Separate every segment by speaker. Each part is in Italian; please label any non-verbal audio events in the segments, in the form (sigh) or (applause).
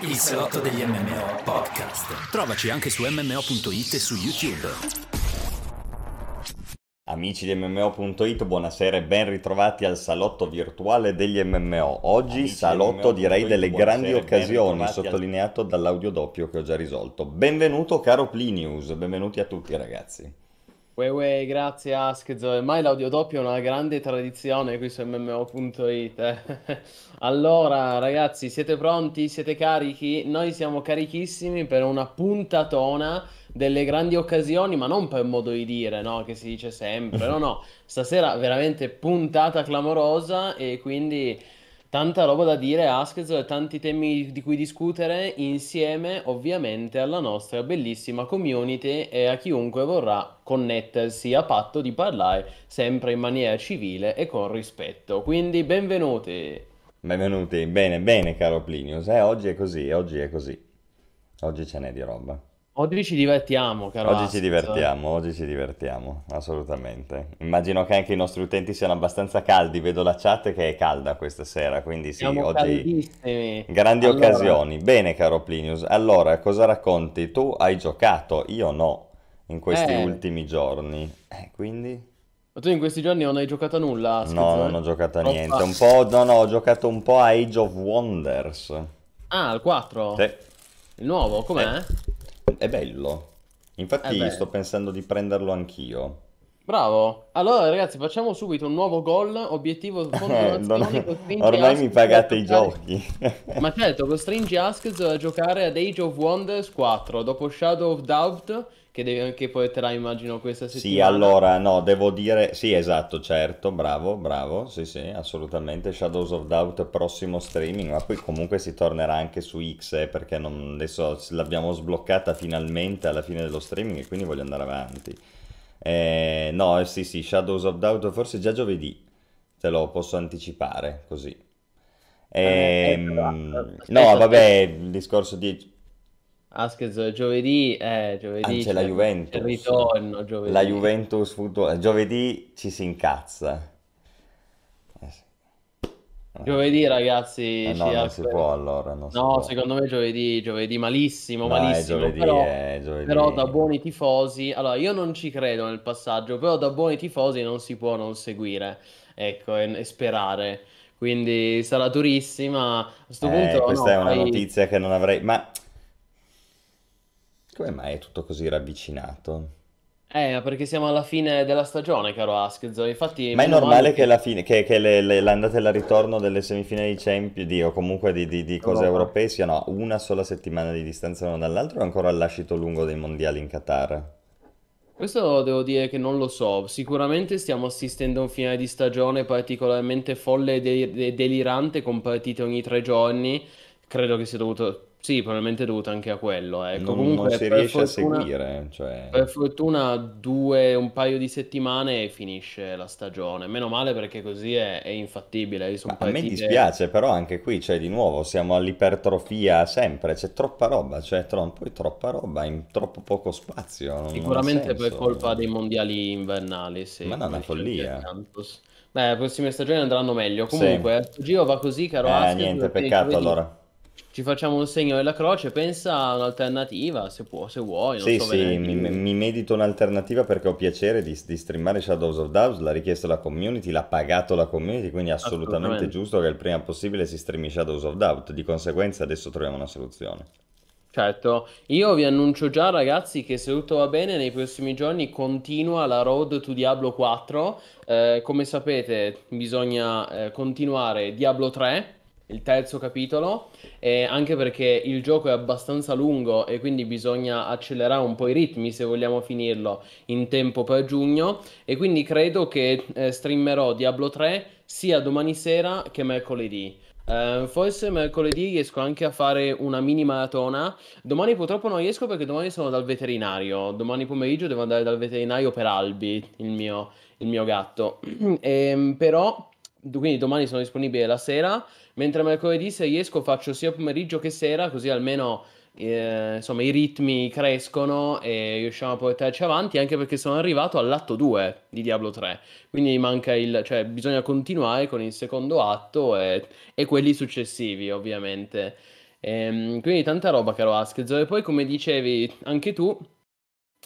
Speaker 1: Il salotto degli MMO podcast. Trovaci anche su MMO.it e su YouTube.
Speaker 2: Amici di MMO.it, buonasera e ben ritrovati al salotto virtuale degli MMO. Oggi
Speaker 3: Amici
Speaker 2: salotto
Speaker 3: di
Speaker 2: direi delle grandi occasioni,
Speaker 3: ritrovati al-
Speaker 2: sottolineato dall'audio doppio che ho già risolto. Benvenuto caro Plinius, benvenuti a tutti ragazzi.
Speaker 4: Uè, uè, grazie Askzo, ormai l'audio doppio è una grande tradizione qui su MMO.it. eh. Allora, ragazzi, siete pronti? Siete carichi? Noi siamo carichissimi per una puntatona delle grandi occasioni, ma non per modo di dire, no? Che si dice sempre. No, no, (laughs) stasera veramente puntata clamorosa e quindi tanta roba da dire, Askzo, e tanti temi di cui discutere insieme, ovviamente, alla nostra bellissima community e a chiunque vorrà connettersi a patto di parlare sempre in maniera civile e con rispetto. Quindi benvenuti.
Speaker 2: Benvenuti, bene, bene caro Plinius. Eh, oggi è così, oggi è così. Oggi ce n'è di roba.
Speaker 4: Oggi ci divertiamo, caro
Speaker 2: Oggi ci
Speaker 4: Askzo.
Speaker 2: divertiamo, oggi ci divertiamo, assolutamente. Immagino che anche i nostri utenti siano abbastanza caldi, vedo la chat che è calda questa sera, quindi sì,
Speaker 4: Siamo
Speaker 2: oggi...
Speaker 4: caldissimi.
Speaker 2: Grandi
Speaker 4: Allora,
Speaker 2: occasioni. Bene, caro Plinius. Allora, cosa racconti? Tu hai giocato, io no, in questi
Speaker 4: Eh.
Speaker 2: ultimi giorni. Eh, quindi?
Speaker 4: ma tu in questi giorni non hai giocato a nulla?
Speaker 2: No, non ho giocato a
Speaker 4: Troppa-
Speaker 2: niente. Un po', no, no, ho giocato un po' a Age of Wonders.
Speaker 4: Ah, il 4?
Speaker 2: Sì,
Speaker 4: Il nuovo, com'è?
Speaker 2: È bello. Infatti
Speaker 4: Eh
Speaker 2: sto pensando di prenderlo anch'io.
Speaker 4: Bravo. Allora, ragazzi, facciamo subito un nuovo goal. Obiettivo (laughs)
Speaker 2: Eh,
Speaker 4: continuazione.
Speaker 2: non-
Speaker 4: costringi
Speaker 2: Ormai
Speaker 4: Askz
Speaker 2: mi pagate i giochi. (laughs)
Speaker 4: Ma certo, costringi Askz a giocare ad Age of Wonders 4 dopo Shadow of Doubt, che, devi, che porterà, immagino, questa
Speaker 2: Sì,
Speaker 4: settimana.
Speaker 2: allora, no, devo dire, sì, esatto, certo, bravo, bravo, sì, sì, assolutamente, Shadows of Doubt prossimo streaming, ma poi comunque si tornerà anche su X, eh, perché non- adesso l'abbiamo sbloccata finalmente alla fine dello streaming e quindi voglio andare avanti. Eh, no, eh, sì, sì, Shadows of Doubt forse già giovedì, te lo posso anticipare, così.
Speaker 4: Eh,
Speaker 2: Ehm,
Speaker 4: ecco,
Speaker 2: no, vabbè, il discorso di...
Speaker 4: Askz, giovedì, eh,
Speaker 2: Ah,
Speaker 4: giovedì
Speaker 2: c'è la Juventus.
Speaker 4: il ritorno, giovedì.
Speaker 2: La Juventus Football- giovedì ci si incazza. Eh sì.
Speaker 4: Giovedì, ragazzi,
Speaker 2: Eh no, non si
Speaker 4: apre-
Speaker 2: può allora, si
Speaker 4: No,
Speaker 2: può.
Speaker 4: secondo me giovedì, giovedì malissimo,
Speaker 2: No, è
Speaker 4: malissimo,
Speaker 2: giovedì,
Speaker 4: però...
Speaker 2: è giovedì.
Speaker 4: Però da buoni tifosi, allora io non ci credo nel passaggio, però da buoni tifosi non si può non seguire, ecco, e, e sperare. Quindi sarà durissima. A questo
Speaker 2: Eh,
Speaker 4: punto,
Speaker 2: questa
Speaker 4: no,
Speaker 2: è una
Speaker 4: fai-
Speaker 2: notizia che non avrei... Ma come mai è tutto così ravvicinato?
Speaker 4: Eh, perché siamo alla fine della stagione, caro Askzo. Infatti,
Speaker 2: Ma è normale
Speaker 4: male
Speaker 2: che, la fine, che, che le, le- l'andata e il ritorno delle semifinali di Champions o comunque di, di- di cose
Speaker 4: Europa.
Speaker 2: europee siano a una sola settimana di distanza l'uno dall'altro o ancora al lascito lungo dei mondiali in Qatar?
Speaker 4: Questo devo dire che non lo so. Sicuramente stiamo assistendo a un finale di stagione particolarmente folle e de- de- delirante con partite ogni tre giorni. Credo che sia dovuto, sì, probabilmente è dovuto anche a quello. Ecco,
Speaker 2: Non,
Speaker 4: comunque
Speaker 2: non si riesce a
Speaker 4: fortuna,
Speaker 2: seguire, cioè...
Speaker 4: per fortuna due, un paio di settimane e finisce la stagione. Meno male perché così è, è infattibile.
Speaker 2: Ma a me
Speaker 4: partite...
Speaker 2: dispiace, però anche qui, cioè, di nuovo, siamo all'ipertrofia sempre, c'è troppa roba, cioè, tro- poi troppa roba in troppo poco spazio, non, non
Speaker 4: Sicuramente per colpa dei mondiali invernali, sì,
Speaker 2: Ma no, è una follia.
Speaker 4: Beh, le prossime stagioni andranno meglio.
Speaker 2: Sì.
Speaker 4: Comunque, questo giro va così, caro
Speaker 2: Eh,
Speaker 4: Asked,
Speaker 2: niente, peccato allora.
Speaker 4: Ci facciamo un segno della croce, pensa a un'alternativa, se può, se vuoi,
Speaker 2: Sì,
Speaker 4: so
Speaker 2: sì, mi, mi medito un'alternativa perché ho piacere di, di streamare Shadows of Doubt, l'ha richiesto la community, l'ha pagato la community, quindi è assolutamente
Speaker 4: Assolutamente.
Speaker 2: giusto che il prima possibile si streami Shadows of Doubt, di conseguenza adesso troviamo una soluzione.
Speaker 4: Certo, io vi annuncio già ragazzi che se tutto va bene nei prossimi giorni continua la road to Diablo 4. Eh, come sapete bisogna eh, continuare Diablo 3, il terzo capitolo, e anche perché il gioco è abbastanza lungo e quindi bisogna accelerare un po' i ritmi se vogliamo finirlo in tempo per giugno e quindi credo che eh, streamerò Diablo 3 sia domani sera che mercoledì. Eh, forse mercoledì riesco anche a fare una mini maratona. Domani purtroppo non riesco perché domani sono dal veterinario. Domani pomeriggio devo andare dal veterinario per Albi, il mio, il mio gatto. (clears throat) Ehm, però, quindi domani sono disponibile la sera, mentre mercoledì se riesco faccio sia pomeriggio che sera, così almeno eh, insomma i ritmi crescono e riusciamo a portarci avanti, anche perché sono arrivato all'atto 2 di Diablo 3. Quindi manca il, cioè bisogna continuare con il secondo atto e, e quelli successivi, ovviamente. Ehm, quindi tanta roba, caro Askez. E poi, come dicevi anche tu,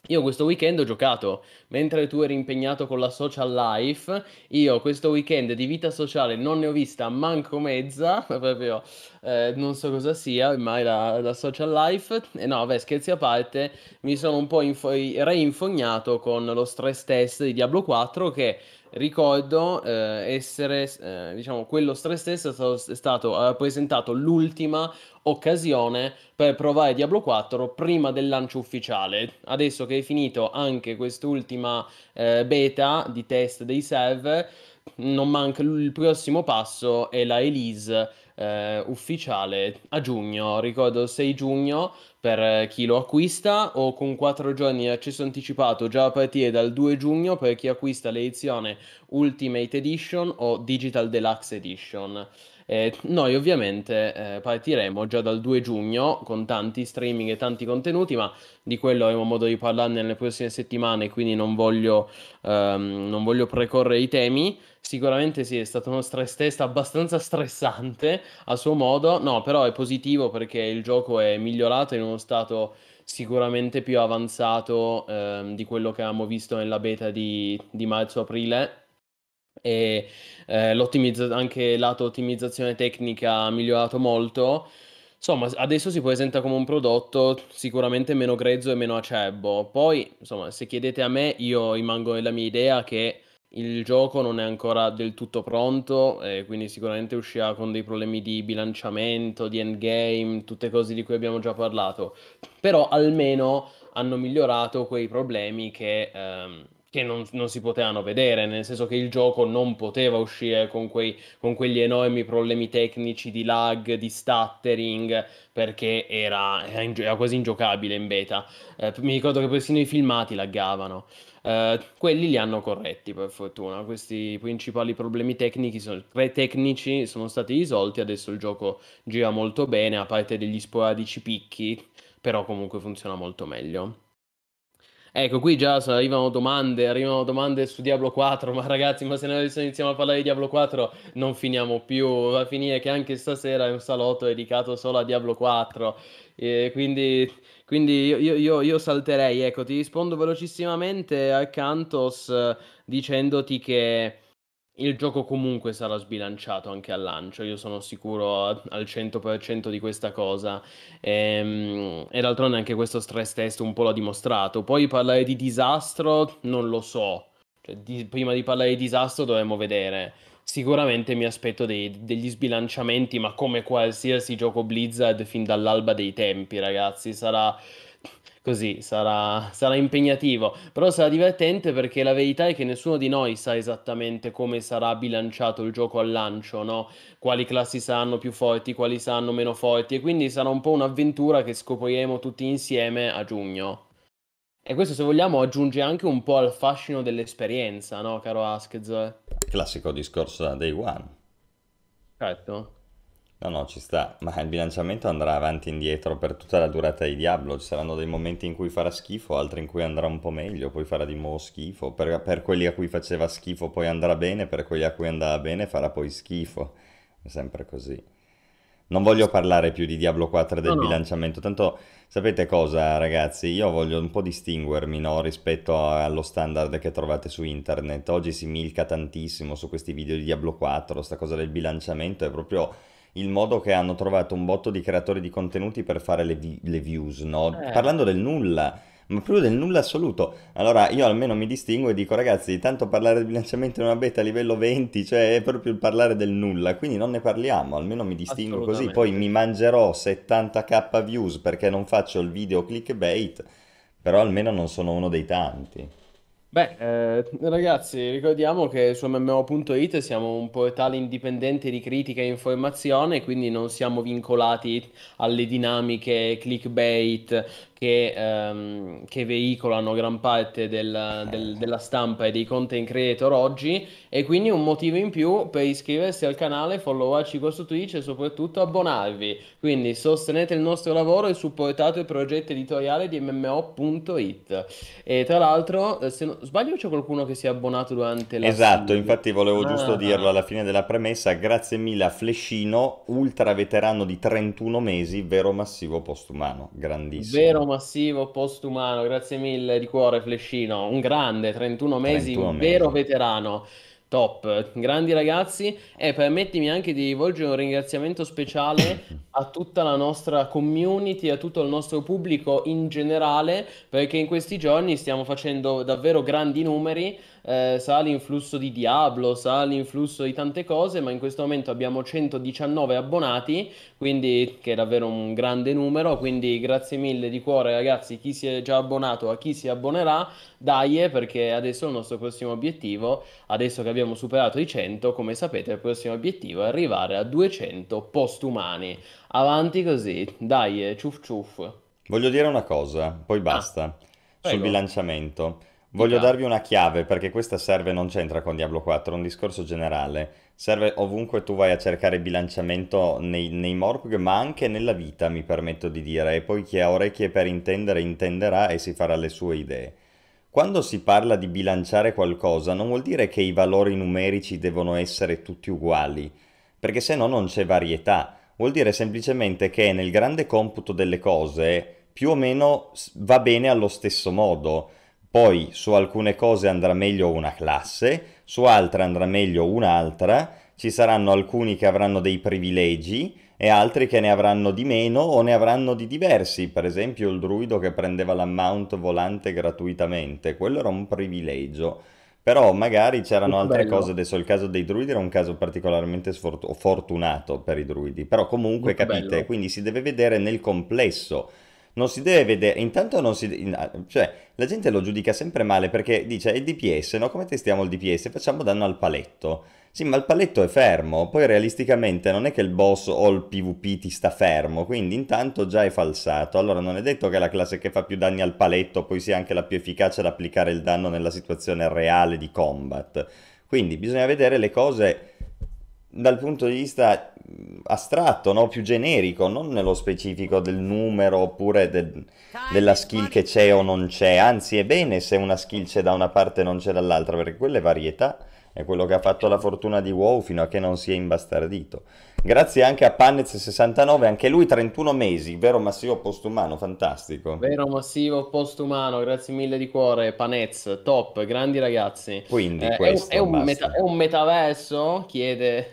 Speaker 4: io questo weekend ho giocato, mentre tu eri impegnato con la social life, io questo weekend di vita sociale non ne ho vista manco mezza, (laughs) proprio eh, non so cosa sia ormai la, la social life, e no, beh, scherzi a parte, mi sono un po' info- reinfognato con lo stress test di Diablo 4 che ricordo eh, essere, eh, diciamo, quello stress test è stato, è stato rappresentato l'ultima occasione per provare Diablo 4 prima del lancio ufficiale. Adesso che è finito anche quest'ultima eh, beta di test dei server, non manca il prossimo passo è la release eh, ufficiale a giugno, ricordo 6 giugno per chi lo acquista o con 4 giorni di accesso anticipato già a partire dal 2 giugno per chi acquista l'edizione Ultimate Edition o Digital Deluxe Edition. Eh, noi ovviamente eh, partiremo già dal 2 giugno con tanti streaming e tanti contenuti, ma di quello avremo modo di parlarne nelle prossime settimane, quindi non voglio, ehm, non voglio precorrere i temi. Sicuramente sì, è stato uno stress test abbastanza stressante a suo modo, no, però è positivo perché il gioco è migliorato in uno stato sicuramente più avanzato ehm, di quello che avevamo visto nella beta di, di marzo-aprile e eh, anche lato ottimizzazione tecnica ha migliorato molto. Insomma, adesso si presenta come un prodotto sicuramente meno grezzo e meno acerbo. Poi, insomma, se chiedete a me, io rimango nella mia idea che il gioco non è ancora del tutto pronto, e quindi sicuramente uscirà con dei problemi di bilanciamento, di endgame, tutte cose di cui abbiamo già parlato. Però almeno hanno migliorato quei problemi che... Ehm, che non, non, si potevano vedere, nel senso che il gioco non poteva uscire con, quei, con quegli enormi problemi tecnici di lag, di stuttering, perché era, era, quasi ingiocabile in beta. Eh, mi ricordo che persino i filmati laggavano. Eh, quelli li hanno corretti per fortuna. Questi principali problemi tecnici sono, tecnici sono stati risolti. Adesso il gioco gira molto bene, a parte degli sporadici picchi, però comunque funziona molto meglio. Ecco, qui già arrivano domande, arrivano domande su Diablo 4, ma ragazzi, ma se noi iniziamo a parlare di Diablo 4 non finiamo più, va a finire che anche stasera è un salotto dedicato solo a Diablo 4, e quindi, quindi io, io, io, salterei, ecco, ti rispondo velocissimamente a Cantos eh, dicendoti che il gioco comunque sarà sbilanciato anche al lancio, io sono sicuro al 100% di questa cosa. Ehm, e, d'altronde anche questo stress test un po' l'ha dimostrato. Poi parlare di disastro non lo so. Cioè, di, prima di parlare di disastro dovremmo vedere. Sicuramente mi aspetto dei, degli sbilanciamenti, ma come qualsiasi gioco Blizzard fin dall'alba dei tempi, ragazzi. Sarà così sarà, sarà impegnativo, però sarà divertente perché la verità è che nessuno di noi sa esattamente come sarà bilanciato il gioco al lancio, no? Quali classi saranno più forti, quali saranno meno forti e quindi sarà un po' un'avventura che scopriremo tutti insieme a giugno. E questo, se vogliamo, aggiunge anche un po' al fascino dell'esperienza, no, caro Askez?
Speaker 2: Classico discorso da Day One.
Speaker 4: Certo.
Speaker 2: No, no, ci sta, ma il bilanciamento andrà avanti e indietro per tutta la durata di Diablo, ci saranno dei momenti in cui farà schifo, altri in cui andrà un po' meglio, poi farà di nuovo schifo, per, per quelli a cui faceva schifo poi andrà bene, per quelli a cui andava bene farà poi schifo, è sempre così. Non voglio parlare più di Diablo 4 e del no, bilanciamento, tanto sapete cosa ragazzi, io voglio un po' distinguermi no, rispetto allo standard che trovate su internet, oggi si milca tantissimo su questi video di Diablo 4, sta cosa del bilanciamento è proprio il modo che hanno trovato un botto di creatori di contenuti per fare le, vi- le views, no? Eh. Parlando del nulla, ma proprio del nulla assoluto. Allora io almeno mi distingo e dico ragazzi, tanto parlare del bilanciamento in una beta a livello 20, cioè è proprio il parlare del nulla, quindi non ne parliamo, almeno mi distingo così, poi mi mangerò 70k views perché non faccio il video clickbait, però almeno non sono uno dei tanti.
Speaker 4: Beh, eh, ragazzi, ricordiamo che su MMO.it siamo un portale indipendente di critica e informazione, quindi non siamo vincolati alle dinamiche clickbait che, ehm, che veicolano gran parte del- del- della stampa e dei content creator oggi e quindi un motivo in più per iscriversi al canale, followarci qua su Twitch e soprattutto abbonarvi. Quindi sostenete il nostro lavoro e supportate il progetto editoriale di MMO.it. E tra l'altro, eh, se non sbaglio, c'è qualcuno che si è abbonato durante la
Speaker 2: Esatto,
Speaker 4: season.
Speaker 2: infatti volevo giusto
Speaker 4: Ah.
Speaker 2: dirlo alla fine della premessa, grazie mille a Flescino, ultra veterano di 31 mesi, vero massivo postumano, grandissimo.
Speaker 4: Vero massivo postumano, grazie mille di cuore Flescino, un grande, 31 mesi,
Speaker 2: 31
Speaker 4: un vero
Speaker 2: mesi.
Speaker 4: veterano. Top, grandi ragazzi e permettimi anche di rivolgere un ringraziamento speciale (coughs) a tutta la nostra community, a tutto il nostro pubblico in generale, perché in questi giorni stiamo facendo davvero grandi numeri, eh, sa l'influsso di Diablo, sa l'influsso di tante cose, ma in questo momento abbiamo 119 abbonati, quindi che è davvero un grande numero, quindi grazie mille di cuore ragazzi, chi si è già abbonato, a chi si abbonerà, dai, perché adesso il nostro prossimo obiettivo, adesso che abbiamo superato i 100, come sapete, il prossimo obiettivo è arrivare a 200 postumani. Avanti così, dai, ciuff ciuff.
Speaker 2: Voglio dire una cosa, poi
Speaker 4: Ah,
Speaker 2: basta, sul
Speaker 4: prego,
Speaker 2: bilanciamento. Voglio
Speaker 4: dica.
Speaker 2: darvi una chiave perché questa serve, non c'entra con Diablo 4, è un discorso generale. Serve ovunque tu vai a cercare bilanciamento nei, nei Morpg, ma anche nella vita, mi permetto di dire, e poi chi ha orecchie per intendere intenderà e si farà le sue idee. Quando si parla di bilanciare qualcosa, non vuol dire che i valori numerici devono essere tutti uguali, perché se no non c'è varietà. Vuol dire semplicemente che nel grande computo delle cose più o meno va bene allo stesso modo. Poi su alcune cose andrà meglio una classe, su altre andrà meglio un'altra, ci saranno alcuni che avranno dei privilegi e altri che ne avranno di meno o ne avranno di diversi. Per esempio il druido che prendeva la mount volante gratuitamente, quello era un privilegio. Però magari c'erano altre cose,
Speaker 4: bello,
Speaker 2: adesso il caso dei druidi era un caso particolarmente sfortu- fortunato per i druidi, però comunque
Speaker 4: molto
Speaker 2: capite,
Speaker 4: bello.
Speaker 2: quindi si deve vedere nel complesso. Non si deve vedere, intanto non si, in- cioè la gente lo giudica sempre male perché dice è DPS, no? Come testiamo il DPS? Facciamo danno al paletto. Sì, ma il paletto è fermo, poi realisticamente non è che il boss o il PvP ti sta fermo, quindi intanto già è falsato. Allora non è detto che la classe che fa più danni al paletto poi sia anche la più efficace ad applicare il danno nella situazione reale di combat. Quindi bisogna vedere le cose dal punto di vista astratto, no? Più generico, non nello specifico del numero oppure del- della skill che c'è o non c'è. Anzi, è bene se una skill c'è da una parte e non c'è dall'altra, perché quella è varietà. È quello che ha fatto la fortuna di WoW fino a che non si è imbastardito. Grazie anche a Pannez69, anche lui 31 mesi, vero massivo postumano, fantastico.
Speaker 4: Vero massivo postumano, grazie mille di cuore, Panez, top, grandi ragazzi.
Speaker 2: Quindi
Speaker 4: Eh, è un,
Speaker 2: questo,
Speaker 4: è un meta- è un metaverso? Chiede,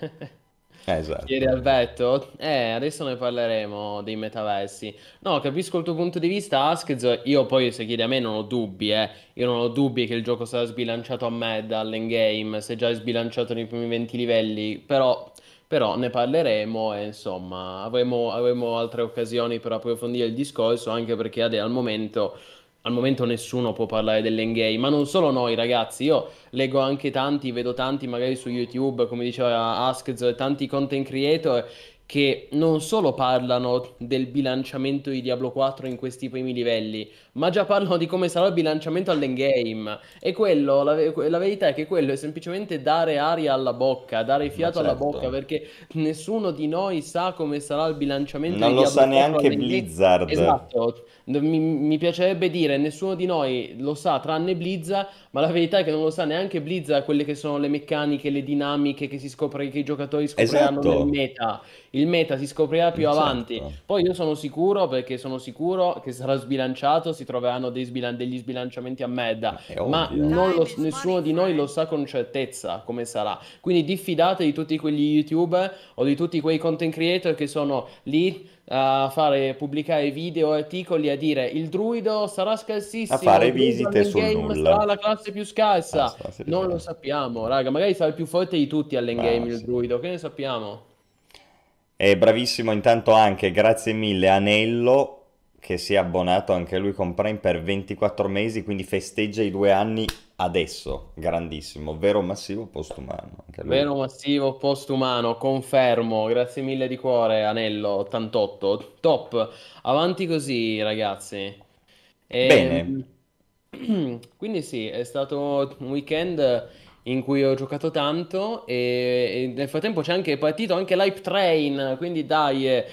Speaker 2: Eh, esatto.
Speaker 4: chiede Alberto. Eh, adesso ne parleremo dei metaversi. No, capisco il tuo punto di vista, Askez. Io poi, se chiedi a me, non ho dubbi, eh. Io non ho dubbi che il gioco sarà sbilanciato a me dall'endgame, se già è sbilanciato nei primi 20 livelli, però... Però ne parleremo e insomma avremo, avremo altre occasioni per approfondire il discorso, anche perché ade- al momento, al momento nessuno può parlare dell'endgame, ma non solo noi ragazzi, io leggo anche tanti, vedo tanti magari su YouTube, come diceva Askz, tanti content creator che non solo parlano del bilanciamento di Diablo 4 in questi primi livelli, ma già parlano di come sarà il bilanciamento all'endgame. E quello, la, la verità è che quello è semplicemente dare aria alla bocca, dare fiato alla bocca,
Speaker 2: certo.
Speaker 4: perché nessuno di noi sa come sarà il bilanciamento
Speaker 2: Non
Speaker 4: di
Speaker 2: lo
Speaker 4: Diablo
Speaker 2: sa
Speaker 4: 4
Speaker 2: neanche
Speaker 4: all'endgame.
Speaker 2: Blizzard.
Speaker 4: Esatto, mi, mi piacerebbe dire nessuno di noi lo sa tranne Blizzard, ma la verità è che non lo sa neanche Blizzard quelle che sono le meccaniche, le dinamiche che si scopre che i giocatori scopriranno nel
Speaker 2: Esatto.
Speaker 4: meta. Il meta si scoprirà più avanti.
Speaker 2: Certo.
Speaker 4: Poi io sono sicuro, perché sono sicuro che sarà sbilanciato, si troveranno dei sbilan- degli sbilanciamenti a merda, ma lo- nessuno di noi lo sa con certezza come sarà. Quindi diffidate di tutti quegli YouTuber o di tutti quei content creator che sono lì a fare pubblicare video e articoli a dire il druido sarà scarsissimo,
Speaker 2: A fare visite sul
Speaker 4: all'endgame
Speaker 2: nulla.
Speaker 4: sarà la classe più scarsa.
Speaker 2: Si
Speaker 4: Non lo sappiamo, raga, magari sarà il più forte di tutti all'endgame
Speaker 2: Ma
Speaker 4: il
Speaker 2: sì.
Speaker 4: druido, che ne sappiamo?
Speaker 2: E bravissimo intanto anche, grazie mille, Anello, che si è abbonato anche lui con Prime per 24 mesi, quindi festeggia i due anni adesso. Grandissimo, vero massivo postumano.
Speaker 4: Vero massivo postumano, confermo, grazie mille di cuore, Anello 88, top, avanti così ragazzi.
Speaker 2: Bene.
Speaker 4: E, (clears throat) quindi sì, è stato un weekend in cui ho giocato tanto e, e nel frattempo c'è anche partito anche l'Hype Train, quindi dai, eh,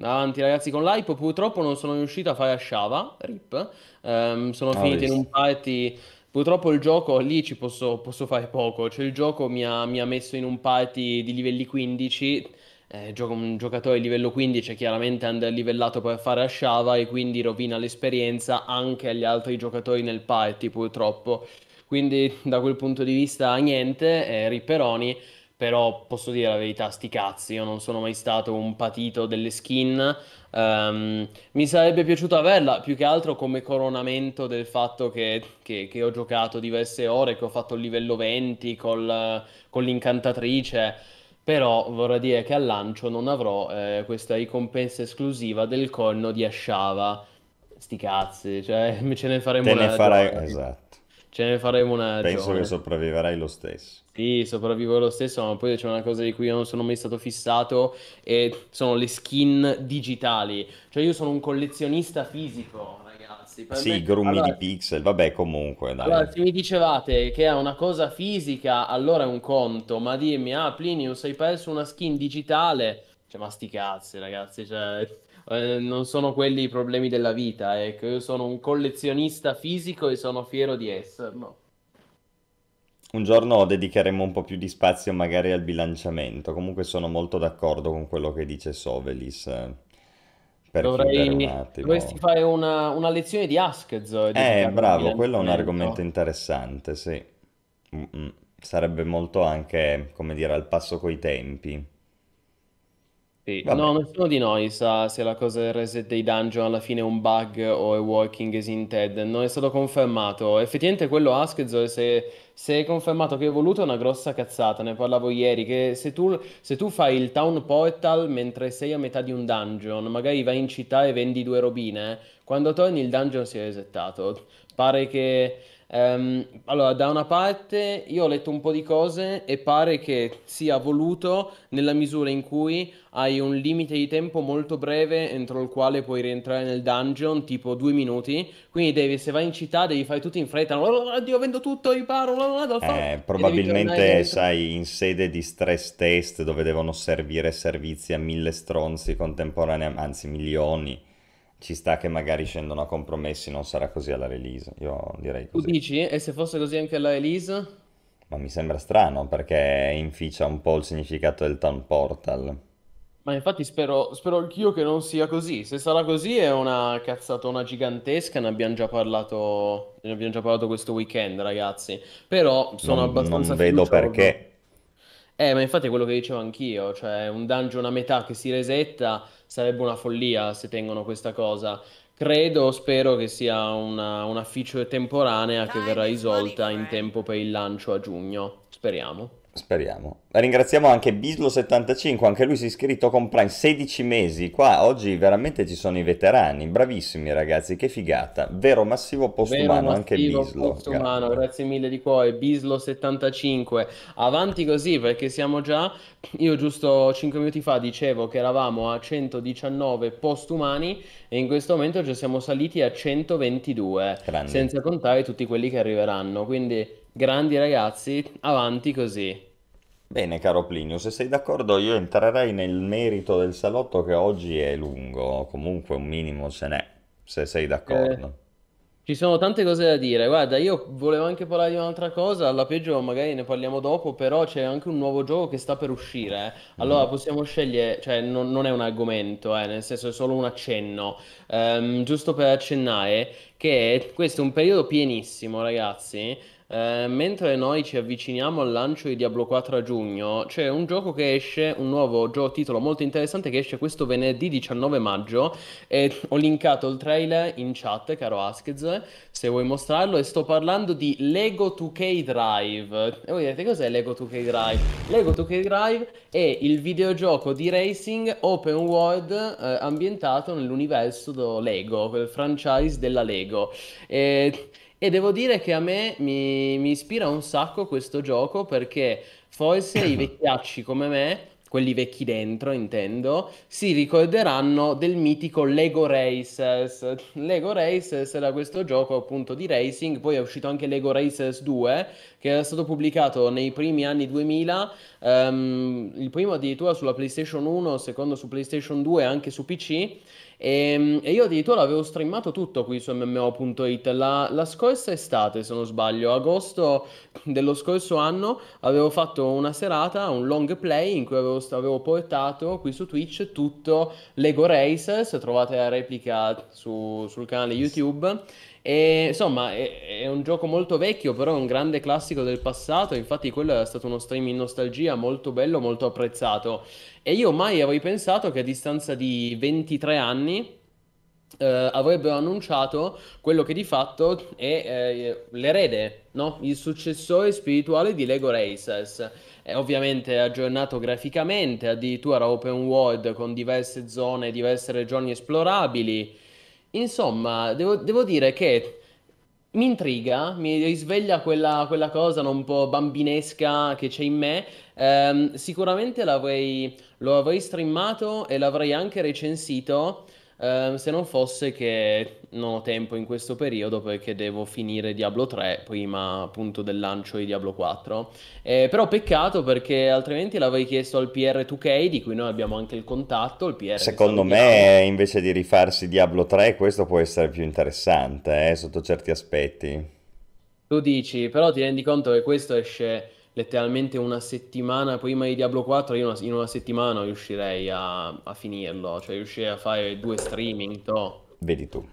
Speaker 4: avanti ragazzi con l'Hype, purtroppo non sono riuscito a fare a Shava, RIP, Ehm, sono
Speaker 2: Ho
Speaker 4: finito in un party, purtroppo il gioco lì ci posso, posso fare poco, cioè il gioco mi ha, mi ha messo in un party di livelli 15, eh, gioco un giocatore di livello 15 è chiaramente underlivellato per fare a Shava e quindi rovina l'esperienza anche agli altri giocatori nel party purtroppo. Quindi da quel punto di vista niente, eh, ripperoni, però posso dire la verità, sti cazzi, io non sono mai stato un patito delle skin, ehm, mi sarebbe piaciuto averla più che altro come coronamento del fatto che, che- che ho giocato diverse ore, che ho fatto il livello 20 col- con l'incantatrice, però vorrei dire che al lancio non avrò eh, questa ricompensa esclusiva del corno di Ashava. Sti cazzi, cioè (laughs) ce ne faremo
Speaker 2: Te ne
Speaker 4: una
Speaker 2: farai... Esatto.
Speaker 4: Ce ne faremo una
Speaker 2: Penso che
Speaker 4: ragione.
Speaker 2: sopravviverai lo stesso.
Speaker 4: Sì, sopravvivo lo stesso, ma poi c'è una cosa di cui io non sono mai stato fissato e sono le skin digitali. Cioè io sono un collezionista fisico, ragazzi. Per
Speaker 2: Sì,
Speaker 4: me...
Speaker 2: grumi di
Speaker 4: Allora,
Speaker 2: pixel, vabbè, comunque, dai.
Speaker 4: allora, se mi dicevate che è una cosa fisica, allora è un conto, ma dirmi, ah, Plinius, hai perso una skin digitale, cioè, ma sti cazzi, ragazzi, cioè, eh, non sono quelli i problemi della vita, ecco, io sono un collezionista fisico e sono fiero di esserlo.
Speaker 2: Un giorno dedicheremo un po' più di spazio magari al bilanciamento. Comunque sono molto d'accordo con quello che dice Sovelis. eh, Per chiudere un
Speaker 4: Dovrei, dovresti fare una, una lezione di Askez
Speaker 2: Eh,
Speaker 4: al
Speaker 2: bravo, quello è un argomento interessante, sì. Mm-mm. Sarebbe molto anche, come dire, al passo coi tempi.
Speaker 4: Sì, no, nessuno di noi sa se la cosa del reset dei dungeon alla fine è un bug o è working as intended. Non è stato confermato. Effettivamente quello Asked, se, se è confermato che è voluto, è una grossa cazzata. Ne parlavo ieri, che se tu, se tu fai il town portal mentre sei a metà di un dungeon, magari vai in città e vendi due robine, quando torni il dungeon si è resettato. Pare che... ehm, allora, da una parte io ho letto un po' di cose e pare che sia voluto nella misura in cui hai un limite di tempo molto breve entro il quale puoi rientrare nel dungeon, tipo due minuti. Quindi devi, se vai in città, devi fare tutto in fretta. Oddio, vendo tutto, riparo,
Speaker 2: Eh,
Speaker 4: e
Speaker 2: probabilmente, sai, in sede di stress test dove devono servire servizi a mille stronzi contemporaneamente, anzi milioni, ci sta che magari scendono a compromessi, non sarà così alla release. Io direi
Speaker 4: Tu
Speaker 2: così.
Speaker 4: dici? E se fosse così anche alla release?
Speaker 2: Ma mi sembra strano perché inficia un po' il significato del Town Portal.
Speaker 4: Ma infatti spero, spero anch'io che non sia così. Se sarà così è una cazzatona gigantesca, ne abbiamo già parlato, ne abbiamo già parlato questo weekend, ragazzi. Però sono
Speaker 2: Non, non
Speaker 4: abbastanza
Speaker 2: vedo
Speaker 4: fiducioso.
Speaker 2: perché.
Speaker 4: Eh, ma infatti è quello che dicevo anch'io, cioè un dungeon a metà che si resetta sarebbe una follia se tengono questa cosa. Credo, spero che sia una, una feature temporanea che verrà risolta in tempo per il lancio a giugno. Speriamo.
Speaker 2: Speriamo. Ringraziamo anche Bislo75, anche lui si è iscritto con Prime 16 mesi. Qua oggi veramente ci sono i veterani, bravissimi ragazzi, che figata. Vero massivo
Speaker 4: Vero
Speaker 2: postumano anche
Speaker 4: massivo
Speaker 2: Bislo.
Speaker 4: postumano,
Speaker 2: Gra-
Speaker 4: grazie mille di cuore. Bislo75, avanti così perché siamo già. Io giusto 5 minuti fa dicevo che eravamo a 119 postumani e in questo momento già siamo saliti a 122,
Speaker 2: Grandi.
Speaker 4: senza contare tutti quelli che arriveranno. Quindi, grandi ragazzi, avanti così.
Speaker 2: Bene, caro Plinio, se sei d'accordo io entrerei nel merito del salotto che oggi è lungo, comunque un minimo ce n'è, se sei
Speaker 4: Eh,
Speaker 2: d'accordo.
Speaker 4: Ci sono tante cose da dire. Guarda, io volevo anche parlare di un'altra cosa, alla peggio magari ne parliamo dopo, però c'è anche un nuovo gioco che sta per uscire. eh. Allora
Speaker 2: Mhm.
Speaker 4: possiamo scegliere, cioè non, non è un argomento, eh, nel senso è solo un accenno. Ehm, giusto per accennare che questo è un periodo pienissimo, ragazzi. Eh, mentre noi ci avviciniamo al lancio di Diablo 4 a giugno, c'è un gioco che esce, un nuovo gio- titolo molto interessante che esce questo venerdì 19 maggio e ho linkato il trailer in chat, caro Askez, se vuoi mostrarlo, e sto parlando di Lego 2K Drive. E voi direte cos'è Lego 2K Drive? Lego 2K Drive è il videogioco di racing open world eh, ambientato nell'universo Lego, quel franchise della Lego. E, e devo dire che a me mi, mi ispira un sacco questo gioco perché forse i (coughs) vecchiacci come me quelli vecchi dentro, intendo, si ricorderanno del mitico Lego Racers. Lego Racers era questo gioco appunto di racing, poi è uscito anche Lego Racers 2, che era stato pubblicato nei primi anni 2000, um, ehm, il primo addirittura sulla PlayStation 1, il secondo su PlayStation 2 e anche su PC. E, ehm, e, io addirittura avevo streamato tutto qui su MMO.it la, la, scorsa estate, se non sbaglio, agosto dello scorso anno, avevo fatto una serata, un long play in cui avevo, avevo portato qui su Twitch tutto Lego Racers, trovate la replica su, sul canale YouTube. E insomma, è, è, un gioco molto vecchio, però è un grande classico del passato. Infatti, quello è stato uno stream in nostalgia molto bello, molto apprezzato. E io mai avrei pensato che a distanza di 23 anni eh, avrebbero annunciato quello che di fatto è eh, l'erede, no? il successore spirituale di Lego Racers. È ovviamente aggiornato graficamente, addirittura open world con diverse zone, diverse regioni esplorabili. Insomma, devo, devo dire che mi intriga, mi risveglia quella, quella cosa un po' bambinesca che c'è in me. Ehm, sicuramente l'avrei, lo avrei streamato e l'avrei anche recensito Ehm, se non fosse che non ho tempo in questo periodo perché devo finire Diablo 3 prima appunto del lancio di Diablo 4. Eh, però peccato perché altrimenti l'avrei chiesto al PR2K di cui noi abbiamo anche il contatto. Il PR
Speaker 2: Secondo me invece di rifarsi Diablo 3 questo può essere più interessante eh, sotto certi aspetti.
Speaker 4: Tu dici, però ti rendi conto che questo esce letteralmente una settimana prima di Diablo 4, io in una settimana riuscirei a, a finirlo, cioè riuscirei a fare due streaming, to.
Speaker 2: Vedi tu.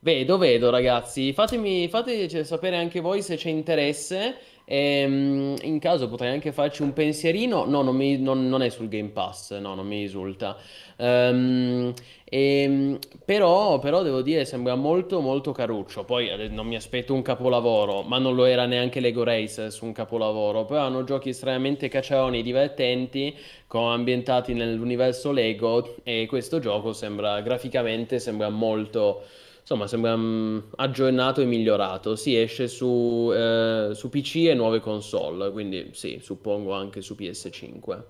Speaker 4: Vedo, vedo ragazzi, fatemi, fatemi sapere anche voi se c'è interesse ehm, in caso potrei anche farci un pensierino. No, non, mi, non, non è sul Game Pass, no, non mi risulta. Um, e, però, però devo dire, sembra molto molto caruccio. Poi eh, non mi aspetto un capolavoro, ma non lo era neanche Lego Race su un capolavoro. Però hanno giochi estremamente cacciaroni, divertenti, con, ambientati nell'universo Lego. E questo gioco sembra graficamente sembra molto insomma sembra um, aggiornato e migliorato. Si esce su, eh, su PC e nuove console, quindi sì, suppongo anche su PS5.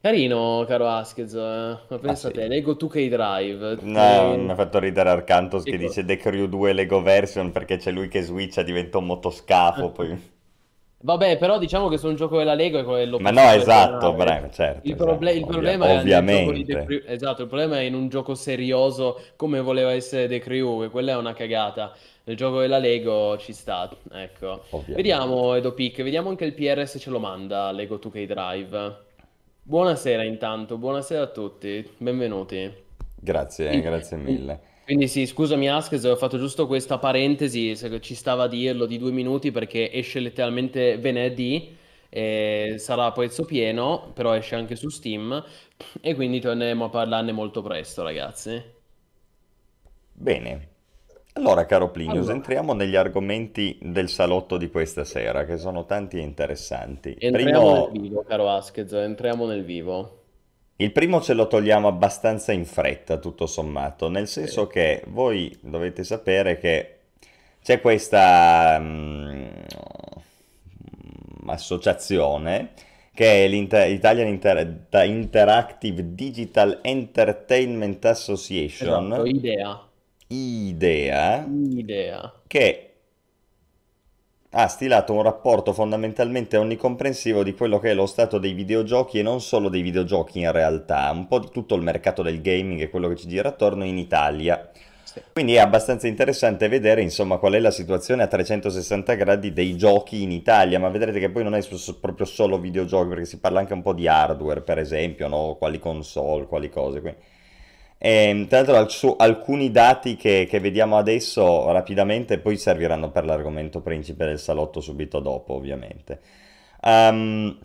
Speaker 4: Carino, caro Askez, eh. ma pensa ah, sì. te, Lego 2K Drive.
Speaker 2: No, e... mi ha fatto ridere Arcantos che dice The Crew 2 Lego version perché c'è lui che switcha, diventa un motoscafo, (laughs) poi...
Speaker 4: Vabbè, però diciamo che su un gioco della Lego è quello
Speaker 2: Ma no, esatto, bravo, certo.
Speaker 4: Il, proble-
Speaker 2: esatto,
Speaker 4: il problema ovvia- è ovviamente. Esatto, il problema è in un gioco serioso come voleva essere The Crew, che quella è una cagata. Nel gioco della Lego ci sta, ecco. Ovviamente. Vediamo Edopic, vediamo anche il PR se ce lo manda Lego 2K Drive. Buonasera intanto, buonasera a tutti, benvenuti.
Speaker 2: Grazie, grazie mille.
Speaker 4: Quindi sì, scusami Askes, ho fatto giusto questa parentesi, se ci stava a dirlo, di due minuti perché esce letteralmente venerdì, e sarà a prezzo pieno, però esce anche su Steam e quindi torneremo a parlarne molto presto ragazzi.
Speaker 2: Bene, allora caro Plinius, allora. entriamo negli argomenti del salotto di questa sera che sono tanti e interessanti.
Speaker 4: Entriamo Primo... nel vivo, caro Askez, entriamo nel vivo.
Speaker 2: Il primo ce lo togliamo abbastanza in fretta, tutto sommato, nel senso che voi dovete sapere che c'è questa um, associazione che è l'Italian Inter- Interactive Digital Entertainment Association.
Speaker 4: Esatto, idea.
Speaker 2: Idea.
Speaker 4: Idea.
Speaker 2: Che ha stilato un rapporto fondamentalmente onnicomprensivo di quello che è lo stato dei videogiochi e non solo dei videogiochi in realtà, un po' di tutto il mercato del gaming e quello che ci gira attorno in Italia. Sì. Quindi è abbastanza interessante vedere insomma qual è la situazione a 360 gradi dei giochi in Italia, ma vedrete che poi non è proprio solo videogiochi perché si parla anche un po' di hardware per esempio, no? quali console, quali cose. Quindi e, ehm, tra l'altro alcuni dati che, che, vediamo adesso rapidamente poi serviranno per l'argomento principe del salotto subito dopo ovviamente. Um,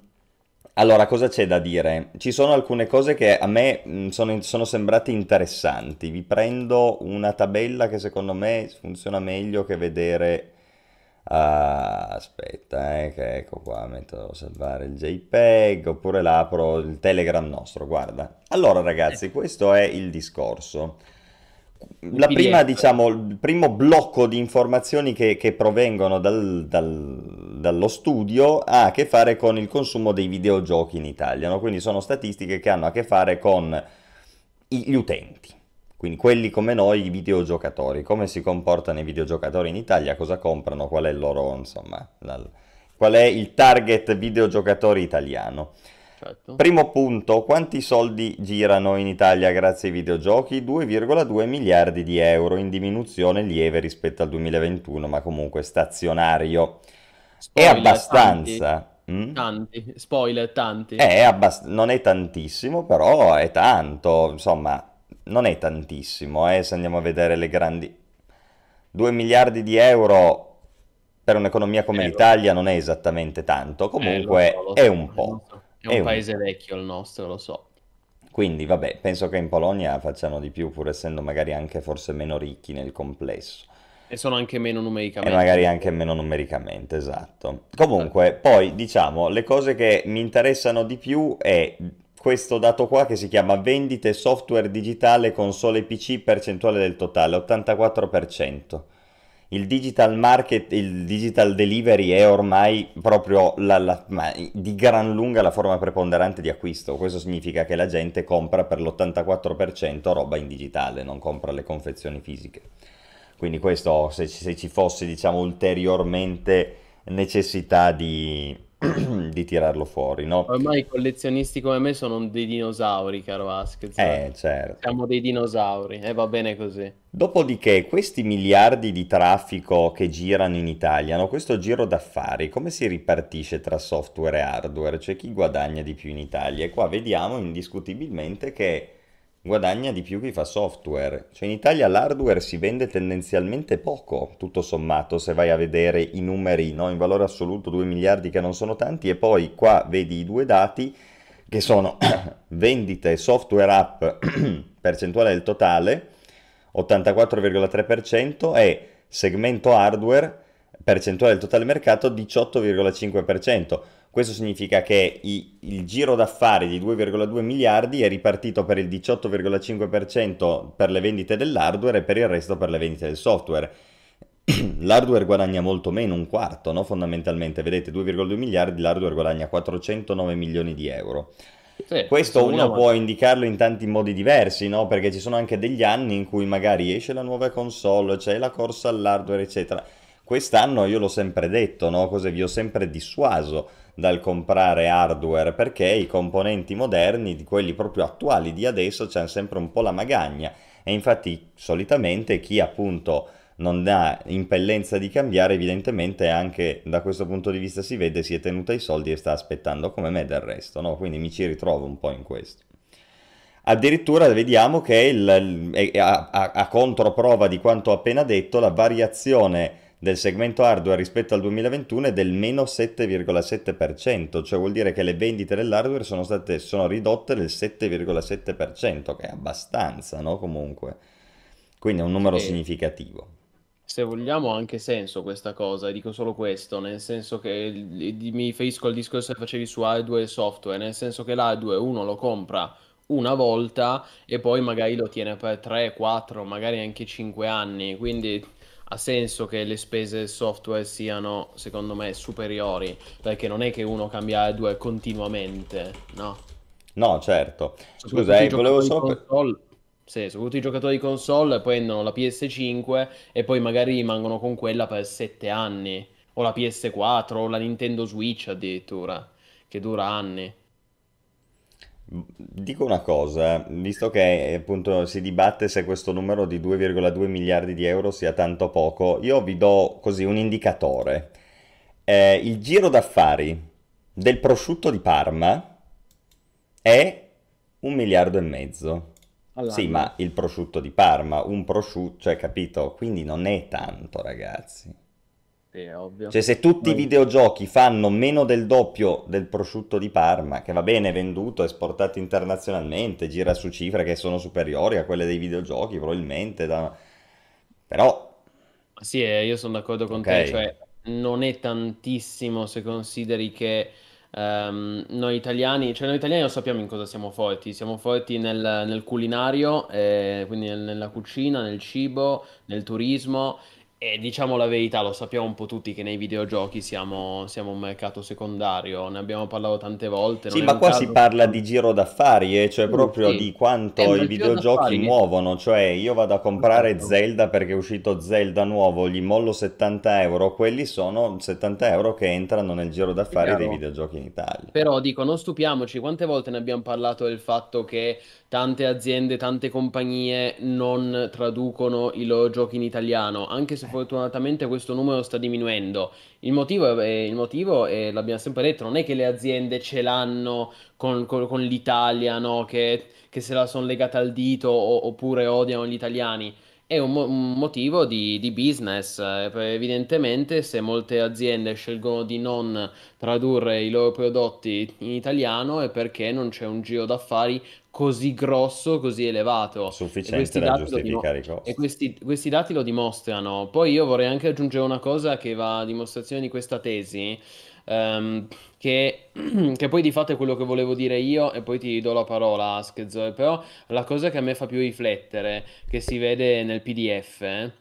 Speaker 2: allora, cosa c'è da dire? Ci sono alcune cose che a me mm, sono, sono, sembrate interessanti. Vi prendo una tabella che secondo me funziona meglio che vedere Ah, aspetta, eh, che ecco qua, metto a salvare il JPEG, oppure l'apro il Telegram nostro, guarda. Allora ragazzi, eh. questo è il discorso. La prima, diciamo, il primo blocco di informazioni che, che provengono dal, dal, dallo studio ha a che fare con il consumo dei videogiochi in Italia, no? quindi sono statistiche che hanno a che fare con gli utenti, quindi quelli come noi, i videogiocatori, come si comportano i videogiocatori in Italia, cosa comprano, qual è il loro, insomma, la, qual è il target videogiocatori italiano. Certo. Primo punto, quanti soldi girano in Italia grazie ai videogiochi? 2,2 miliardi di euro, in diminuzione lieve rispetto al 2021, ma comunque stazionario. Spoiler, è abbastanza.
Speaker 4: Tanti, mm? tanti. spoiler, tanti.
Speaker 2: È abbast- non è tantissimo, però è tanto, insomma, non è tantissimo, eh, se andiamo a vedere le grandi... 2 miliardi di euro per un'economia come eh, l'Italia non è esattamente tanto, comunque eh, lo so, lo so, è un po'.
Speaker 4: È un, è un paese vecchio il nostro, lo so.
Speaker 2: Quindi, vabbè, penso che in Polonia facciano di più, pur essendo magari anche forse meno ricchi nel complesso.
Speaker 4: E sono anche meno numericamente.
Speaker 2: E magari anche meno numericamente, esatto. Comunque, poi, diciamo, le cose che mi interessano di più è questo dato qua che si chiama vendite software digitale console PC percentuale del totale, 84% il digital market, il digital delivery è ormai proprio la, la, di gran lunga la forma preponderante di acquisto. Questo significa che la gente compra per l'84% roba in digitale, non compra le confezioni fisiche. Quindi questo, se, se ci fosse diciamo ulteriormente necessità di, (clears throat) di tirarlo fuori, no?
Speaker 4: Ormai i collezionisti come me sono dei dinosauri, caro Vasquez.
Speaker 2: Eh, certo.
Speaker 4: Siamo dei dinosauri e va bene così.
Speaker 2: Dopodiché, questi miliardi di traffico che girano in Italia, no? questo giro d'affari, come si ripartisce tra software e hardware? Cioè chi guadagna di più in Italia? E qua vediamo indiscutibilmente che guadagna di più chi fa software. Cioè in Italia l'hardware si vende tendenzialmente poco, tutto sommato, se vai a vedere i numeri, no? in valore assoluto 2 miliardi che non sono tanti, e poi qua vedi i due dati che sono (coughs) vendite software app (coughs) percentuale del totale 84,3% e segmento hardware percentuale del totale mercato 18,5%. Questo significa che i, il giro d'affari di 2,2 miliardi è ripartito per il 18,5% per le vendite dell'hardware e per il resto per le vendite del software. (clears throat) L'hardware guadagna molto meno, un quarto, no? fondamentalmente. Vedete, 2,2 miliardi, l'hardware guadagna 409 milioni di euro. Sì, Questo uno può indicarlo in tanti modi diversi, no? Perché ci sono anche degli anni in cui magari esce la nuova console, c'è la corsa all'hardware, eccetera. Quest'anno io l'ho sempre detto, no? Così vi ho sempre dissuaso dal comprare hardware perché i componenti moderni, quelli proprio attuali di adesso, c'è sempre un po' la magagna e infatti solitamente chi appunto non ha impellenza di cambiare evidentemente anche da questo punto di vista si vede si è tenuta i soldi e sta aspettando come me del resto, no? quindi mi ci ritrovo un po' in questo. Addirittura vediamo che il, a, a, a controprova di quanto ho appena detto la variazione del segmento hardware rispetto al 2021 è del meno 7,7%, cioè vuol dire che le vendite dell'hardware sono, state, sono ridotte del 7,7%, che è abbastanza, no? Comunque. Quindi è un numero e significativo.
Speaker 4: Se vogliamo ha anche senso questa cosa, dico solo questo, nel senso che mi riferisco al discorso che facevi su hardware e software, nel senso che l'hardware uno lo compra una volta e poi magari lo tiene per 3, 4, magari anche 5 anni, quindi ha senso che le spese software siano, secondo me, superiori, perché non è che uno cambia hardware continuamente, no?
Speaker 2: No, certo. Scusa, eh, volevo solo...
Speaker 4: Console, sì, soprattutto i giocatori di console prendono la PS5 e poi magari rimangono con quella per 7 anni, o la PS4, o la Nintendo Switch addirittura, che dura anni.
Speaker 2: Dico una cosa, visto che appunto si dibatte se questo numero di 2,2 miliardi di euro sia tanto o poco, io vi do così un indicatore. Eh, il giro d'affari del prosciutto di Parma è un miliardo e mezzo. All'anno. Sì, ma il prosciutto di Parma, un prosciutto, cioè capito? Quindi non è tanto, ragazzi.
Speaker 4: Sì, è ovvio.
Speaker 2: Cioè, se tutti i videogiochi fanno meno del doppio del prosciutto di Parma, che va bene, venduto, esportato internazionalmente, gira su cifre che sono superiori a quelle dei videogiochi, probabilmente, da... però...
Speaker 4: Sì, eh, io sono d'accordo con okay. te, cioè non è tantissimo se consideri che um, noi italiani, cioè noi italiani lo sappiamo in cosa siamo forti, siamo forti nel, nel culinario, eh, quindi nel, nella cucina, nel cibo, nel turismo E diciamo la verità, lo sappiamo un po' tutti che nei videogiochi siamo, siamo un mercato secondario, ne abbiamo parlato tante volte.
Speaker 2: Sì, ma qua si
Speaker 4: caso
Speaker 2: parla
Speaker 4: che...
Speaker 2: di giro d'affari, eh, cioè proprio
Speaker 4: sì.
Speaker 2: di
Speaker 4: Eh,
Speaker 2: quanto
Speaker 4: ma
Speaker 2: i videogiochi muovono, cioè io vado a comprare
Speaker 4: Esatto.
Speaker 2: Zelda perché è uscito Zelda nuovo, gli mollo 70 euro, quelli sono 70 euro che entrano nel giro d'affari dei videogiochi in Italia.
Speaker 4: Però dico, non stupiamoci, quante volte ne abbiamo parlato del fatto che tante aziende, tante compagnie non traducono i loro giochi in italiano, anche se fortunatamente questo numero sta diminuendo. Il motivo è, il motivo è- l'abbiamo sempre detto, non è che le aziende ce l'hanno con, con- con l'Italia, no? Che, che se la sono legata al dito o- oppure odiano gli italiani. È un, mo- un motivo di, di business. eh, Evidentemente, se molte aziende scelgono di non tradurre i loro prodotti in italiano è perché non c'è un giro d'affari così grosso, così elevato. E
Speaker 2: Sufficiente da giustificare i
Speaker 4: e
Speaker 2: costi.
Speaker 4: questi, questi dati lo dimostrano. Poi io vorrei anche aggiungere una cosa che va a dimostrazione di questa tesi, ehm, che, (clears throat) che poi di fatto è quello che volevo dire io e poi ti do la parola, Askez. Però la cosa che a me fa più riflettere, che si vede nel PDF, eh,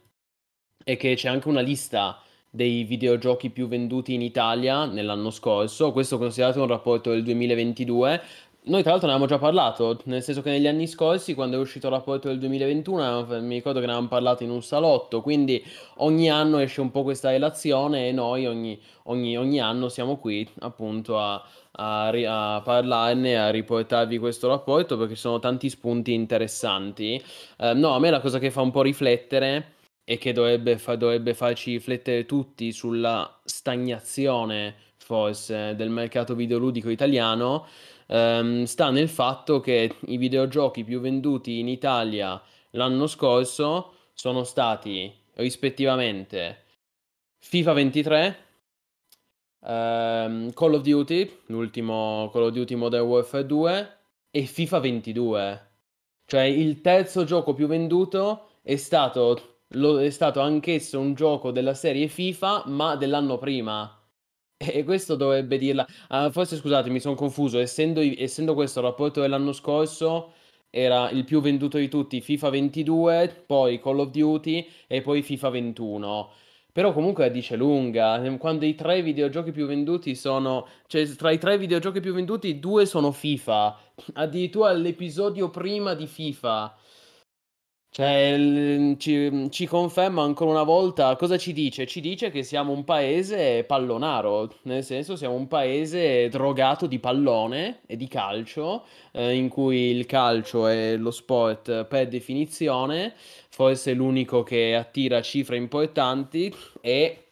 Speaker 4: è che c'è anche una lista dei videogiochi più venduti in Italia nell'anno scorso, questo considerato un rapporto del 2022. Noi tra l'altro ne avevamo già parlato, nel senso che negli anni scorsi, quando è uscito il rapporto del 2021, avevamo- mi ricordo che ne avevamo parlato in un salotto, quindi ogni anno esce un po' questa relazione e noi ogni, ogni- ogni anno siamo qui appunto a, a a parlarne, a riportarvi questo rapporto perché ci sono tanti spunti interessanti. Eh, no, a me la cosa che fa un po' riflettere e che dovrebbe, fa- dovrebbe farci riflettere tutti sulla stagnazione, forse, del mercato videoludico italiano, ehm, sta nel fatto che i videogiochi più venduti in Italia l'anno scorso sono stati rispettivamente FIFA 23, ehm, Call of Duty, l'ultimo Call of Duty Modern Warfare 2 e FIFA 22. Cioè il terzo gioco più venduto è stato, lo- è stato anch'esso un gioco della serie FIFA, ma dell'anno prima. E questo dovrebbe dirla. Ah, forse scusate, mi sono confuso. Essendo, essendo questo il rapporto dell'anno scorso, era il più venduto di tutti FIFA 22, poi Call of Duty e poi FIFA 21. Però comunque la dice lunga. Quando i tre videogiochi più venduti sono. Cioè, tra i tre videogiochi più venduti, due sono FIFA. Addirittura l'episodio prima di FIFA. Cioè, ci, ci conferma ancora una volta cosa ci dice? Ci dice che siamo un paese pallonaro, nel senso siamo un paese drogato di pallone e di calcio, eh, in cui il calcio è lo sport per definizione, forse l'unico che attira cifre importanti e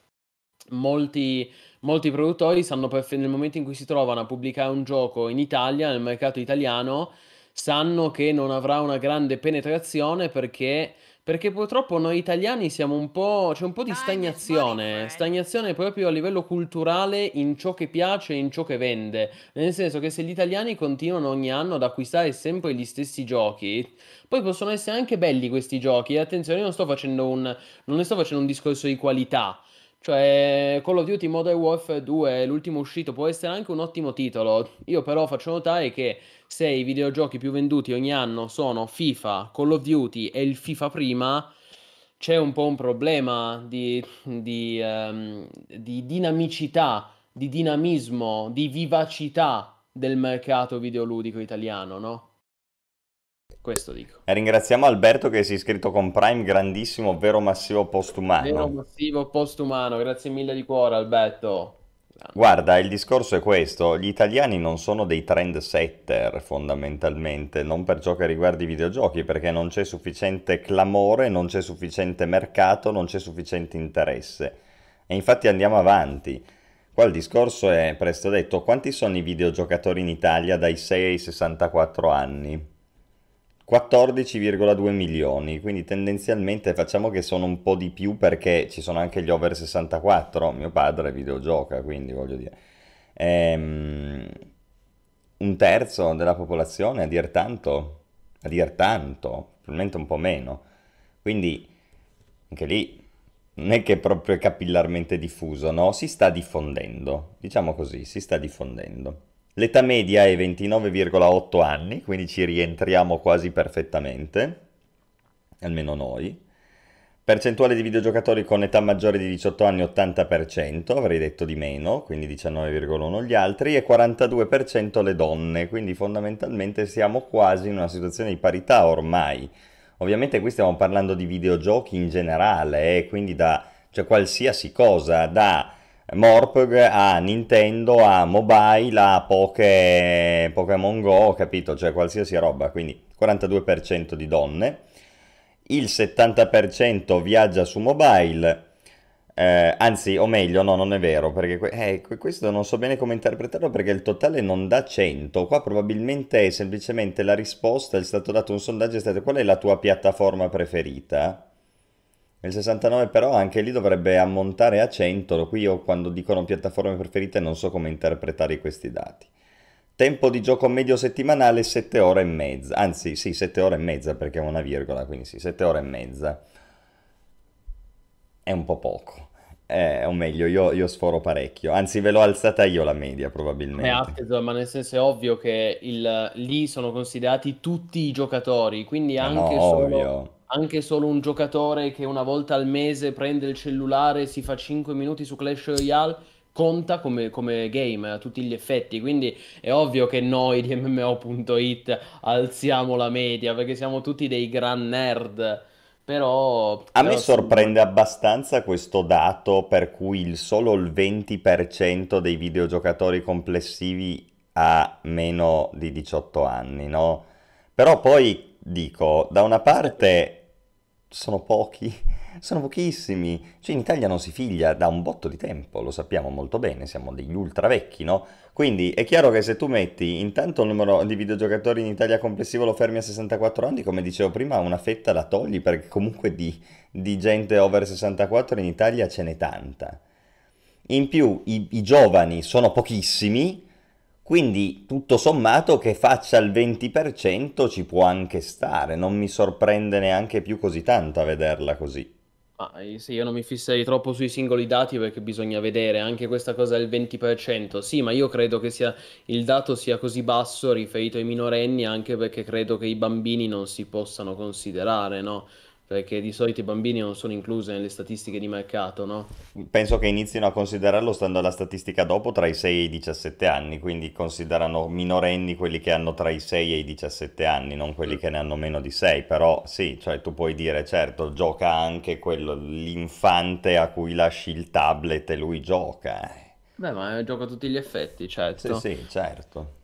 Speaker 4: molti, molti produttori sanno perfe- nel momento in cui si trovano a pubblicare un gioco in Italia, nel mercato italiano, sanno che non avrà una grande penetrazione perché, perché purtroppo noi italiani siamo un po', c'è un po' di stagnazione, stagnazione proprio a livello culturale in ciò che piace e in ciò che vende. Nel senso che se gli italiani continuano ogni anno ad acquistare sempre gli stessi giochi, poi possono essere anche belli questi giochi. Attenzione, io non sto facendo un, non ne sto facendo un discorso di qualità. Cioè, Call of Duty Modern Warfare 2, l'ultimo uscito, può essere anche un ottimo titolo. Io però faccio notare che se i videogiochi più venduti ogni anno sono FIFA, Call of Duty e il FIFA prima, c'è un po' un problema di, di, ehm, di dinamicità, di dinamismo, di vivacità del mercato videoludico italiano, no? Questo dico.
Speaker 2: E ringraziamo Alberto che si è iscritto con Prime, grandissimo, vero massivo
Speaker 4: Vero
Speaker 2: postumano.
Speaker 4: massivo postumano, grazie mille di cuore Alberto.
Speaker 2: Guarda, il discorso è questo, gli italiani non sono dei trend setter fondamentalmente, non per ciò che riguarda i videogiochi, perché non c'è sufficiente clamore, non c'è sufficiente mercato, non c'è sufficiente interesse. E infatti andiamo avanti. Qua il discorso è, presto detto, quanti sono i videogiocatori in Italia dai 6 ai 64 anni? 14,2 milioni, quindi tendenzialmente facciamo che sono un po' di più perché ci sono anche gli over 64, mio padre videogioca, quindi voglio dire. Ehm, un terzo della popolazione, a dir tanto, a dir tanto, probabilmente un po' meno. Quindi anche lì non è che è proprio capillarmente diffuso, no? Si sta diffondendo, diciamo così, si sta diffondendo. L'età media è 29,8 anni, quindi ci rientriamo quasi perfettamente, almeno noi. Percentuale di videogiocatori con età maggiore di 18 anni 80%, avrei detto di meno, quindi 19,1 gli altri, e 42% le donne, quindi fondamentalmente siamo quasi in una situazione di parità ormai. Ovviamente qui stiamo parlando di videogiochi in generale, eh, quindi da cioè qualsiasi cosa, da Morpg a Nintendo, a mobile, a Poké, Pokémon Go, capito? Cioè qualsiasi roba, quindi 42% di donne il 70% viaggia su mobile, eh, anzi, o meglio, no, non è vero, perché eh, questo non so bene come interpretarlo perché il totale non dà 100. Qua probabilmente è semplicemente la risposta, è stato dato un sondaggio, è stato qual è la tua piattaforma preferita? Il 69 però anche lì dovrebbe ammontare a 100, qui io quando dicono piattaforme preferite non so come interpretare questi dati. Tempo di gioco medio settimanale 7 ore e mezza, anzi sì, 7 ore e mezza perché è una virgola, quindi sì, 7 ore e mezza. È un po' poco. Eh, o meglio, io, io, sforo parecchio, anzi ve l'ho alzata io la media probabilmente.
Speaker 4: Atteso, ma nel senso è ovvio che il, lì sono considerati tutti i giocatori, quindi anche, no, solo, anche, solo, un giocatore che una volta al mese prende il cellulare e si fa 5 minuti su Clash Royale conta come, come, game a tutti gli effetti. Quindi è ovvio che noi di MMO.it alziamo la media perché siamo tutti dei gran nerd. Però,
Speaker 2: a me sorprende abbastanza questo dato per cui il solo il 20% dei videogiocatori complessivi ha meno di 18 anni, no? Però poi dico, da una parte sono pochi (laughs) sono pochissimi. Cioè in Italia non si figlia da un botto di tempo, lo sappiamo molto bene, siamo degli ultra vecchi, no? Quindi è chiaro che se tu metti intanto il numero di videogiocatori in Italia complessivo lo fermi a 64 anni, come dicevo prima, una fetta la togli perché comunque di, di gente over 64 in Italia ce n'è tanta. In più i, i giovani sono pochissimi, quindi tutto sommato che faccia il 20% ci può anche stare, non mi sorprende neanche più così tanto a vederla così.
Speaker 4: Ah, sì, io non mi fisserei troppo sui singoli dati perché bisogna vedere anche questa cosa del 20%. Sì, ma io credo che sia, il dato sia così basso riferito ai minorenni anche perché credo che i bambini non si possano considerare, no? Perché di solito i bambini non sono inclusi nelle statistiche di mercato, no?
Speaker 2: Penso che inizino a considerarlo stando alla statistica dopo tra i 6 e i 17 anni, quindi considerano minorenni quelli che hanno tra i 6 e i 17 anni, non quelli mm. che ne hanno meno di 6, però sì, cioè tu puoi dire certo, gioca anche quello, l'infante a cui lasci il tablet e lui gioca. Eh.
Speaker 4: Beh, ma gioca a tutti gli effetti, certo.
Speaker 2: Sì, sì, certo.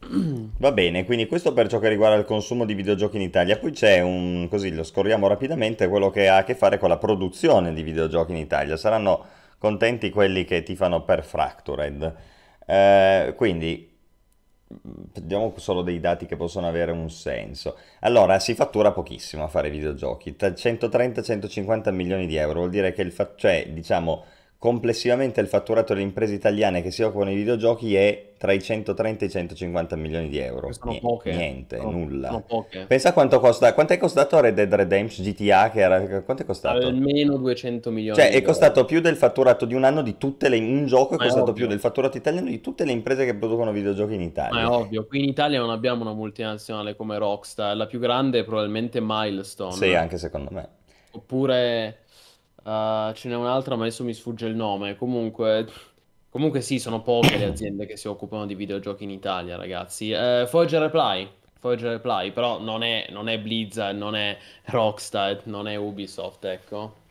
Speaker 2: (clears throat) Va bene, quindi questo per ciò che riguarda il consumo di videogiochi in Italia. Poi c'è un, così lo scorriamo rapidamente, quello che ha a che fare con la produzione di videogiochi in Italia. Saranno contenti quelli che ti fanno per Fractured. Eh, quindi, vediamo solo dei dati che possono avere un senso. Allora, si fattura pochissimo a fare videogiochi, tra 130 e 150 milioni di euro, vuol dire che il fa- cioè, diciamo Complessivamente il fatturato delle imprese italiane che si occupano di videogiochi è tra i 130 e i 150 milioni di euro.
Speaker 4: Sono N- poche.
Speaker 2: Niente,
Speaker 4: sono,
Speaker 2: nulla.
Speaker 4: Sono poche.
Speaker 2: Pensa quanto costa. Quanto è costato Red Dead Redemption GTA? Che era, quanto è costato?
Speaker 4: Almeno 200 milioni.
Speaker 2: Cioè, è costato più del fatturato di un anno di tutte le. Un gioco è Ma costato è più del fatturato italiano di tutte le imprese che producono videogiochi in Italia.
Speaker 4: Ma è ovvio. Qui in Italia non abbiamo una multinazionale come Rockstar. La più grande è probabilmente Milestone.
Speaker 2: Sì, anche secondo me.
Speaker 4: Oppure. Uh, ce n'è un'altra, ma adesso mi sfugge il nome. Comunque, comunque sì, sono poche le aziende che si occupano di videogiochi in Italia, ragazzi. Uh, Foggia Reply, Foggia Reply, però non è, non è Blizzard, non è Rockstar, non è Ubisoft, ecco.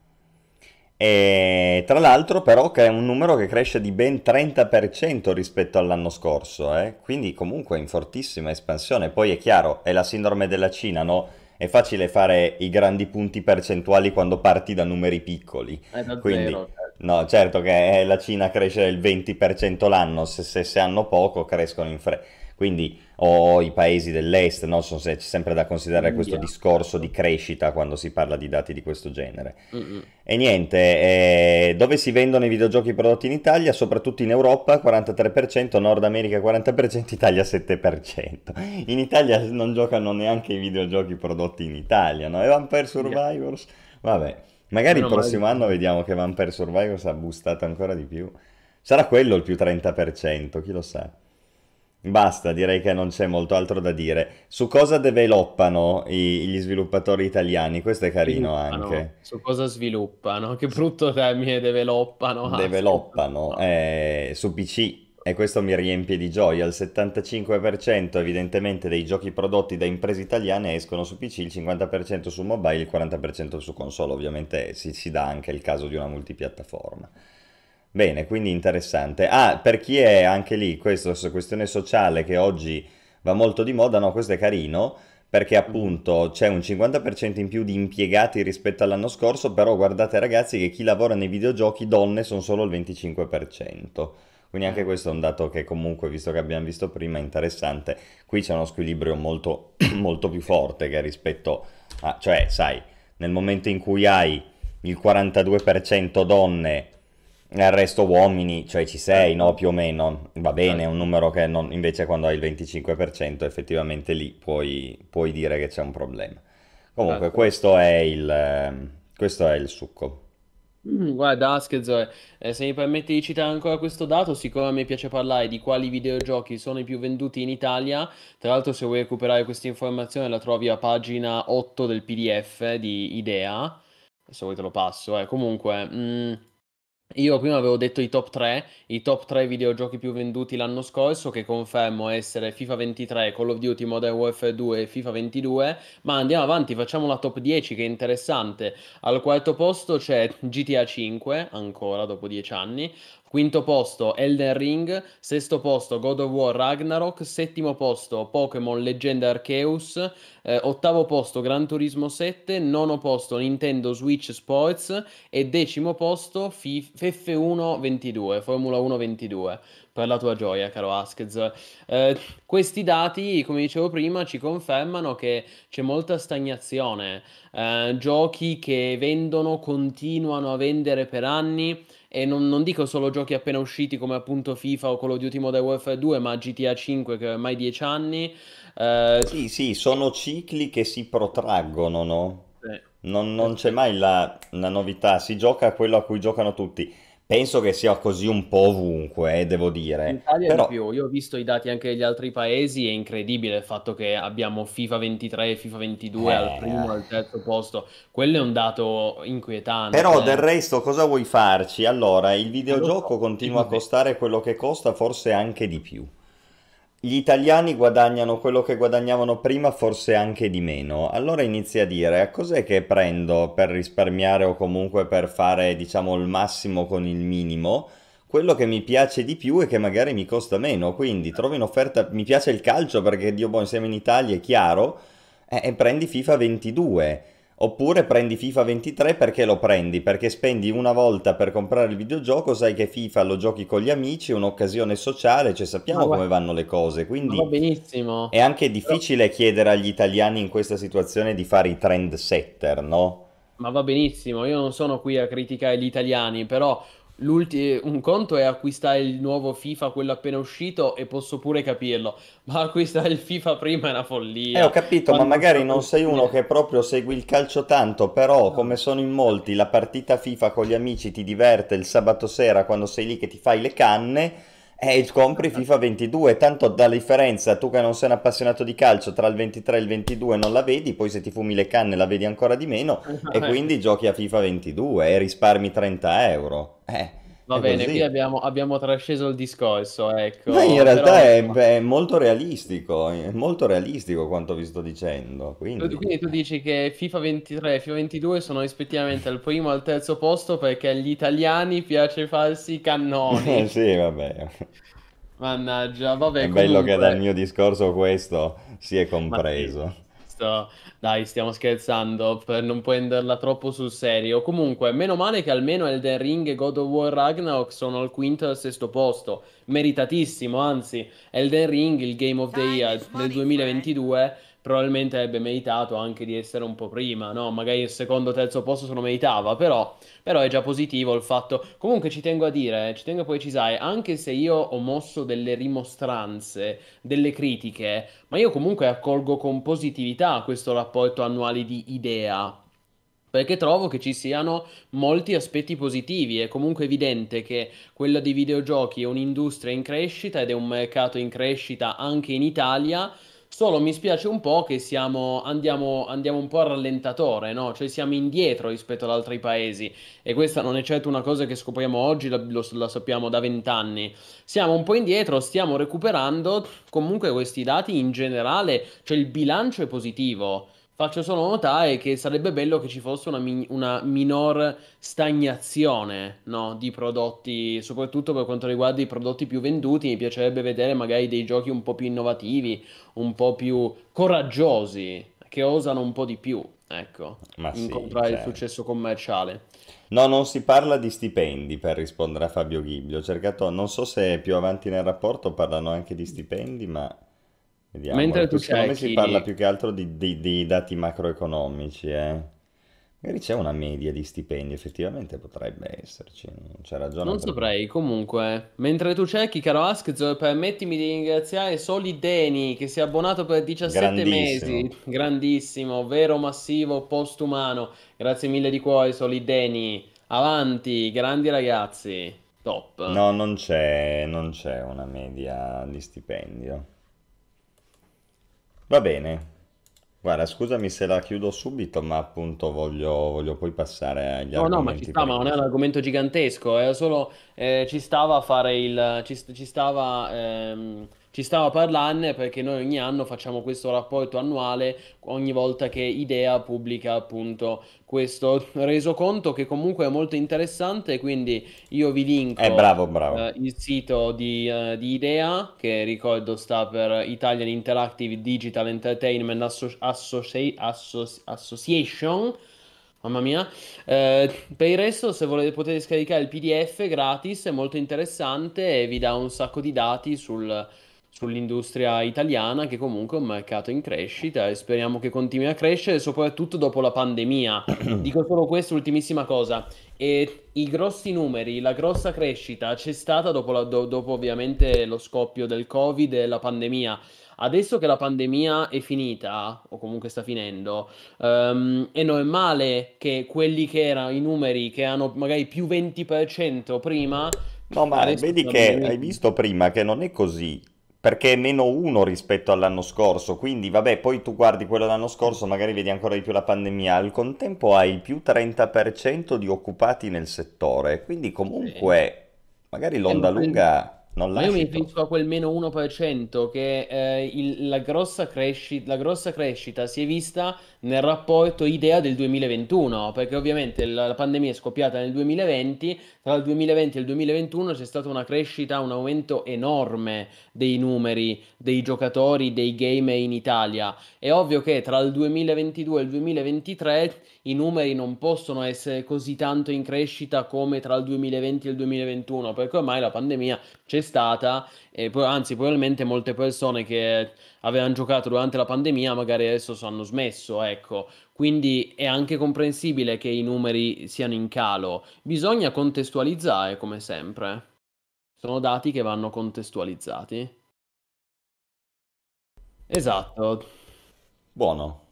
Speaker 2: E tra l'altro però che è un numero che cresce di ben 30% rispetto all'anno scorso, eh? quindi comunque in fortissima espansione. Poi è chiaro, è la sindrome della Cina, no? È facile fare i grandi punti percentuali quando parti da numeri piccoli.
Speaker 4: È da Quindi, zero.
Speaker 2: No, certo che la Cina cresce del 20% l'anno, se, se, se hanno poco crescono in fretta quindi o i paesi dell'est, no? so c'è sempre da considerare questo discorso di crescita quando si parla di dati di questo genere. Mm-hmm. E niente, eh, dove si vendono i videogiochi prodotti in Italia? Soprattutto in Europa 43%, Nord America 40%, Italia 7%. In Italia non giocano neanche i videogiochi prodotti in Italia, no? E Vampire Survivors? Vabbè, magari il prossimo anno vediamo che Vampire Survivors ha boostato ancora di più. Sarà quello il più 30%, chi lo sa. Basta, direi che non c'è molto altro da dire. Su cosa developano i- gli sviluppatori italiani? Questo è carino
Speaker 4: Sviluppano.
Speaker 2: anche.
Speaker 4: Su cosa sviluppano? Che brutto termine, developpano. (laughs)
Speaker 2: Developpano
Speaker 4: Aspetta.
Speaker 2: eh, su PC e questo mi riempie di gioia. Il 75% evidentemente dei giochi prodotti da imprese italiane escono su PC, il 50% su mobile, il 40% su console. Ovviamente si, si dà anche il caso di una multipiattaforma. Bene, quindi interessante. Ah, per chi è anche lì, questa questione sociale che oggi va molto di moda, no, questo è carino perché appunto c'è un 50% in più di impiegati rispetto all'anno scorso, però guardate ragazzi che chi lavora nei videogiochi donne sono solo il 25%. Quindi anche questo è un dato che comunque, visto che abbiamo visto prima, è interessante. Qui c'è uno squilibrio molto, (clears throat) molto più forte che rispetto a... cioè, sai, nel momento in cui hai il 42% donne il resto uomini, cioè ci sei, no? Più o meno. Va bene, è un numero che non... invece quando hai il 25% effettivamente lì puoi, puoi dire che c'è un problema. Comunque,
Speaker 4: Certo.
Speaker 2: questo è il, questo è il succo.
Speaker 4: Mm, Guarda, Askez, eh, eh, se mi permetti di citare ancora questo dato, siccome a me piace parlare di quali videogiochi sono i più venduti in Italia, tra l'altro se vuoi recuperare questa informazione la trovi a pagina 8 del PDF di Idea, se vuoi te lo passo, eh. Comunque, mm, io prima avevo detto i top 3, i top 3 videogiochi più venduti l'anno scorso, che confermo essere FIFA 23, Call of Duty Modern Warfare 2 e FIFA 22, ma andiamo avanti, facciamo la top 10 che è interessante. Al quarto posto c'è GTA 5, ancora dopo 10 anni. Quinto posto Elden Ring, sesto posto God of War Ragnarok, settimo posto Pokémon Legenda Arceus, eh, ottavo posto Gran Turismo 7, nono posto Nintendo Switch Sports e decimo posto Fi- F1 22, Formula 1 22. Per la tua gioia, caro Askez. Eh, questi dati, come dicevo prima, ci confermano che c'è molta stagnazione. Eh, giochi che vendono continuano a vendere per anni. E non, non dico solo giochi appena usciti come appunto FIFA o Call of Duty Modern Warfare 2, ma GTA 5 che è ormai 10 anni. Eh,
Speaker 2: Sì, sì, sono cicli che si protraggono, no?
Speaker 4: sì,
Speaker 2: Non, non c'è mai la, la novità, si gioca a quello a cui giocano tutti. Penso che sia così un po' ovunque, eh, devo
Speaker 4: In
Speaker 2: dire.
Speaker 4: Italia di
Speaker 2: Però,
Speaker 4: più, io ho visto i dati anche degli altri paesi, è incredibile il fatto che abbiamo FIFA 23 e FIFA 22 al primo e
Speaker 2: eh,
Speaker 4: al terzo posto. Quello è un dato
Speaker 2: Però del
Speaker 4: inquietante.
Speaker 2: resto cosa vuoi farci? Allora, il
Speaker 4: Eh,
Speaker 2: videogioco
Speaker 4: so,
Speaker 2: continua a costare quello che costa, forse anche di più. Gli italiani guadagnano quello che guadagnavano prima, forse anche di meno. Allora inizi a dire, a cos'è che prendo per risparmiare o comunque per fare, diciamo, il massimo con il minimo? Quello che mi piace di più e che magari mi costa meno. Quindi trovo in offerta, mi piace il calcio perché Dio buono, siamo in Italia, è chiaro, e e prendi FIFA 22. Oppure prendi FIFA 23 perché lo prendi? Perché spendi una volta per comprare il videogioco, sai che FIFA lo giochi con gli amici, è un'occasione sociale, cioè sappiamo come vanno le cose,
Speaker 4: ma va
Speaker 2: quindi
Speaker 4: benissimo.
Speaker 2: è anche
Speaker 4: Però...
Speaker 2: difficile chiedere agli italiani in questa situazione di fare i trend setter, no?
Speaker 4: Ma va benissimo, io non sono qui a criticare gli italiani, però l'ulti- un conto è acquistare il nuovo FIFA, quello appena uscito, e posso pure capirlo, ma acquistare il FIFA prima è una
Speaker 2: Eh, ho
Speaker 4: follia.
Speaker 2: capito, ma
Speaker 4: Quando
Speaker 2: magari
Speaker 4: sta
Speaker 2: non sei uno che proprio segui il calcio tanto, però come
Speaker 4: No.
Speaker 2: sono in molti, la partita FIFA con gli amici ti diverte il sabato sera quando sei lì che ti fai le canne e compri FIFA 22, tanto dalla differenza, tu che non sei un appassionato di calcio, tra il 23 e il 22 non la vedi, poi se ti fumi le canne la vedi ancora di meno e (laughs) quindi giochi a FIFA 22 e risparmi 30 euro. Eh,
Speaker 4: Va
Speaker 2: è
Speaker 4: bene, qui
Speaker 2: così.
Speaker 4: abbiamo, abbiamo trasceso il discorso,
Speaker 2: Ma in
Speaker 4: ecco,
Speaker 2: realtà
Speaker 4: però
Speaker 2: è, è molto realistico, è molto realistico quanto vi sto dicendo,
Speaker 4: Tu-
Speaker 2: quindi...
Speaker 4: Quindi tu dici che FIFA 23 e FIFA 22 sono rispettivamente al primo e al terzo posto perché agli italiani piace farsi i cannoni. (laughs)
Speaker 2: Sì, vabbè.
Speaker 4: Mannaggia,
Speaker 2: È
Speaker 4: vabbè,
Speaker 2: bello che dal
Speaker 4: comunque,
Speaker 2: mio discorso questo si è
Speaker 4: ma sto- dai, stiamo scherzando per non prenderla troppo sul serio. Comunque, meno male che almeno Elden Ring e God of War Ragnarok sono al quinto e al sesto posto. Meritatissimo, anzi, Elden Ring, il Game of the Year del 2022, probabilmente avrebbe meritato anche di essere un po' prima, no? Magari il secondo o terzo posto se lo meritava, però, però è già positivo il fatto. Comunque ci tengo a dire, ci tengo a precisare, anche se io ho mosso delle rimostranze, delle critiche, ma io comunque accolgo con positività questo rapporto annuale di idea. perché trovo che ci siano molti aspetti positivi. È comunque evidente che quella dei videogiochi è un'industria in crescita ed è un mercato in crescita anche in Italia. Solo mi spiace un po' che siamo, andiamo, andiamo un po' a rallentatore, no? Cioè siamo indietro rispetto ad altri paesi e questa non è certo una cosa che scopriamo oggi, la, lo, la sappiamo da vent'anni. Siamo un po' indietro, stiamo recuperando, comunque questi dati in generale, cioè il bilancio è positivo. Faccio solo notare che sarebbe bello che ci fosse una, mi- una minor stagnazione, no, di prodotti, soprattutto per quanto riguarda i prodotti più venduti. Mi piacerebbe vedere magari dei giochi un po' più innovativi, un po' più coraggiosi, che osano un po' di più, ecco,
Speaker 2: Ma sì,
Speaker 4: incontrare il
Speaker 2: certo.
Speaker 4: successo commerciale.
Speaker 2: No, non si parla di stipendi per rispondere a Fabio Ghiblio. Ho cercato, non so se più avanti nel rapporto parlano anche di stipendi, ma vediamo.
Speaker 4: Mentre tu
Speaker 2: secondo me si parla più che altro di, di- di dati macroeconomici, eh. Magari c'è una media di stipendi, effettivamente potrebbe esserci, c'è ragione
Speaker 4: Non
Speaker 2: perché...
Speaker 4: saprei, comunque, mentre tu cerchi, caro Askzo, permettimi di ringraziare Soli Deni che si è abbonato per 17 mesi,
Speaker 2: Grandissimo.
Speaker 4: grandissimo, vero massivo postumano, grazie mille di cuore Soli Deni, avanti, grandi ragazzi, top.
Speaker 2: No, non c'è, non c'è una media di stipendio. Va bene. Guarda, scusami se la chiudo subito, ma appunto voglio, voglio poi passare agli
Speaker 4: No, no, ma ci
Speaker 2: argomenti
Speaker 4: sta, ma non è un argomento gigantesco, è solo eh, ci stava a fare il ci, ci stava ehm, ci stava a parlarne perché noi ogni anno facciamo questo rapporto annuale ogni volta che IDEA pubblica appunto questo resoconto che comunque è molto interessante, quindi io vi
Speaker 2: Eh,
Speaker 4: linko
Speaker 2: bravo, bravo.
Speaker 4: eh, il sito di, eh, di IDEA che ricordo sta per Italian Interactive Digital Entertainment Asso- Associ- Associ- Association. Mamma mia, eh, per il resto, se volete, potete scaricare il PDF gratis, è molto interessante e vi dà un sacco di dati sul- sull'industria italiana, che comunque è un mercato in crescita e speriamo che continui a crescere, soprattutto dopo la pandemia. (clears throat) Dico solo questa ultimissima cosa. E i grossi numeri, la grossa crescita c'è stata dopo, la- do- dopo ovviamente lo scoppio del Covid e la pandemia. Adesso che la pandemia è finita, o comunque sta finendo, Ehm, è normale che quelli che erano i numeri che hanno magari più 20% prima,
Speaker 2: No, ma vedi che hai visto prima che non è così, perché è meno uno rispetto all'anno scorso, quindi vabbè, poi tu guardi quello dell'anno scorso, magari vedi ancora di più la pandemia, al contempo hai più 30% di occupati nel settore, quindi comunque magari
Speaker 4: Eh,
Speaker 2: l'onda
Speaker 4: quel-
Speaker 2: lunga non
Speaker 4: ma io mi riferisco a quel meno 1% che eh, il- la grossa cresci- la grossa crescita si è vista nel rapporto IDEA del 2021, perché ovviamente la, la pandemia è scoppiata nel 2020, tra il 2020 e il 2021 c'è stata una crescita, un aumento enorme dei numeri dei giocatori, dei gamer in Italia. È ovvio che tra il 2022 e il 2023 i numeri non possono essere così tanto in crescita come tra il 2020 e il 2021, perché ormai la pandemia c'è stata e anzi, probabilmente molte persone che avevano giocato durante la pandemia magari adesso hanno smesso, ecco. Quindi è anche comprensibile che i numeri siano in calo. Bisogna contestualizzare, come sempre. Sono dati che vanno contestualizzati. Esatto.
Speaker 2: Buono,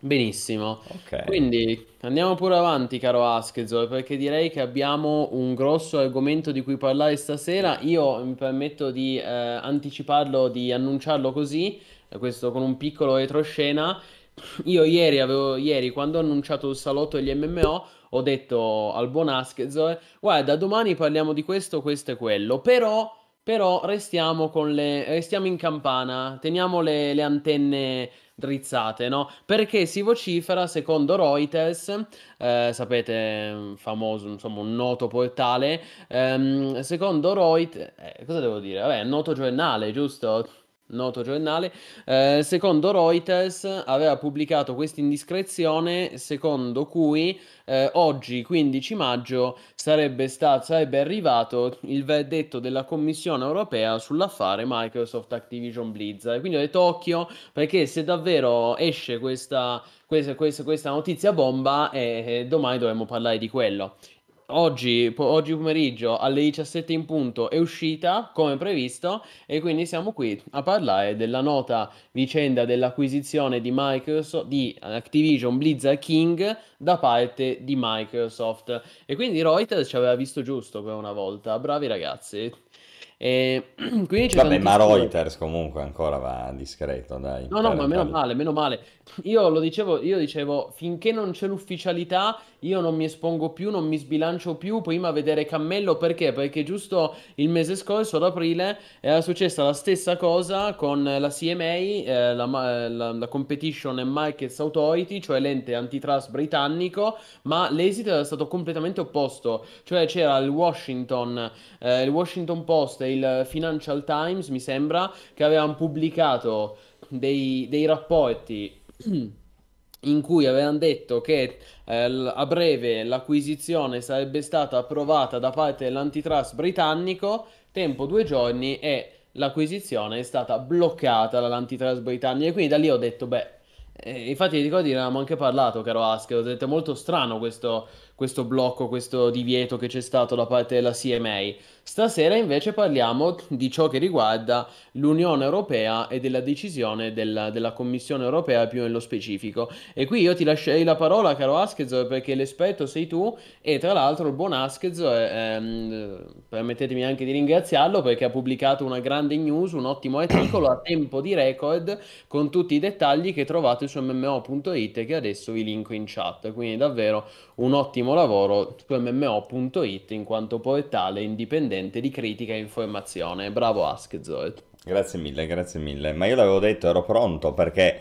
Speaker 4: Benissimo.
Speaker 2: ok.
Speaker 4: Quindi andiamo pure avanti, caro Askezor, perché direi che abbiamo un grosso argomento di cui parlare stasera. Io mi permetto di eh, anticiparlo, di annunciarlo così, eh, questo con un piccolo retroscena. Io ieri, avevo, ieri, quando ho annunciato il salotto degli MMO, ho detto al buon Askezor, guarda, domani parliamo di questo, questo e quello, però, però restiamo con le, restiamo in campana, teniamo le, le antenne drizzate, no? Perché si vocifera, secondo Reuters, eh, sapete, famoso, insomma, un noto portale, ehm, secondo Reuters, eh, cosa devo dire? Vabbè, noto giornale, giusto? Noto giornale. Eh, secondo Reuters aveva pubblicato questa indiscrezione secondo cui eh, oggi, 15 maggio, sarebbe stato, sarebbe arrivato il verdetto della Commissione europea sull'affare Microsoft Activision Blizzard. Quindi ho detto occhio perché se davvero esce questa, questa, questa, questa notizia bomba, eh, eh, domani dovremmo parlare di quello. Oggi, po- oggi pomeriggio alle 17 in punto è uscita come previsto e quindi siamo qui a parlare della nota vicenda dell'acquisizione di Microsoft, di Activision Blizzard King da parte di Microsoft. E quindi Reuters ci aveva visto giusto per una volta. Bravi ragazzi. E (clears throat) quindi c'è
Speaker 2: Vabbè, ma. Reuters comunque ancora va discreto, dai.
Speaker 4: No, no, ma meno male, meno male. Io lo dicevo, io dicevo, finché non c'è l'ufficialità, io non mi espongo più, non mi sbilancio più, prima a vedere Cammello, perché? Perché giusto il mese scorso, ad aprile, era successa la stessa cosa con la CMA, eh, la, ma- la- la Competition and Markets Authority, cioè l'ente antitrust britannico, ma l'esito era stato completamente opposto, cioè c'era il Washington, eh, il Washington Post e il Financial Times, mi sembra, che avevano pubblicato dei, dei rapporti (clears throat) in cui avevano detto che eh, a breve l'acquisizione sarebbe stata approvata da parte dell'antitrust britannico, tempo due giorni e l'acquisizione è stata bloccata dall'antitrust britannico. E quindi da lì ho detto, beh, eh, infatti ti ricordi, ne avevamo anche parlato, caro Asker, ho detto è molto strano questo, questo blocco, questo divieto che c'è stato da parte della CMA. Stasera invece parliamo di ciò che riguarda l'Unione Europea e della decisione della, della Commissione Europea più nello specifico. E qui io ti lascerei la parola, caro Askez, perché l'esperto sei tu e tra l'altro il buon Askez, eh, ehm, permettetemi anche di ringraziarlo perché ha pubblicato una grande news, un ottimo articolo a tempo di record con tutti i dettagli che trovate su mmo.it che adesso vi linko in chat. Quindi davvero un ottimo lavoro su mmo.it in quanto portale indipendente di critica e informazione. Bravo Askzoid.
Speaker 2: Grazie mille, grazie mille. Ma io l'avevo detto, ero pronto perché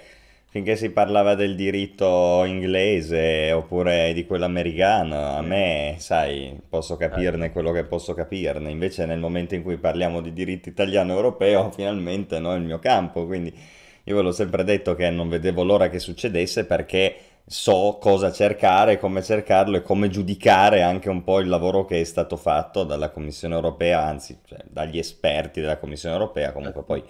Speaker 2: finché si parlava del diritto inglese oppure di quello americano, a me, sai, posso capirne quello che posso capirne. Invece nel momento in cui parliamo di diritto italiano e europeo, (laughs) finalmente no, è il mio campo. Quindi io ve l'ho sempre detto che non vedevo l'ora che succedesse perché so cosa cercare, come cercarlo e come giudicare anche un po' il lavoro che è stato fatto dalla Commissione europea, anzi, cioè, dagli esperti della Commissione europea, comunque poi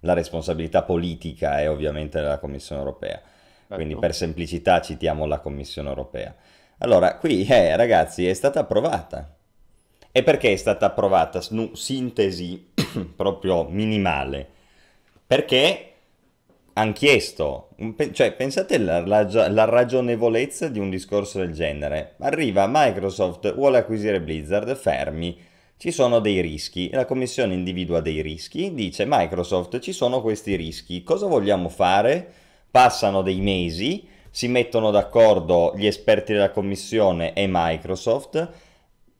Speaker 2: la responsabilità politica è ovviamente della Commissione europea. Quindi
Speaker 4: Ecco.
Speaker 2: per semplicità citiamo la Commissione europea. Allora, qui, eh, ragazzi, è stata approvata. E perché è stata approvata? Snu- sintesi (coughs) proprio minimale. Perché hanno chiesto, cioè pensate alla la, la ragionevolezza di un discorso del genere. Arriva Microsoft, vuole acquisire Blizzard, fermi, ci sono dei rischi, la commissione individua dei rischi, dice Microsoft ci sono questi rischi, cosa vogliamo fare? Passano dei mesi, si mettono d'accordo gli esperti della commissione e Microsoft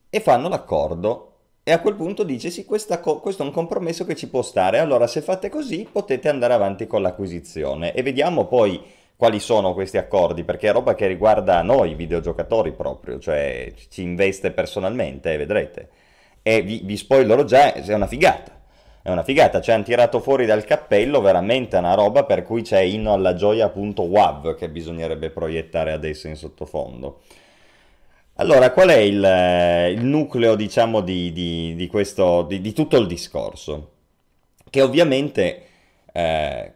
Speaker 2: e fanno l'accordo. E a quel punto dice sì, co- questo è un compromesso che ci può stare, allora se fate così potete andare avanti con l'acquisizione e vediamo poi quali sono questi accordi, perché è roba che riguarda noi videogiocatori proprio, cioè ci investe personalmente, eh, vedrete. E vi, vi spoilerò già, è una figata. È una figata, ci hanno tirato fuori dal cappello veramente una roba per cui c'è inno alla gioia.wav che bisognerebbe proiettare adesso in sottofondo. Allora, qual è il, eh, il nucleo, diciamo, di, di- di questo, di, di tutto il discorso? Che ovviamente, eh,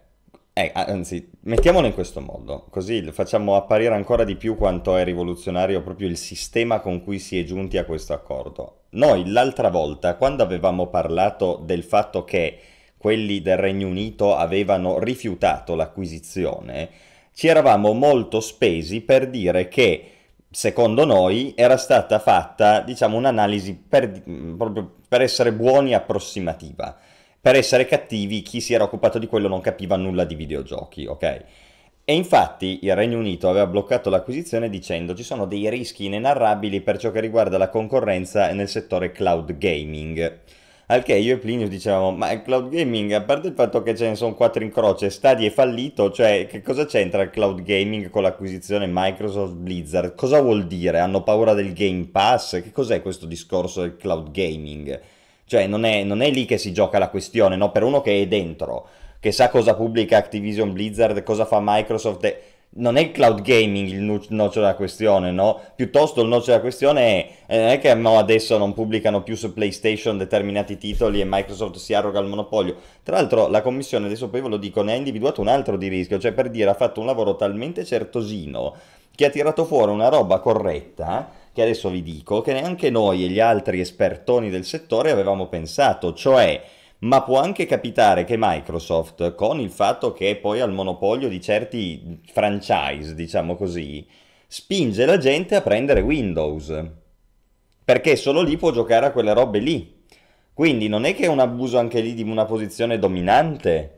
Speaker 2: eh, anzi, mettiamolo in questo modo, così facciamo apparire ancora di più quanto è rivoluzionario proprio il sistema con cui si è giunti a questo accordo. Noi l'altra volta, quando avevamo parlato del fatto che quelli del Regno Unito avevano rifiutato l'acquisizione, ci eravamo molto spesi per dire che secondo noi era stata fatta, diciamo, un'analisi per, proprio per essere buoni approssimativa. Per essere cattivi, chi si era occupato di quello non capiva nulla di videogiochi, ok? E infatti il Regno Unito aveva bloccato l'acquisizione dicendo ci sono dei rischi inenarrabili per ciò che riguarda la concorrenza nel settore cloud gaming. Al che io e Plinio dicevamo, ma il cloud gaming, a parte il fatto che ce ne sono quattro in croce, Stadia è fallito, cioè che cosa c'entra il cloud gaming con l'acquisizione Microsoft Blizzard? Cosa vuol dire? Hanno paura del Game Pass? Che cos'è questo discorso del cloud gaming? Cioè non è, non è lì che si gioca la questione, no? Per uno che è dentro, che sa cosa pubblica Activision Blizzard, cosa fa Microsoft, e- non è il cloud gaming il nocciolo della questione, no? Piuttosto il nocciolo della questione è, eh, non è che mo adesso non pubblicano più su PlayStation determinati titoli e Microsoft si arroga il monopolio. Tra l'altro la commissione, adesso poi ve lo dico, ne ha individuato un altro di rischio, cioè per dire ha fatto un lavoro talmente certosino che ha tirato fuori una roba corretta che adesso vi dico, che neanche noi e gli altri espertoni del settore avevamo pensato, cioè ma può anche capitare che Microsoft, con il fatto che poi ha il monopolio di certi franchise, diciamo così, spinge la gente a prendere Windows. Perché solo lì può giocare a quelle robe lì. Quindi non è che è un abuso anche lì di una posizione dominante,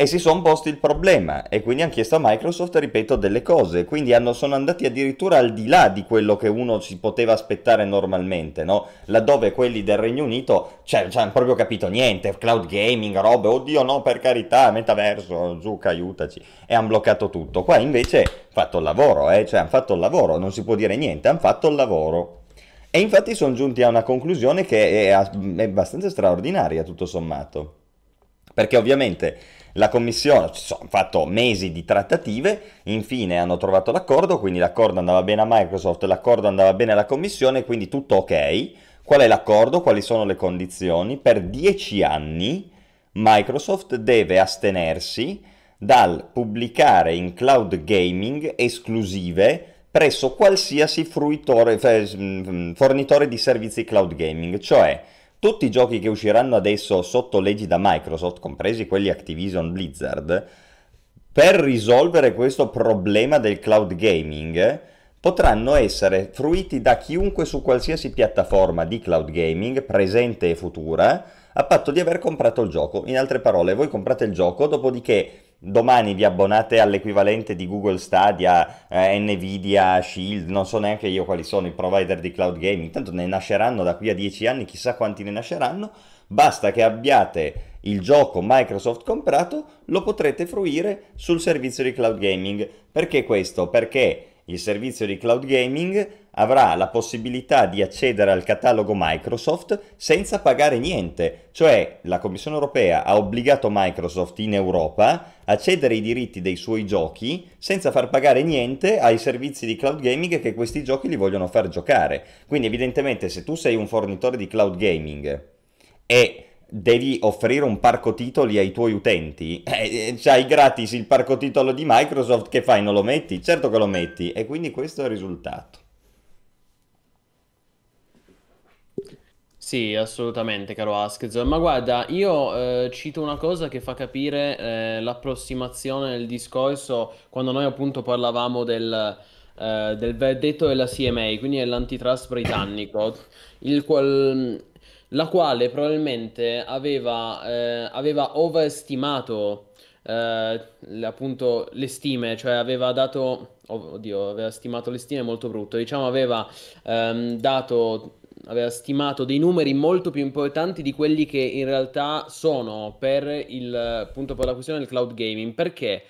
Speaker 2: e si sono posti il problema e quindi hanno chiesto a Microsoft, ripeto, delle cose. Quindi hanno, sono andati addirittura al di là di quello che uno si poteva aspettare normalmente, no? Laddove quelli del Regno Unito, cioè, cioè hanno proprio capito niente, cloud gaming, robe, oddio no, per carità, metaverso, Zucca, aiutaci. E hanno bloccato tutto. Qua invece hanno fatto il lavoro, eh? Cioè hanno fatto il lavoro, non si può dire niente, hanno fatto il lavoro. E infatti sono giunti a una conclusione che è, è abbastanza straordinaria, tutto sommato. Perché ovviamente la Commissione, ci sono fatto mesi di trattative, infine hanno trovato l'accordo, quindi l'accordo andava bene a Microsoft, l'accordo andava bene alla Commissione, quindi tutto ok. Qual è l'accordo? Quali sono le condizioni? Per dieci anni Microsoft deve astenersi dal pubblicare in cloud gaming esclusive presso qualsiasi fruitore, fornitore di servizi cloud gaming, cioè tutti i giochi che usciranno adesso sotto leggi da Microsoft, compresi quelli Activision Blizzard, per risolvere questo problema del cloud gaming, potranno essere fruiti da chiunque su qualsiasi piattaforma di cloud gaming, presente e futura, a patto di aver comprato il gioco. In altre parole, voi comprate il gioco, dopodiché domani vi abbonate all'equivalente di Google Stadia, eh, Nvidia, Shield, non so neanche io quali sono i provider di cloud gaming, tanto ne nasceranno da qui a dieci anni, chissà quanti ne nasceranno, basta che abbiate il gioco Microsoft comprato, lo potrete fruire sul servizio di cloud gaming. Perché questo? Perché il servizio di cloud gaming avrà la possibilità di accedere al catalogo Microsoft senza pagare niente, cioè la Commissione europea ha obbligato Microsoft in Europa a cedere i diritti dei suoi giochi senza far pagare niente ai servizi di cloud gaming che questi giochi li vogliono far giocare. Quindi evidentemente se tu sei un fornitore di cloud gaming e devi offrire un parco titoli ai tuoi utenti, eh, c'hai gratis il parco titolo di Microsoft, che fai? Non lo metti? Certo che lo metti, e quindi questo è il risultato.
Speaker 4: Sì, assolutamente, caro Askez. Ma guarda, io eh, cito una cosa che fa capire eh, l'approssimazione del discorso quando noi appunto parlavamo del, eh, del verdetto della CMA, quindi dell'antitrust britannico, il qual, la quale probabilmente aveva, eh, aveva overstimato eh, appunto le stime, cioè aveva dato, oh, oddio, aveva stimato le stime molto brutto, diciamo aveva ehm, dato aveva stimato dei numeri molto più importanti di quelli che in realtà sono per il appunto per la questione del cloud gaming. Perché?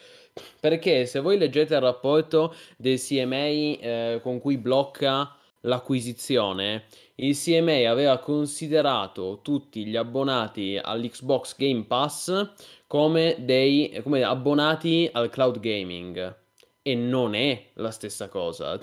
Speaker 4: Perché se voi leggete il rapporto del CMA eh, con cui blocca l'acquisizione, il CMA aveva considerato tutti gli abbonati all'Xbox Game Pass come dei come abbonati al cloud gaming e non è la stessa cosa.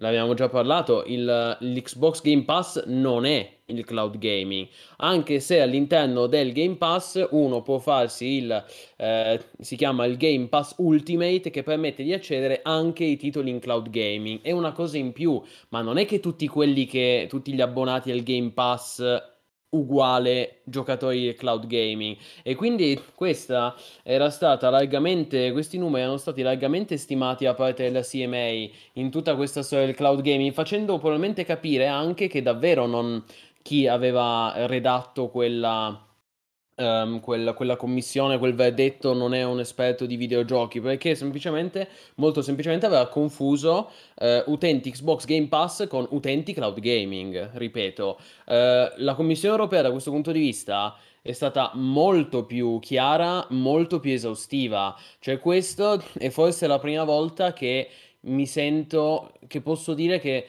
Speaker 4: L'abbiamo già parlato, il, l'Xbox Game Pass non è il cloud gaming, anche se all'interno del Game Pass uno può farsi il, eh, si chiama il Game Pass Ultimate che permette di accedere anche ai titoli in cloud gaming. È una cosa in più, ma non è che tutti quelli che, tutti gli abbonati al Game Pass uguale giocatori di cloud gaming. E quindi questa era stata largamente questi numeri erano stati largamente stimati da parte della CMA in tutta questa storia del cloud gaming facendo probabilmente capire anche che davvero non chi aveva redatto quella Um, quella, quella, commissione, quel verdetto non è un esperto di videogiochi perché semplicemente, molto semplicemente aveva confuso uh, utenti Xbox Game Pass con utenti cloud gaming, ripeto. Uh, la Commissione europea da questo punto di vista è stata molto più chiara, molto più esaustiva. Cioè questo è forse la prima volta che mi sento, che posso dire che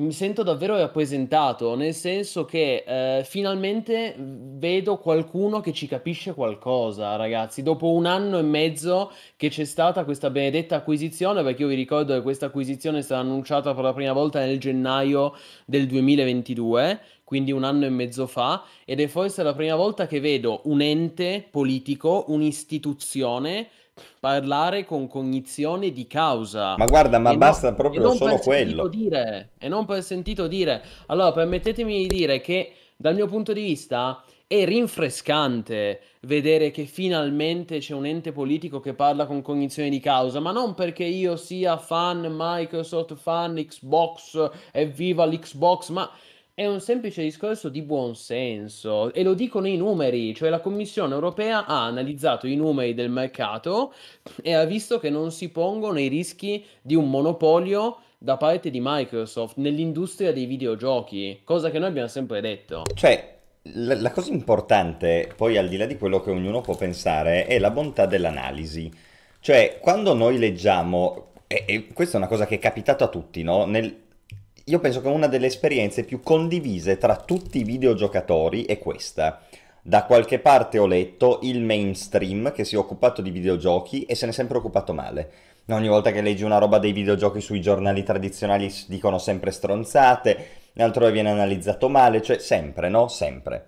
Speaker 4: mi sento davvero rappresentato, nel senso che eh, finalmente vedo qualcuno che ci capisce qualcosa, ragazzi. Dopo un anno e mezzo che c'è stata questa benedetta acquisizione, perché io vi ricordo che questa acquisizione è stata annunciata per la prima volta nel gennaio del 2022, quindi un anno e mezzo fa, ed è forse la prima volta che vedo un ente politico, un'istituzione parlare con cognizione di causa.
Speaker 2: Ma guarda, ma
Speaker 4: E
Speaker 2: basta
Speaker 4: no- e
Speaker 2: proprio
Speaker 4: non
Speaker 2: solo quello.
Speaker 4: dire, e non per sentito dire. Allora, permettetemi di dire che dal mio punto di vista è rinfrescante vedere che finalmente c'è un ente politico che parla con cognizione di causa, ma non perché io sia fan Microsoft, fan Xbox, evviva l'Xbox, ma è un semplice discorso di buon senso e lo dicono i numeri, cioè la Commissione europea ha analizzato i numeri del mercato e ha visto che non si pongono i rischi di un monopolio da parte di Microsoft nell'industria dei videogiochi, cosa che noi abbiamo sempre detto.
Speaker 2: Cioè, la, la cosa importante, poi al di là di quello che ognuno può pensare, è la bontà dell'analisi. Cioè, quando noi leggiamo, e, e questa è una cosa che è capitata a tutti, no? Nel- io penso che una delle esperienze più condivise tra tutti i videogiocatori è questa. Da qualche parte ho letto il mainstream che si è occupato di videogiochi e se ne è sempre occupato male. Ogni volta che leggi una roba dei videogiochi sui giornali tradizionali dicono sempre stronzate, altrove viene analizzato male, cioè sempre, no? Sempre.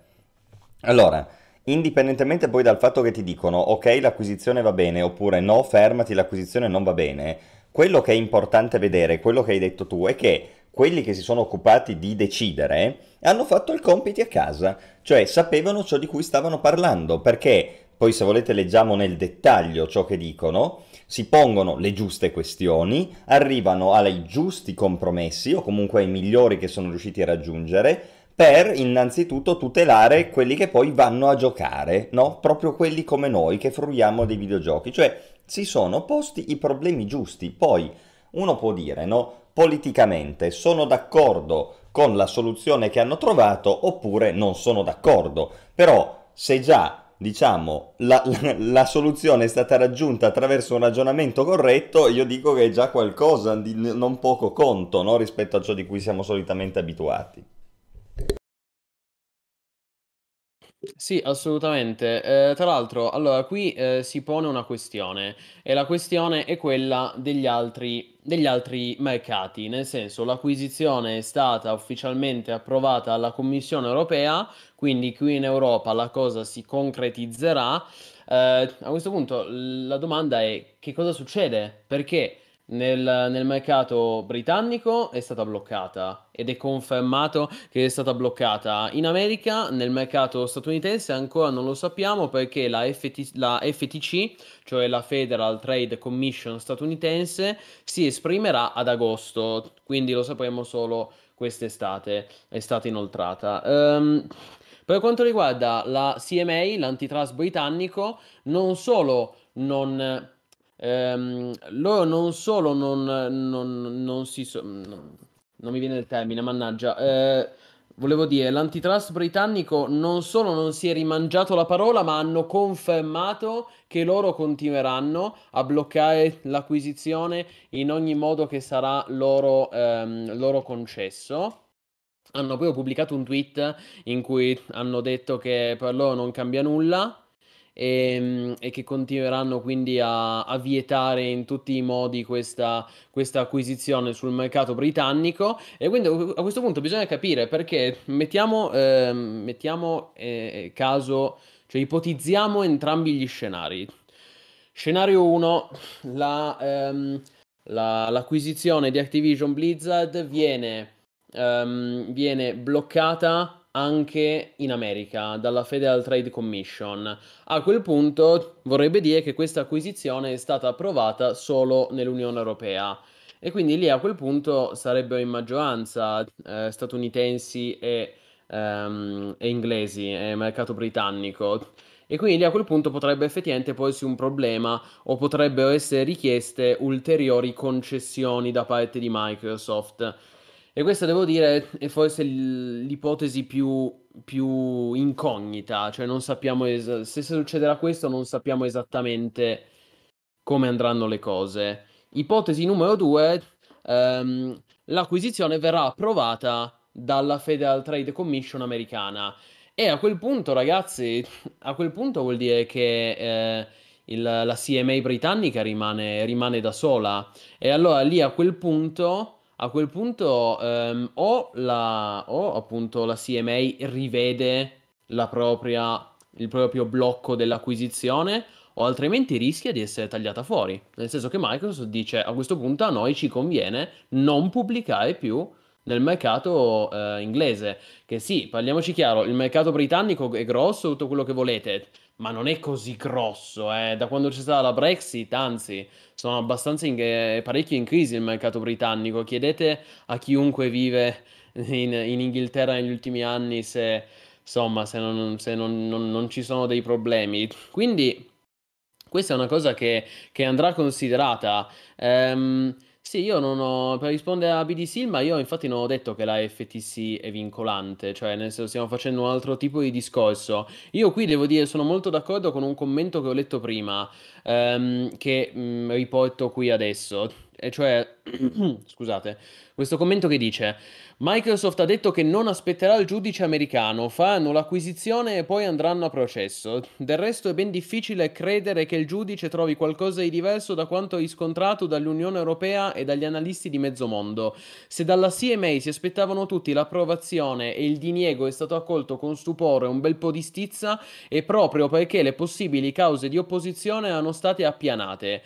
Speaker 2: Allora, indipendentemente poi dal fatto che ti dicono ok, l'acquisizione va bene oppure no, fermati, l'acquisizione non va bene, quello che è importante vedere, quello che hai detto tu, è che quelli che si sono occupati di decidere hanno fatto il compiti a casa, cioè sapevano ciò di cui stavano parlando, perché poi se volete leggiamo nel dettaglio ciò che dicono, si pongono le giuste questioni, arrivano ai giusti compromessi o comunque ai migliori che sono riusciti a raggiungere per innanzitutto tutelare quelli che poi vanno a giocare, no? Proprio quelli come noi che fruiamo dei videogiochi, cioè si sono posti i problemi giusti. Poi uno può dire, no? Politicamente sono d'accordo con la soluzione che hanno trovato oppure non sono d'accordo, però se già diciamo, la, la- la soluzione è stata raggiunta attraverso un ragionamento corretto, io dico che è già qualcosa di non poco conto, no? Rispetto a ciò di cui siamo solitamente abituati.
Speaker 4: Sì, assolutamente. Eh, tra l'altro, allora qui eh, si pone una questione e la questione è quella degli altri, degli altri mercati, nel senso l'acquisizione è stata ufficialmente approvata dalla Commissione europea, quindi qui in Europa la cosa si concretizzerà. Eh, a questo punto la domanda è che cosa succede? Perché nel, nel mercato britannico è stata bloccata ed è confermato che è stata bloccata. In America, nel mercato statunitense, ancora non lo sappiamo perché la, FT la FTC, cioè la Federal Trade Commission statunitense, si esprimerà ad agosto, quindi lo sapremo solo quest'estate, è stata inoltrata. Ehm, per quanto riguarda la CMA, l'antitrust britannico, non solo non Ehm, loro non solo non, non- non si so- non, non mi viene il termine, mannaggia. Eh, volevo dire, l'antitrust britannico non solo non si è rimangiato la parola, ma hanno confermato che loro continueranno a bloccare l'acquisizione in ogni modo che sarà loro, ehm, loro concesso. Hanno proprio pubblicato un tweet in cui hanno detto che per loro non cambia nulla e, e che continueranno quindi a, a vietare in tutti i modi questa, questa acquisizione sul mercato britannico. E quindi a questo punto bisogna capire perché mettiamo, ehm, mettiamo eh, caso, cioè ipotizziamo entrambi gli scenari. Scenario 1, la, ehm, la- l'acquisizione di Activision Blizzard viene, ehm, viene bloccata anche in America dalla Federal Trade Commission. A quel punto vorrebbe dire che questa acquisizione è stata approvata solo nell'Unione Europea. E quindi lì a quel punto sarebbero in maggioranza eh, statunitensi e, ehm, e inglesi, e mercato britannico. E quindi lì a quel punto potrebbe effettivamente porsi un problema o potrebbero essere richieste ulteriori concessioni da parte di Microsoft. E questa devo dire è forse l'ipotesi più, più incognita, cioè non sappiamo es- se succederà questo non sappiamo esattamente come andranno le cose. Ipotesi numero due, ehm, l'acquisizione verrà approvata dalla Federal Trade Commission americana. E a quel punto, ragazzi, a quel punto vuol dire che eh, il- la CMA britannica rimane, rimane da sola. E allora lì a quel punto, a quel punto ehm, o, la, o appunto la CMA rivede propria, il proprio blocco dell'acquisizione o altrimenti rischia di essere tagliata fuori. Nel senso che Microsoft dice a questo punto a noi ci conviene non pubblicare più nel mercato eh, inglese. Che sì, parliamoci chiaro, il mercato britannico è grosso, tutto quello che volete, ma non è così grosso. Eh. Da quando c'è stata la Brexit, anzi, sono abbastanza in, eh, parecchio in crisi il mercato britannico. Chiedete a chiunque vive in, in Inghilterra negli ultimi anni se, insomma, se, non, se non, non, non ci sono dei problemi. Quindi, questa è una cosa che, che andrà considerata. Ehm, sì, io non ho, per rispondere a BDC, ma io infatti non ho detto che la FTC è vincolante, cioè nel senso stiamo facendo un altro tipo di discorso. Io qui devo dire, sono molto d'accordo con un commento che ho letto prima, ehm, che mh, riporto qui adesso, e cioè, (clears throat) scusate, questo commento che dice... Microsoft ha detto che non aspetterà il giudice americano, faranno l'acquisizione e poi andranno a processo. Del resto è ben difficile credere che il giudice trovi qualcosa di diverso da quanto riscontrato dall'Unione Europea e dagli analisti di mezzo mondo. Se dalla CMA si aspettavano tutti l'approvazione e il diniego è stato accolto con stupore un bel po' di stizza, è proprio perché le possibili cause di opposizione erano state appianate.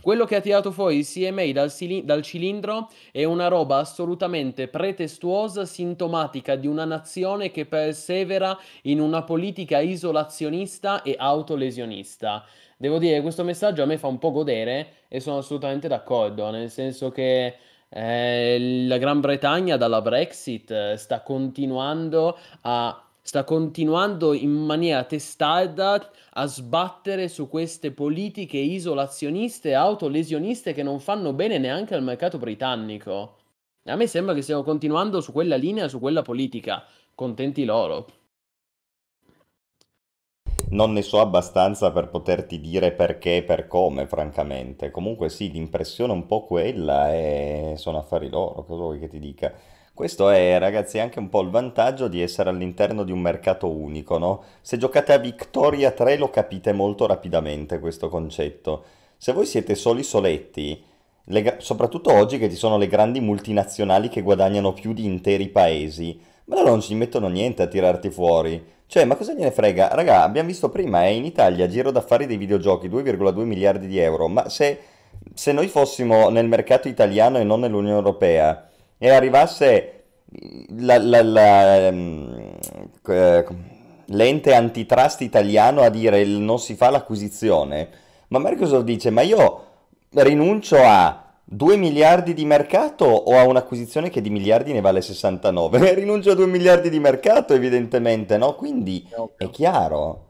Speaker 4: Quello che ha tirato fuori il CMA dal cilindro è una roba assolutamente pretestuosa, sintomatica di una nazione che persevera in una politica isolazionista e autolesionista. Devo dire, questo messaggio a me fa un po' godere e sono assolutamente d'accordo, nel senso che eh, la Gran Bretagna dalla Brexit eh, sta continuando a sta continuando in maniera testarda a sbattere su queste politiche isolazioniste e autolesioniste che non fanno bene neanche al mercato britannico. A me sembra che stiamo continuando su quella linea, su quella politica. Contenti loro.
Speaker 2: Non ne so abbastanza per poterti dire perché e per come, francamente. Comunque sì, l'impressione è un po' quella e sono affari loro, cosa vuoi che ti dica? Questo è, ragazzi, anche un po' il vantaggio di essere all'interno di un mercato unico, no? Se giocate a Victoria 3 lo capite molto rapidamente questo concetto. Se voi siete soli soletti, le, soprattutto oggi che ci sono le grandi multinazionali che guadagnano più di interi paesi, ma loro non ci mettono niente a tirarti fuori. Cioè, ma cosa gliene frega? Raga, abbiamo visto prima, è in Italia, giro d'affari dei videogiochi, 2,2 miliardi di euro, ma se, se noi fossimo nel mercato italiano e non nell'Unione Europea e arrivasse la, la, la, um, l'ente antitrust italiano a dire non si fa l'acquisizione, ma Microsoft dice ma io rinuncio a 2 miliardi di mercato o a un'acquisizione che di miliardi ne vale 69? (laughs) rinuncio a 2 miliardi di mercato evidentemente, no? Quindi è chiaro.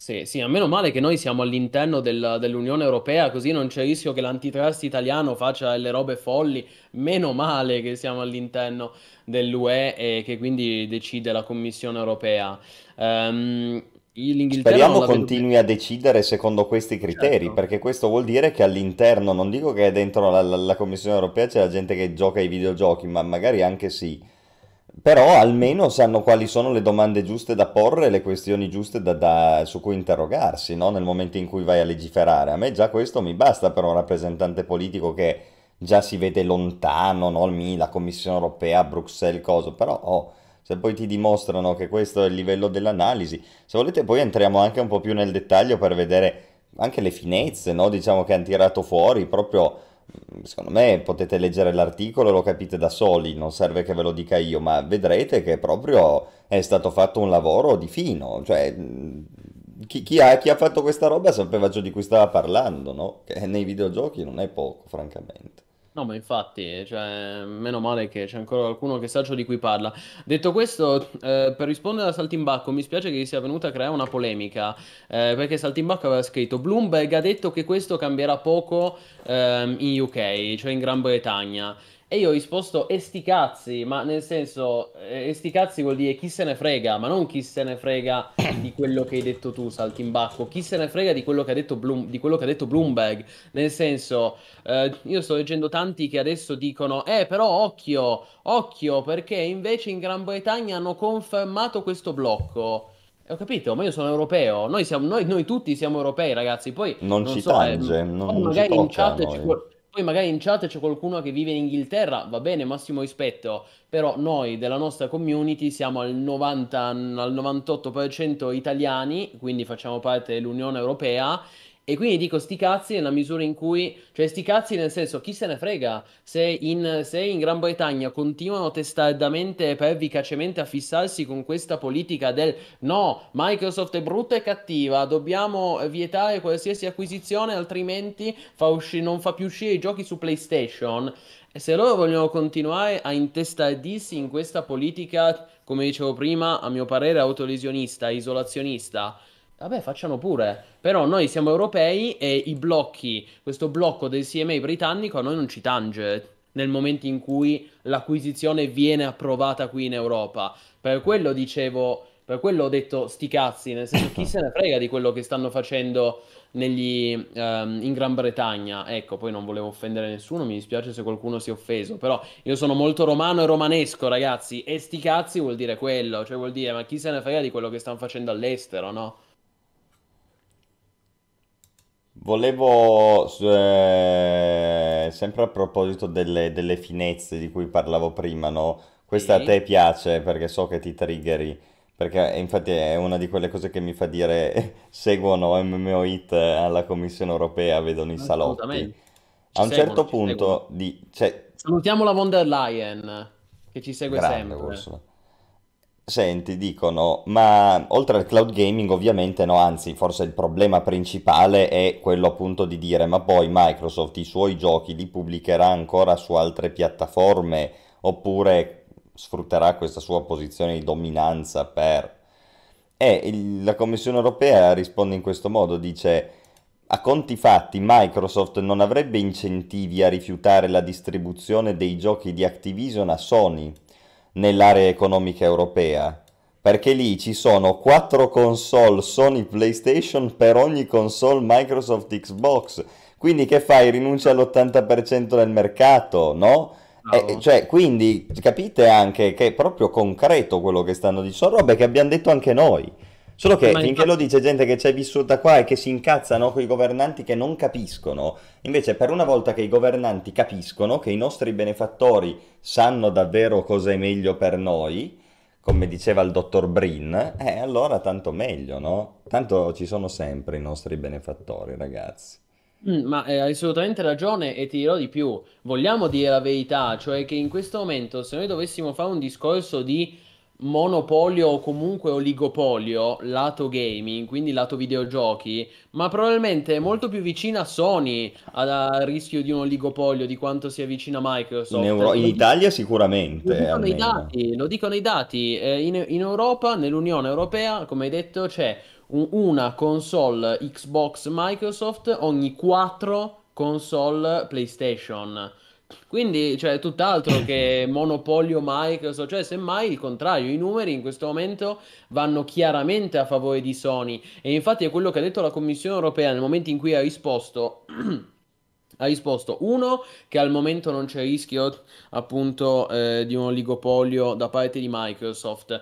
Speaker 4: Sì, sì, a meno male che noi siamo all'interno del- dell'Unione Europea, così non c'è rischio che l'antitrust italiano faccia delle robe folli. Meno male che siamo all'interno dell'UE e che quindi decide la Commissione Europea.
Speaker 2: L'Inghilterra Speriamo continui a decidere secondo questi criteri, Certo. perché questo vuol dire che all'interno, non dico che dentro la, la- la Commissione europea c'è la gente che gioca ai videogiochi, ma magari anche sì però almeno sanno quali sono le domande giuste da porre, le questioni giuste da, da, su cui interrogarsi, no? Nel momento in cui vai a legiferare. A me già questo mi basta per un rappresentante politico che già si vede lontano, no? La Commissione europea, Bruxelles, cosa. Però oh, se poi ti dimostrano che questo è il livello dell'analisi, se volete poi entriamo anche un po' più nel dettaglio per vedere anche le finezze, no? Diciamo che hanno tirato fuori proprio secondo me potete leggere l'articolo e lo capite da soli, non serve che ve lo dica io, ma vedrete che proprio è stato fatto un lavoro di fino, cioè chi, chi, ha, chi ha, fatto questa roba sapeva ciò di cui stava parlando, no? Che nei videogiochi non è poco, francamente.
Speaker 4: No, ma infatti, cioè, meno male che c'è ancora qualcuno che sa ciò di cui parla. Detto questo, eh, per rispondere a Saltimbacco, mi spiace che sia venuta a creare una polemica, eh, perché Saltimbacco aveva scritto Bloomberg ha detto che questo cambierà poco ehm, in UK, cioè in Gran Bretagna. E io ho risposto e sti cazzi, ma nel senso, e sti cazzi vuol dire chi se ne frega, ma non chi se ne frega (coughs) di quello che hai detto tu, Saltimbacco, chi se ne frega di quello che ha detto, Bloom, di quello che ha detto Bloomberg. Nel senso, eh, io sto leggendo tanti che adesso dicono, eh però occhio, occhio, perché invece in Gran Bretagna hanno confermato questo blocco. Ho capito, ma io sono europeo, noi, siamo, noi, noi tutti siamo europei ragazzi, poi
Speaker 2: non, non ci so, tange, eh, non, magari in chat
Speaker 4: ci, poi magari in chat c'è qualcuno che vive in Inghilterra, va bene, massimo rispetto, però noi della nostra community siamo al 90, al 98% italiani, quindi facciamo parte dell'Unione Europea E quindi dico sti cazzi nella misura in cui, cioè sti cazzi nel senso, chi se ne frega se in, se in Gran Bretagna continuano testardamente e pervicacemente a fissarsi con questa politica del no, Microsoft è brutta e cattiva, dobbiamo vietare qualsiasi acquisizione, altrimenti fa usci- non fa più uscire i giochi su PlayStation. E se loro vogliono continuare a intestardirsi in questa politica, come dicevo prima, a mio parere autolesionista, isolazionista, Vabbè, facciano pure. Però noi siamo europei e i blocchi, questo blocco del CMA britannico a noi non ci tange nel momento in cui l'acquisizione viene approvata qui in Europa. Per quello dicevo, per quello ho detto sti cazzi, nel senso chi se ne frega di quello che stanno facendo negli, um, in Gran Bretagna. Ecco, poi non volevo offendere nessuno, mi dispiace se qualcuno si è offeso, però io sono molto romano e romanesco, ragazzi, e sti cazzi vuol dire quello, cioè vuol dire ma chi se ne frega di quello che stanno facendo all'estero, no?
Speaker 2: Volevo, eh, sempre a proposito delle, delle finezze di cui parlavo prima, no? Questa a
Speaker 4: Sì.
Speaker 2: te piace perché so che ti triggeri, perché infatti è una di quelle cose che mi fa dire (laughs) seguono MMO Hit alla Commissione Europea, vedono i salotti.
Speaker 4: Assolutamente.
Speaker 2: A
Speaker 4: Ci
Speaker 2: un
Speaker 4: seguono,
Speaker 2: certo
Speaker 4: ci seguono.
Speaker 2: punto di, cioè,
Speaker 4: Salutiamo la von der Leyen, che ci segue
Speaker 2: grande
Speaker 4: sempre.
Speaker 2: Ursula. Senti, dicono, ma oltre al cloud gaming ovviamente no, anzi forse il problema principale è quello appunto di dire ma poi Microsoft i suoi giochi li pubblicherà ancora su altre piattaforme oppure sfrutterà questa sua posizione di dominanza per... E il- la Commissione europea risponde in questo modo, dice a conti fatti Microsoft non avrebbe incentivi a rifiutare la distribuzione dei giochi di Activision a Sony nell'area economica europea, perché lì ci sono quattro console Sony PlayStation per ogni console Microsoft Xbox. Quindi che fai? Rinuncia all'80% del mercato, no? E-
Speaker 4: Bravo.
Speaker 2: cioè, quindi capite anche che è proprio concreto quello che stanno dicendo, sono robe che abbiamo detto anche noi. Solo che
Speaker 4: Ma
Speaker 2: finché
Speaker 4: infatti-
Speaker 2: lo dice gente che c'è vissuta qua e che si incazzano con i governanti che non capiscono, invece per una volta che i governanti capiscono che i nostri benefattori sanno davvero cosa è meglio per noi, come diceva il dottor Brin, eh, allora tanto meglio, no? Tanto ci sono sempre i nostri benefattori, ragazzi.
Speaker 4: Mm, Ma eh, hai assolutamente ragione e ti dirò di più. Vogliamo dire la verità, cioè che in questo momento se noi dovessimo fare un discorso di monopolio o comunque oligopolio lato gaming, quindi lato videogiochi, ma probabilmente è molto più vicina Sony al rischio di un oligopolio di quanto sia vicina
Speaker 2: In,
Speaker 4: Microsoft.
Speaker 2: Euro- in
Speaker 4: Lo
Speaker 2: Italia
Speaker 4: Lo
Speaker 2: sicuramente,
Speaker 4: dicono i dati, lo dicono i dati. Eh, in, in Europa, nell'Unione Europea, come hai detto, c'è un- una console Xbox Microsoft ogni quattro console PlayStation. Quindi, cioè, tutt'altro che (coughs) monopolio Microsoft, cioè, semmai il contrario, i numeri in questo momento vanno chiaramente a favore di Sony. E infatti è quello che ha detto la Commissione Europea nel momento in cui ha risposto. (clears throat) Ha risposto, uno, che al momento non c'è rischio appunto eh, di un oligopolio da parte di Microsoft.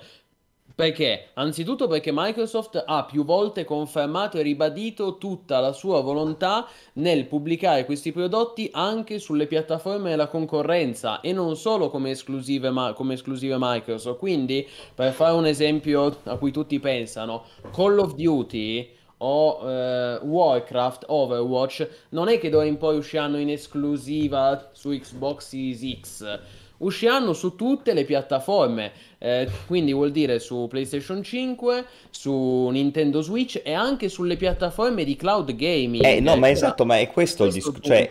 Speaker 4: Perché? Anzitutto perché Microsoft ha più volte confermato e ribadito tutta la sua volontà nel pubblicare questi prodotti anche sulle piattaforme della concorrenza e non solo come esclusive, ma- come esclusive Microsoft. Quindi, per fare un esempio a cui tutti pensano, Call of Duty o eh, Warcraft, Overwatch, non è che d'ora in poi usciranno in esclusiva su Xbox Series X. Usciranno su tutte le piattaforme, eh, quindi vuol dire su PlayStation 5, su Nintendo Switch e anche sulle piattaforme di cloud gaming.
Speaker 2: Eh, no, ma esatto, ma è questo il
Speaker 4: questo
Speaker 2: discorso, cioè,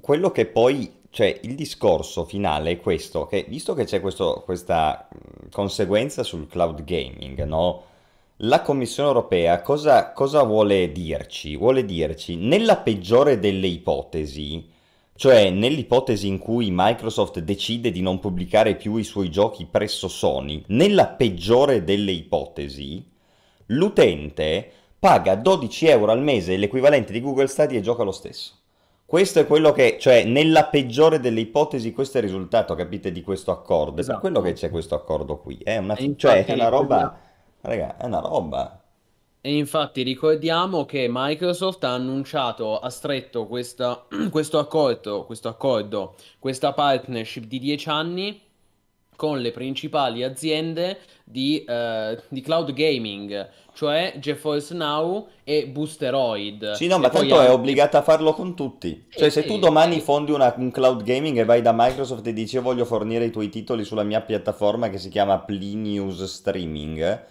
Speaker 2: quello che poi, cioè, il discorso finale è questo, che visto che c'è questo- questa conseguenza sul cloud gaming, no? La Commissione europea cosa, cosa vuole dirci? Vuole dirci, nella peggiore delle ipotesi, cioè nell'ipotesi in cui Microsoft decide di non pubblicare più i suoi giochi presso Sony, nella peggiore delle ipotesi, l'utente paga 12 euro al mese, l'equivalente di Google Stadia e gioca lo stesso. Questo è quello che, cioè, nella peggiore delle ipotesi, questo è il risultato, capite, di questo accordo. È per quello che
Speaker 4: Esatto.
Speaker 2: c'è questo accordo qui. È una, cioè, è una roba, raga, è una roba.
Speaker 4: E infatti ricordiamo che Microsoft ha annunciato, ha stretto questa- (clears throat) questo accordo, questo accordo, questa partnership di 10 anni con le principali aziende di, eh, di cloud gaming, cioè GeForce Now e Boosteroid.
Speaker 2: Sì, no, ma tanto è
Speaker 4: anche-
Speaker 2: obbligata a farlo con tutti. Cioè,
Speaker 4: Eh,
Speaker 2: se tu domani
Speaker 4: sì.
Speaker 2: fondi una- un cloud gaming e vai da Microsoft e dici io voglio fornire i tuoi titoli sulla mia piattaforma che si chiama Plinius Streaming,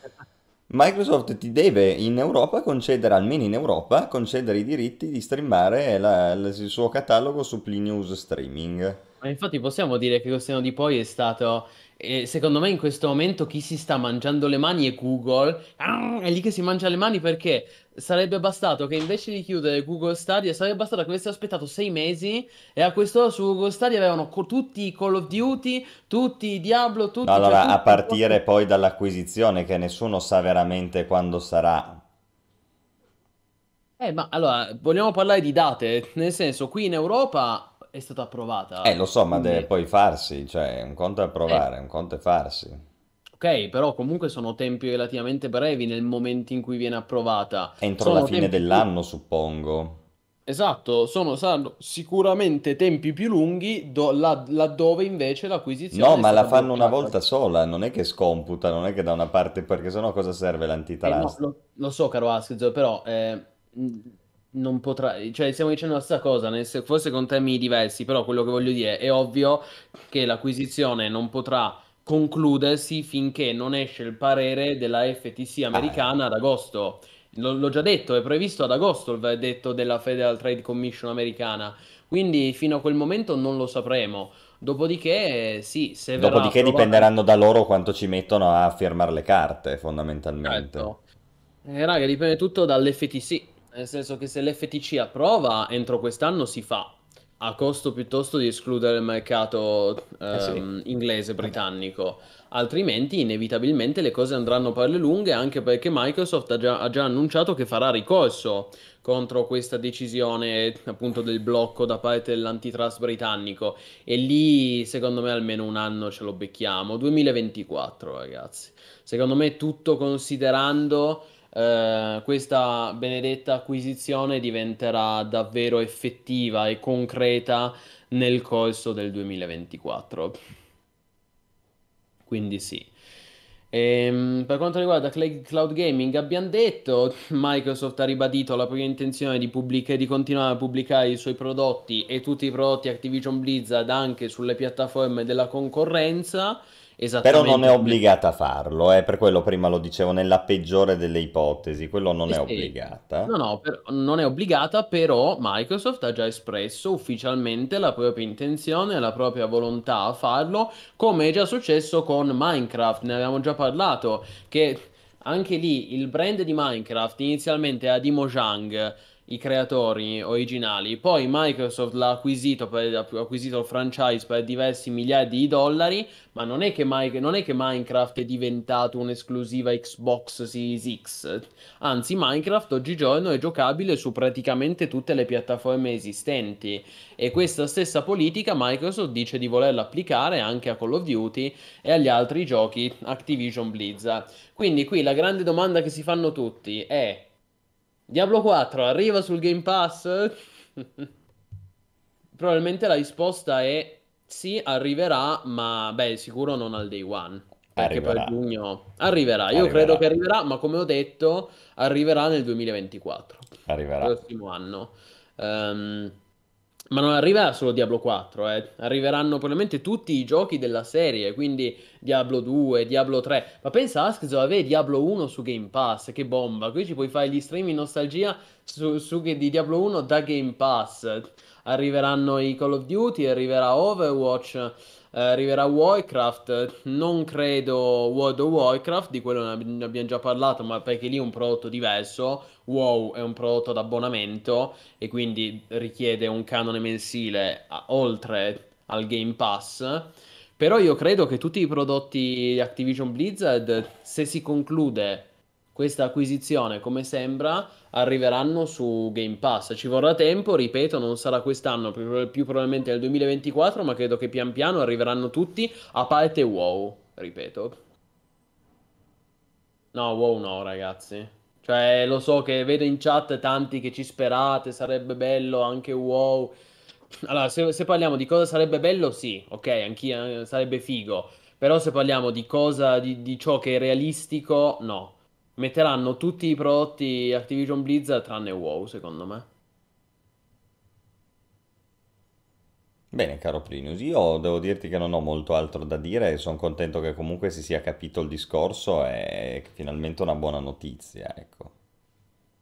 Speaker 2: Microsoft ti deve in Europa concedere, almeno in Europa, concedere i diritti di streamare la- il suo catalogo su Plinius Streaming.
Speaker 4: Ma infatti possiamo dire che Costino di poi è stato, eh, secondo me in questo momento chi si sta mangiando le mani è Google, Ah, è lì che si mangia le mani perché sarebbe bastato che invece di chiudere Google Stadia, sarebbe bastato che avesse aspettato sei mesi e a quest'ora su Google Stadia avevano co- tutti i Call of Duty, tutti i Diablo, tutti...
Speaker 2: No, allora,
Speaker 4: cioè,
Speaker 2: a partire poi dall'acquisizione, che nessuno sa veramente quando sarà.
Speaker 4: Eh, ma allora, vogliamo parlare di date, nel senso, qui in Europa è stata approvata.
Speaker 2: Eh, lo so, ma deve poi farsi, cioè, un conto è
Speaker 4: Eh.
Speaker 2: approvare, un conto è farsi.
Speaker 4: Ok, però comunque sono tempi relativamente brevi nel momento in cui viene approvata.
Speaker 2: Entro
Speaker 4: Sono
Speaker 2: la fine
Speaker 4: tempi
Speaker 2: dell'anno, suppongo.
Speaker 4: Esatto, sono, saranno sicuramente tempi più lunghi do- là- laddove invece l'acquisizione
Speaker 2: No, ma la fanno una
Speaker 4: bloccata.
Speaker 2: volta sola, non è che scomputa, non è che da una parte, perché sennò cosa serve
Speaker 4: Eh, no,
Speaker 2: l'antitrust?
Speaker 4: lo, lo so, caro Askez, però eh, non potrà, cioè stiamo dicendo la stessa cosa, nel forse con termini diversi, però quello che voglio dire è ovvio che l'acquisizione non potrà concludersi finché non esce il parere della FTC
Speaker 2: Ah,
Speaker 4: americana ad agosto. L- l'ho già detto, è previsto ad agosto il verdetto della Federal Trade Commission americana, quindi fino a quel momento non lo sapremo. Dopodiché, sì, se
Speaker 2: Dopodiché
Speaker 4: approvata...
Speaker 2: dipenderanno da loro quanto ci mettono a firmare le carte, fondamentalmente.
Speaker 4: Certo. Eh, raga, dipende tutto dall'FTC, nel senso che se l'FTC approva, entro quest'anno si fa, a costo piuttosto di escludere il mercato
Speaker 2: Eh
Speaker 4: ehm, inglese, britannico. Altrimenti, inevitabilmente, le cose andranno per le lunghe, anche perché Microsoft ha già, ha già annunciato che farà ricorso contro questa decisione, appunto, del blocco da parte dell'antitrust britannico. E lì, secondo me, almeno un anno ce lo becchiamo. 2024, ragazzi. Secondo me, tutto considerando, eh, questa benedetta acquisizione diventerà davvero effettiva e concreta nel corso del 2024. Quindi sì. Ehm, per quanto riguarda cl- cloud gaming, abbiamo detto, (laughs) Microsoft ha ribadito la propria intenzione di, pubblica- di continuare a pubblicare i suoi prodotti e tutti i prodotti Activision Blizzard anche sulle piattaforme della concorrenza,
Speaker 2: Però non è obbligata a farlo, eh, per quello prima lo dicevo, nella peggiore delle ipotesi, quello non
Speaker 4: Sì,
Speaker 2: è obbligata.
Speaker 4: No, no, per- non è obbligata, però Microsoft ha già espresso ufficialmente la propria intenzione e la propria volontà a farlo, come è già successo con Minecraft, ne avevamo già parlato, che anche lì il brand di Minecraft inizialmente era di Mojang, i creatori originali, poi Microsoft l'ha acquisito, per, ha acquisito il franchise per diversi miliardi di dollari, ma non è che, Mi- non è che Minecraft è diventato un'esclusiva Xbox Series X, Anzi, Minecraft oggigiorno è giocabile su praticamente tutte le piattaforme esistenti. E questa stessa politica Microsoft dice di volerla applicare anche a Call of Duty e agli altri giochi Activision Blizzard. Quindi qui la grande domanda che si fanno tutti è Diablo 4 arriva sul Game Pass? (laughs) Probabilmente la risposta è sì, arriverà, ma beh, sicuro non al day one. Perché
Speaker 2: Arriverà.
Speaker 4: per giugno arriverà. Io
Speaker 2: Arriverà.
Speaker 4: credo che arriverà, ma come ho detto, arriverà nel 2024,
Speaker 2: Arriverà.
Speaker 4: prossimo anno. Ehm, ma non arriverà solo Diablo 4, eh. Arriveranno probabilmente tutti i giochi della serie, quindi Diablo 2, Diablo 3. Ma pensa Askzo, avere Diablo 1 su Game Pass, che bomba! Qui ci puoi fare gli stream in nostalgia su, su di Diablo 1 da Game Pass. Arriveranno i Call of Duty, arriverà Overwatch, arriverà Warcraft. Non credo World of Warcraft, di quello ne ab- ne abbiamo già parlato, ma perché lì è un prodotto diverso. WoW è un prodotto d'abbonamento e quindi richiede un canone mensile a- oltre al Game Pass. Però io credo che tutti i prodotti Activision Blizzard, se si conclude questa acquisizione come sembra, arriveranno su Game Pass. Ci vorrà tempo, ripeto, non sarà quest'anno, più, probabilmente nel 2024, ma credo che pian piano arriveranno tutti, a parte WoW, ripeto. No, WoW no, ragazzi. Cioè, lo so che vedo in chat tanti che ci sperate, sarebbe bello anche WoW. Allora, se, se parliamo di cosa sarebbe bello, sì, ok, anch'io eh, sarebbe figo. Però se parliamo di cosa, di, di ciò che è realistico, no. Metteranno tutti i prodotti Activision Blizzard tranne WoW, secondo me.
Speaker 2: Bene, caro Plinius, io devo dirti che non ho molto altro da dire e sono contento che comunque si sia capito il discorso che finalmente una buona notizia, ecco.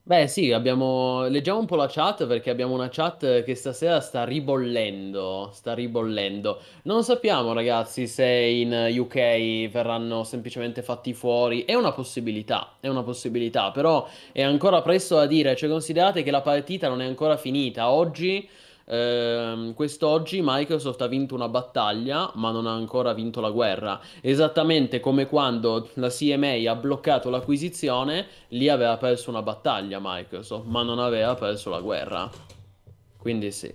Speaker 4: Beh, sì, abbiamo... leggiamo un po' la chat perché abbiamo una chat che stasera sta ribollendo, sta ribollendo. Non sappiamo, ragazzi, se in UK verranno semplicemente fatti fuori. È una possibilità, è una possibilità, però è ancora presto a dire. Cioè, considerate che la partita non è ancora finita. Oggi Ehm, quest'oggi Microsoft ha vinto una battaglia, ma non ha ancora vinto la guerra. Esattamente come quando la CMA ha bloccato l'acquisizione, lì aveva perso una battaglia Microsoft, ma non aveva perso la guerra. Quindi sì.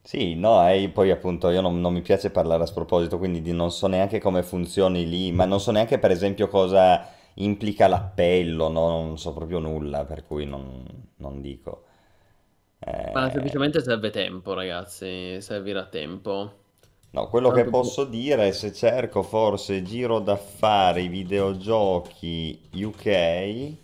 Speaker 2: Sì, no, e poi appunto io non, non mi piace parlare a sproposito, quindi di- non so neanche come funzioni lì, ma non so neanche per esempio cosa implica l'appello, no? Non so proprio nulla, per cui non, non dico.
Speaker 4: Ma
Speaker 2: Eh,
Speaker 4: semplicemente serve tempo, ragazzi, servirà tempo.
Speaker 2: No, quello che
Speaker 4: Tanto più...
Speaker 2: posso dire è se cerco forse giro d'affari videogiochi UK, eh,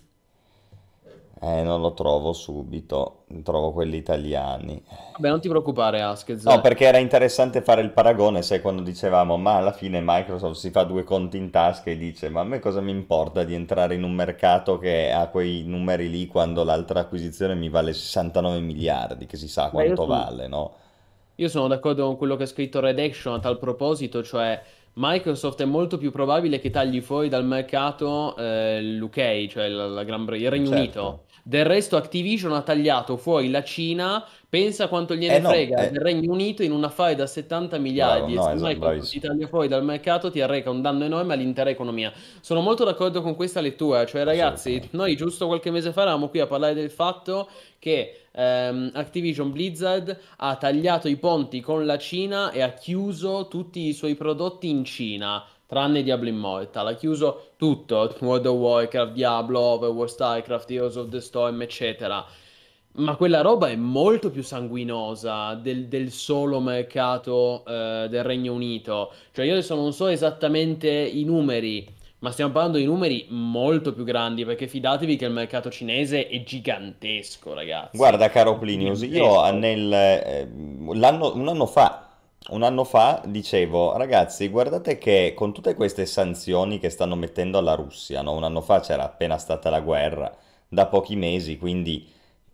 Speaker 2: non lo trovo subito, trovo quelli italiani.
Speaker 4: Vabbè, non ti preoccupare,
Speaker 2: No,
Speaker 4: Askez.
Speaker 2: perché era interessante fare il paragone, sai, quando dicevamo, ma alla fine Microsoft si fa due conti in tasca e dice, ma a me cosa mi importa di entrare in un mercato che ha quei numeri lì quando l'altra acquisizione mi vale 69 miliardi, che si sa
Speaker 4: Beh,
Speaker 2: quanto
Speaker 4: sono...
Speaker 2: vale, no?
Speaker 4: Io sono d'accordo con quello che ha scritto Red Action a tal proposito, cioè Microsoft è molto più probabile che tagli fuori dal mercato eh, l'UK, cioè la, la Gran il Regno Unito. Del resto Activision ha tagliato fuori la Cina, pensa quanto
Speaker 2: Eh
Speaker 4: gliene
Speaker 2: no,
Speaker 4: frega
Speaker 2: eh,
Speaker 4: del Regno Unito in un affare da 70
Speaker 2: bravo,
Speaker 4: miliardi e
Speaker 2: no,
Speaker 4: se
Speaker 2: esatto,
Speaker 4: Microsoft ti taglia fuori dal mercato ti arreca un danno enorme all'intera economia. Sono molto d'accordo con questa lettura, cioè ragazzi, noi giusto qualche mese fa eravamo qui a parlare del fatto che ehm, Activision Blizzard ha tagliato i ponti con la Cina e ha chiuso tutti i suoi prodotti in Cina, tranne Diablo Immortal. Ha chiuso tutto, World of Warcraft, Diablo, Overwatch, StarCraft, Heroes of the Storm, eccetera. Ma quella roba è molto più sanguinosa del, del solo mercato eh, del Regno Unito. Cioè io adesso non so esattamente i numeri, ma stiamo parlando di numeri molto più grandi, perché fidatevi che il mercato cinese è gigantesco, ragazzi.
Speaker 2: Guarda, caro Plinius, io nel, eh, l'anno- un anno fa, un anno fa dicevo, ragazzi, guardate che con tutte queste sanzioni che stanno mettendo alla Russia, no? Un anno fa c'era appena stata la guerra, da pochi mesi, quindi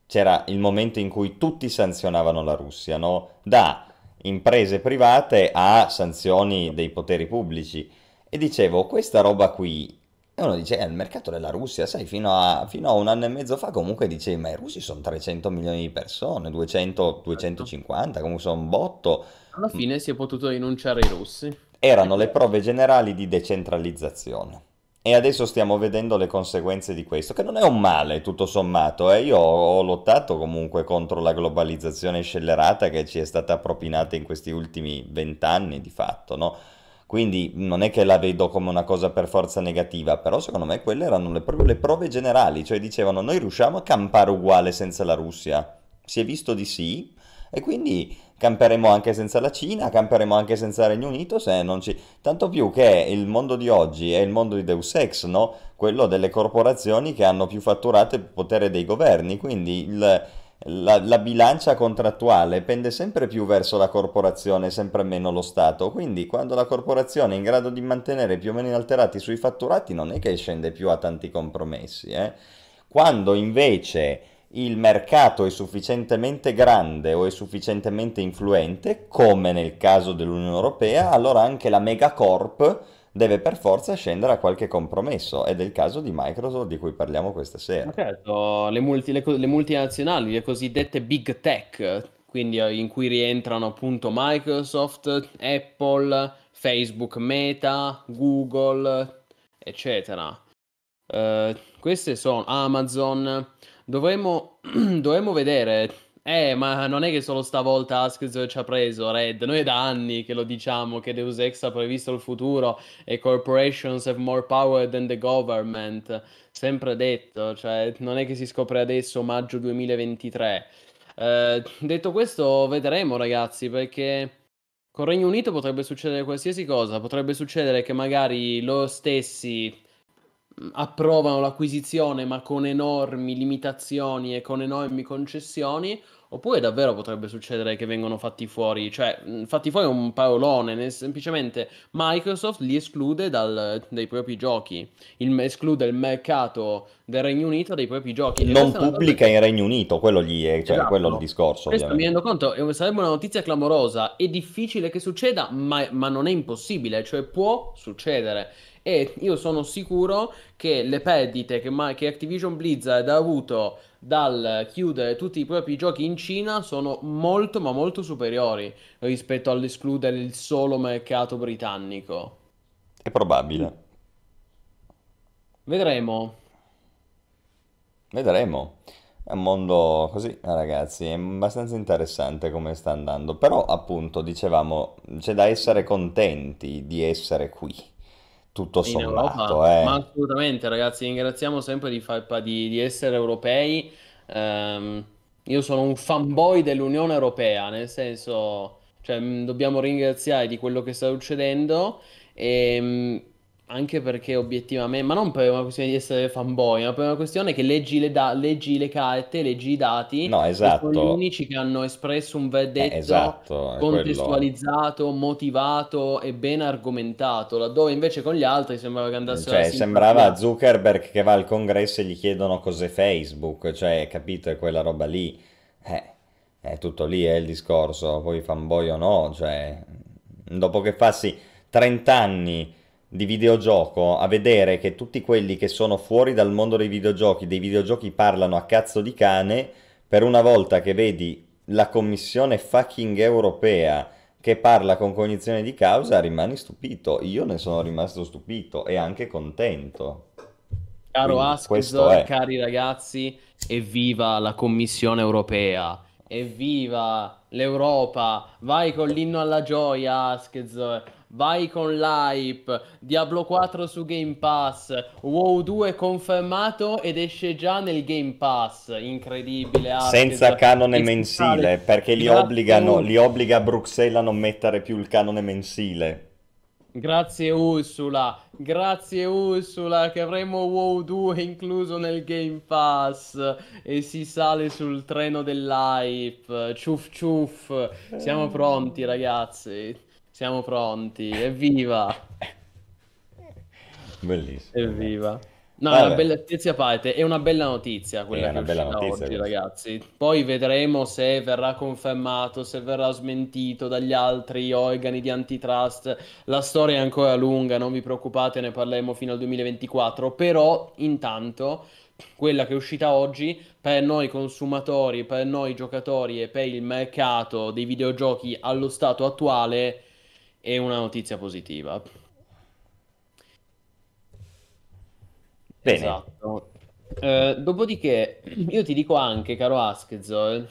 Speaker 2: c'era il momento in cui tutti sanzionavano la Russia, no? Da imprese private a sanzioni dei poteri pubblici. E dicevo, questa roba qui, e uno dice, è il mercato della Russia, sai, fino a, fino a un anno e mezzo fa comunque dicevi, ma i russi sono 300 milioni di persone, 200,
Speaker 4: Certo.
Speaker 2: 250, comunque sono un botto.
Speaker 4: Alla fine si è potuto rinunciare ai russi.
Speaker 2: Erano le prove generali di decentralizzazione. E adesso stiamo vedendo le conseguenze di questo, che non è un male, tutto sommato. eh. Io ho lottato comunque contro la globalizzazione scellerata che ci è stata propinata in questi ultimi vent'anni, di fatto, no? Quindi non è che la vedo come una cosa per forza negativa, però secondo me quelle erano le, proprio le prove generali, cioè dicevano noi riusciamo a campare uguale senza la Russia. Si è visto di sì, e quindi camperemo anche senza la Cina, camperemo anche senza il Regno Unito, se non ci... Tanto più che il mondo di oggi è il mondo di Deus Ex, no? Quello delle corporazioni che hanno più fatturato più potere dei governi, quindi il- la, la bilancia contrattuale pende sempre più verso la corporazione, sempre meno lo Stato. Quindi quando la corporazione è in grado di mantenere più o meno inalterati i suoi fatturati, non è che scende più a tanti compromessi, eh? Quando invece il mercato è sufficientemente grande o è sufficientemente influente, come nel caso dell'Unione Europea, allora anche la megacorp deve per forza scendere a qualche compromesso. Ed è il caso di Microsoft di cui parliamo questa sera.
Speaker 4: certo, le, multi- le le multinazionali, le cosiddette big tech, quindi eh, in cui rientrano appunto Microsoft, Apple, Facebook Meta, Google, eccetera. Eh, queste sono Amazon. Dovremmo, (clears throat) dovremmo vedere. Eh, ma non è che solo stavolta Askez ci ha preso Red. Noi è da anni che lo diciamo che Deus Ex ha previsto il futuro e corporations have more power than the government. Sempre detto, cioè non è che si scopre adesso, maggio 2023. Eh, detto questo, vedremo ragazzi, perché Con Regno Unito potrebbe succedere qualsiasi cosa, potrebbe succedere che magari loro stessi approvano l'acquisizione ma con enormi limitazioni e con enormi concessioni, oppure davvero potrebbe succedere che vengono fatti fuori, cioè fatti fuori un parolone, nel- semplicemente Microsoft li esclude dal- dai propri giochi, il- esclude il mercato del Regno Unito dai propri giochi.
Speaker 2: Non
Speaker 4: è
Speaker 2: pubblica
Speaker 4: che...
Speaker 2: in Regno Unito, quello gli è, cioè,
Speaker 4: Esatto.
Speaker 2: quello è il discorso,
Speaker 4: Questo mi rendo conto, sarebbe una notizia clamorosa, è difficile che succeda, ma, ma non è impossibile, cioè può succedere. E io sono sicuro che le perdite che, ma- che Activision Blizzard ha avuto dal chiudere tutti i propri giochi in Cina sono molto, ma molto superiori rispetto all'escludere il solo mercato britannico.
Speaker 2: È probabile.
Speaker 4: Vedremo.
Speaker 2: Vedremo. È un mondo così, eh, ragazzi, è abbastanza interessante come sta andando. Però, appunto, dicevamo, c'è da essere contenti di essere qui, tutto
Speaker 4: In Europa,
Speaker 2: sommato,
Speaker 4: ma
Speaker 2: eh.
Speaker 4: assolutamente ragazzi, ringraziamo sempre di, far, di, di essere europei. Ehm, io sono un fanboy dell'Unione Europea, nel senso, cioè, dobbiamo ringraziare di quello che sta succedendo e mh, anche perché obiettivamente, ma non per una questione di essere fanboy, ma per una questione che leggi le, da- leggi le carte, leggi i dati
Speaker 2: No,
Speaker 4: e sono gli
Speaker 2: esatto,
Speaker 4: unici che hanno espresso un
Speaker 2: eh,
Speaker 4: verdetto
Speaker 2: esatto, è quello.
Speaker 4: contestualizzato, motivato e ben argomentato, laddove invece con gli altri sembrava che andassero
Speaker 2: Cioè, sembrava. Zuckerberg che va al congresso e gli chiedono cos'è Facebook, cioè, capito, è quella roba lì. Eh, è tutto lì, è il discorso, poi fanboy o no, cioè, dopo che passi 30 anni di videogioco a vedere che tutti quelli che sono fuori dal mondo dei videogiochi, dei videogiochi parlano a cazzo di cane, per una volta che vedi la commissione fucking europea che parla con cognizione di causa, rimani stupito. Io ne sono rimasto stupito e anche contento.
Speaker 4: Caro Askzor,
Speaker 2: è.
Speaker 4: cari ragazzi, evviva la Commissione europea, evviva l'Europa, vai con l'inno alla gioia Askzor, vai con l'hype, Diablo 4 su Game Pass, WoW 2 confermato ed esce già nel Game Pass, incredibile
Speaker 2: Senza
Speaker 4: Askzor,
Speaker 2: canone
Speaker 4: si
Speaker 2: mensile, perché li obbligano, li obbliga Bruxelles a non mettere più il canone mensile.
Speaker 4: Grazie Ursula, grazie Ursula che avremo WoW 2 incluso nel Game Pass. E si sale sul treno dell'hype. Ciuff ciuff, siamo pronti ragazzi, siamo pronti, evviva,
Speaker 2: Bellissimo.
Speaker 4: evviva. No, è una
Speaker 2: Vabbè,
Speaker 4: bella scherzi a parte, è una bella notizia
Speaker 2: è
Speaker 4: quella che
Speaker 2: una
Speaker 4: è
Speaker 2: bella
Speaker 4: uscita
Speaker 2: notizia
Speaker 4: oggi, ragazzi. Poi vedremo se verrà confermato, se verrà smentito dagli altri organi di antitrust. La storia è ancora lunga, non vi preoccupate, ne parleremo fino al 2024. Però, intanto, quella che è uscita oggi, per noi consumatori, per noi giocatori e per il mercato dei videogiochi allo stato attuale, è una notizia positiva.
Speaker 2: Bene,
Speaker 4: Esatto. Eh, dopodiché, io ti dico anche, caro Askezor,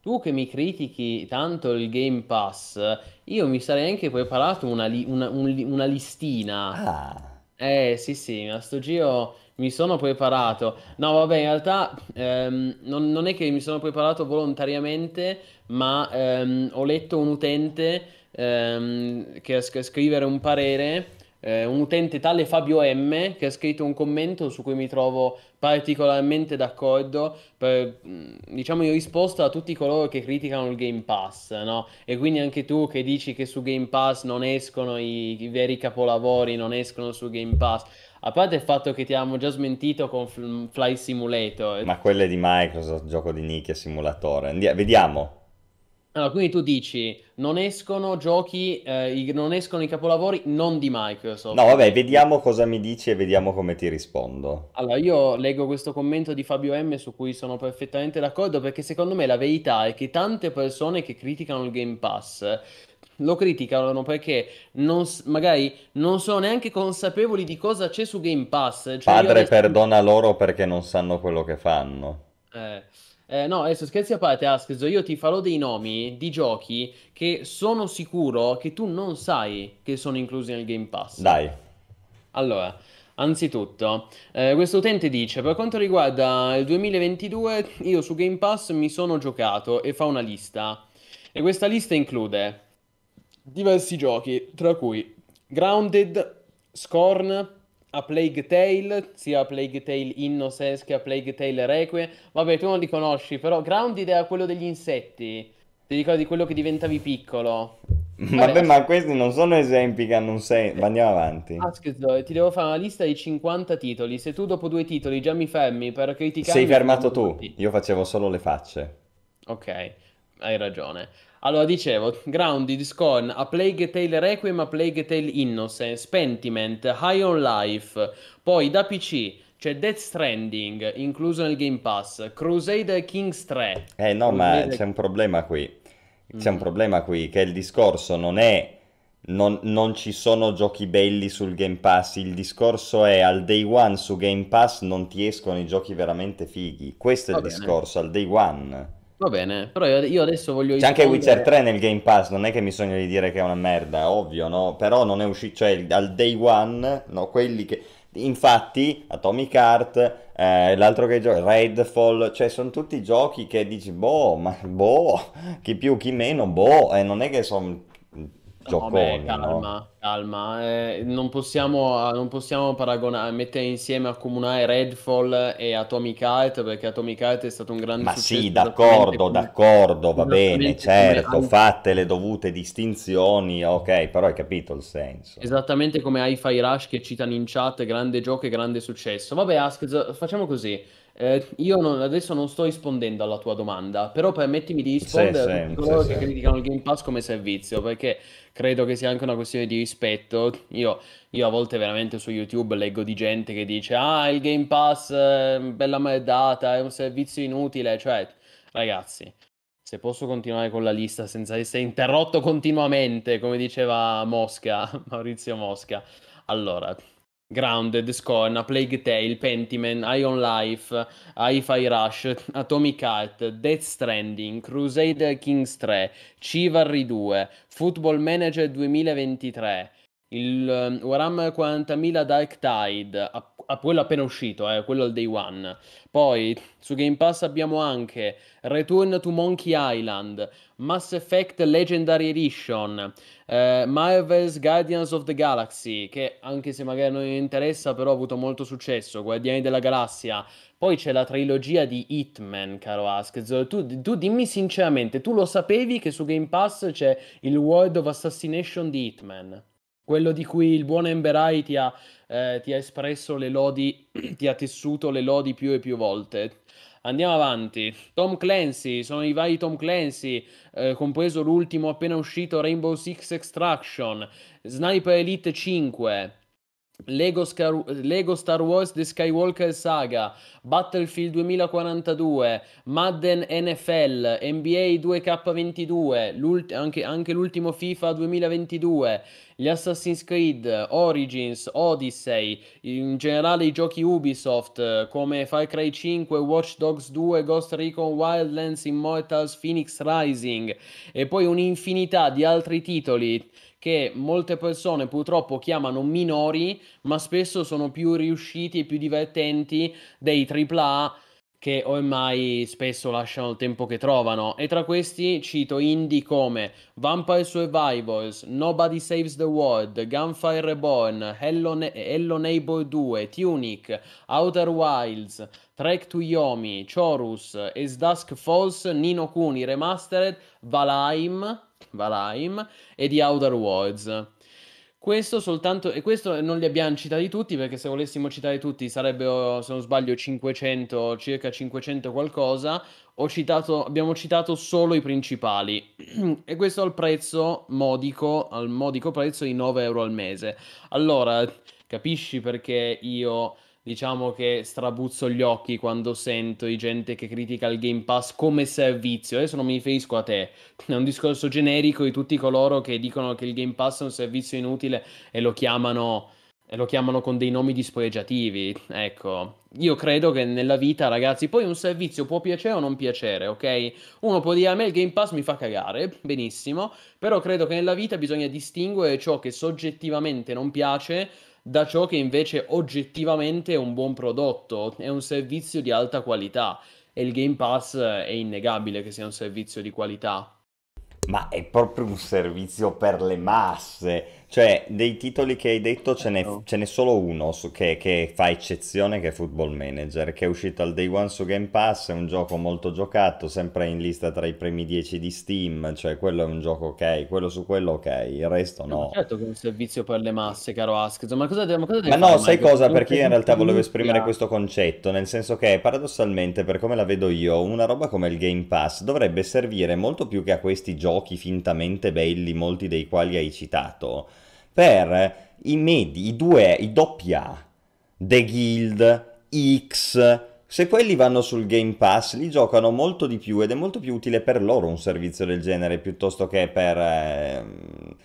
Speaker 4: tu che mi critichi tanto il Game Pass, io mi sarei anche preparato una, li- una- un una listina.
Speaker 2: ah,
Speaker 4: Eh sì sì, a sto giro mi sono preparato. No, vabbè, in realtà ehm, non, non è che mi sono preparato volontariamente, ma ehm, ho letto un utente ehm, che sc- scrivere un parere, eh, un utente tale Fabio M, che ha scritto un commento su cui mi trovo particolarmente d'accordo. per- mh, diciamo in risposta a tutti coloro che criticano il Game Pass, no? E quindi anche tu che dici che su Game Pass non escono i, i veri capolavori, non escono su Game Pass. A parte il fatto che ti abbiamo già smentito con Fl- Fly Simulator.
Speaker 2: ma quelle di Microsoft, gioco di nicchia simulatore. Andia- vediamo.
Speaker 4: Allora, quindi tu dici, non escono giochi, eh, i- non escono i capolavori non di
Speaker 2: No,
Speaker 4: Microsoft.
Speaker 2: vabbè, vediamo cosa mi dici e vediamo come ti rispondo.
Speaker 4: Allora, io leggo questo commento di Fabio M su cui sono perfettamente d'accordo perché secondo me la verità è che tante persone che criticano il Game Pass lo criticano perché non magari non sono neanche consapevoli di cosa c'è su Game Pass. Cioè, io
Speaker 2: Padre
Speaker 4: adesso...
Speaker 2: perdona loro perché non sanno quello che fanno.
Speaker 4: Eh, eh, no, adesso scherzi a parte, Askeso, io ti farò dei nomi di giochi che sono sicuro che tu non sai che sono inclusi nel Game Pass.
Speaker 2: Dai,
Speaker 4: Allora, anzitutto, eh, questo utente dice, per quanto riguarda il 2022, io su Game Pass mi sono giocato e fa una lista. E questa lista include diversi giochi, tra cui Grounded, Scorn, A Plague Tale, sia A Plague Tale Innocence che A Plague Tale Requiem. Vabbè, tu non li conosci, però Grounded era quello degli insetti. Ti ricordi quello che diventavi piccolo? (laughs)
Speaker 2: Vabbè, ma questi non sono esempi che hanno un senso. Andiamo avanti.
Speaker 4: Aspetta, ti devo fare una lista di 50 titoli. Se tu dopo due titoli già mi fermi per criticare...
Speaker 2: Sei fermato tu, io facevo solo le facce.
Speaker 4: Ok, hai ragione. Allora, dicevo, Grounded, Scorn, A Plague Tale Requiem, A Plague Tale Innocence, Pentiment, High on Life, poi da PC c'è Death Stranding, incluso nel Game Pass, Crusader Kings 3.
Speaker 2: Eh no, ma c'è un problema qui. C'è un mm. problema qui, che il discorso non è... Non, non, ci sono giochi belli sul Game Pass, il discorso è al day one su Game Pass non ti escono i giochi veramente fighi. Questo è Va il bene. discorso, al day one.
Speaker 4: Va bene, però io adesso voglio
Speaker 2: C'è anche Witcher 3 nel Game Pass, non è che mi sogno di dire che è una merda, ovvio, no? Però non è uscito, cioè al day one, no, quelli che... Infatti, Atomic Heart, eh, l'altro che gioca, Redfall, cioè sono tutti giochi che dici, boh, ma boh, chi più, chi meno, boh, e non è che sono gioconi,
Speaker 4: no, calma,
Speaker 2: no?
Speaker 4: calma, eh, non possiamo, non possiamo paragonare, mettere insieme, accomunare Redfall e Atomic Heart, perché Atomic Heart è stato un grande
Speaker 2: Ma
Speaker 4: successo.
Speaker 2: sì, d'accordo, d'accordo, va bene, certo, come... fatte le dovute distinzioni, ok, però hai capito il senso.
Speaker 4: Esattamente come Hi-Fi Rush che citano in chat, grande gioco e grande successo. Vabbè, Ask, facciamo così. Eh, io non, adesso non sto rispondendo alla tua domanda, però permettimi di rispondere sì, a tutti coloro sì, che sì. criticano il Game Pass come servizio, perché credo che sia anche una questione di rispetto. Io, io a volte veramente su YouTube leggo di gente che dice ah il Game Pass è bella merdata, è un servizio inutile, cioè ragazzi, se posso continuare con la lista senza essere interrotto continuamente, come diceva Mosca, (laughs) Maurizio Mosca. Allora, Grounded, Scorn, Plague Tale, Pentiment, Ion Life, Hi-Fi Rush, Atomic Heart, Death Stranding, Crusader Kings 3, Chivalry 2, Football Manager 2023, il um, Warhammer 40.000 Dark Tide, a, a quello appena uscito, eh, quello al day one. Poi su Game Pass abbiamo anche Return to Monkey Island, Mass Effect Legendary Edition, eh, Marvel's Guardians of the Galaxy, che anche se magari non interessa, però ha avuto molto successo, Guardiani della Galassia. Poi c'è la trilogia di Hitman, caro Ask. Tu, tu dimmi sinceramente, tu lo sapevi che su Game Pass c'è il World of Assassination di Hitman? Quello di cui il buon Emberai ti ha, eh, ti ha espresso le lodi, (clears throat) ti ha tessuto le lodi più e più volte. Andiamo avanti. Tom Clancy, sono i vari Tom Clancy, eh, compreso l'ultimo appena uscito Rainbow Six Extraction, Sniper Elite 5, Lego, Scar- Lego, Star Wars The Skywalker Saga, Battlefield 2042, Madden NFL, NBA 2K22, anche, anche, l'ultimo FIFA 2022, gli Assassin's Creed, Origins, Odyssey, in generale i giochi Ubisoft come Far Cry 5, Watch Dogs 2, Ghost Recon Wildlands, Immortals, Phoenix Rising e poi un'infinità di altri titoli che molte persone purtroppo chiamano minori, ma spesso sono più riusciti e più divertenti dei AAA che ormai spesso lasciano il tempo che trovano. E tra questi cito indie come Vampire Survivors, Nobody Saves the World, Gunfire Reborn, Hello, ne- Hello Neighbor 2, Tunic, Outer Wilds, Trek to Yomi, Chorus, As Dusk Falls, Nino Kuni Remastered, Valheim, Valheim e di Outer Worlds. Questo soltanto, e questo non li abbiamo citati tutti perché se volessimo citare tutti sarebbero, se non sbaglio, 500, circa 500 qualcosa. Citato, abbiamo citato solo i principali (clears throat) e questo al prezzo modico, al modico prezzo di 9 euro al mese. Allora, capisci perché io diciamo che strabuzzo gli occhi quando sento di gente che critica il Game Pass come servizio. Adesso non mi riferisco a te, è un discorso generico di tutti coloro che dicono che il Game Pass è un servizio inutile e lo chiamano, e lo chiamano con dei nomi dispregiativi. Ecco, io credo che nella vita, ragazzi, poi un servizio può piacere o non piacere, ok? Uno può dire a me il Game Pass mi fa cagare, benissimo, però credo che nella vita bisogna distinguere ciò che soggettivamente non piace da ciò che invece oggettivamente è un buon prodotto, è un servizio di alta qualità e il Game Pass è innegabile che sia un servizio di qualità.
Speaker 2: Ma è proprio un servizio per le masse. Cioè, dei titoli che hai detto ce n'è,
Speaker 4: No.
Speaker 2: ce n'è solo uno su- che, che fa eccezione, che è Football Manager, che è uscito al day one su Game Pass, è un gioco molto giocato, sempre in lista tra i primi 10 di Steam, cioè quello è un gioco ok, quello su quello ok, il resto
Speaker 4: No, ma
Speaker 2: no.
Speaker 4: certo che è un servizio per le masse, caro Askz, ma cosa ma cosa
Speaker 2: Ma
Speaker 4: deve
Speaker 2: no,
Speaker 4: fare
Speaker 2: sai
Speaker 4: Microsoft?
Speaker 2: cosa? Perché io in realtà volevo esprimere questo concetto, nel senso che paradossalmente, per come la vedo io, una roba come il Game Pass dovrebbe servire molto più che a questi giochi fintamente belli, molti dei quali hai citato, per i medi, i due, i doppia A, The Guild, X. Se quelli vanno sul Game Pass, li giocano molto di più ed è molto più utile per loro un servizio del genere piuttosto che per ehm,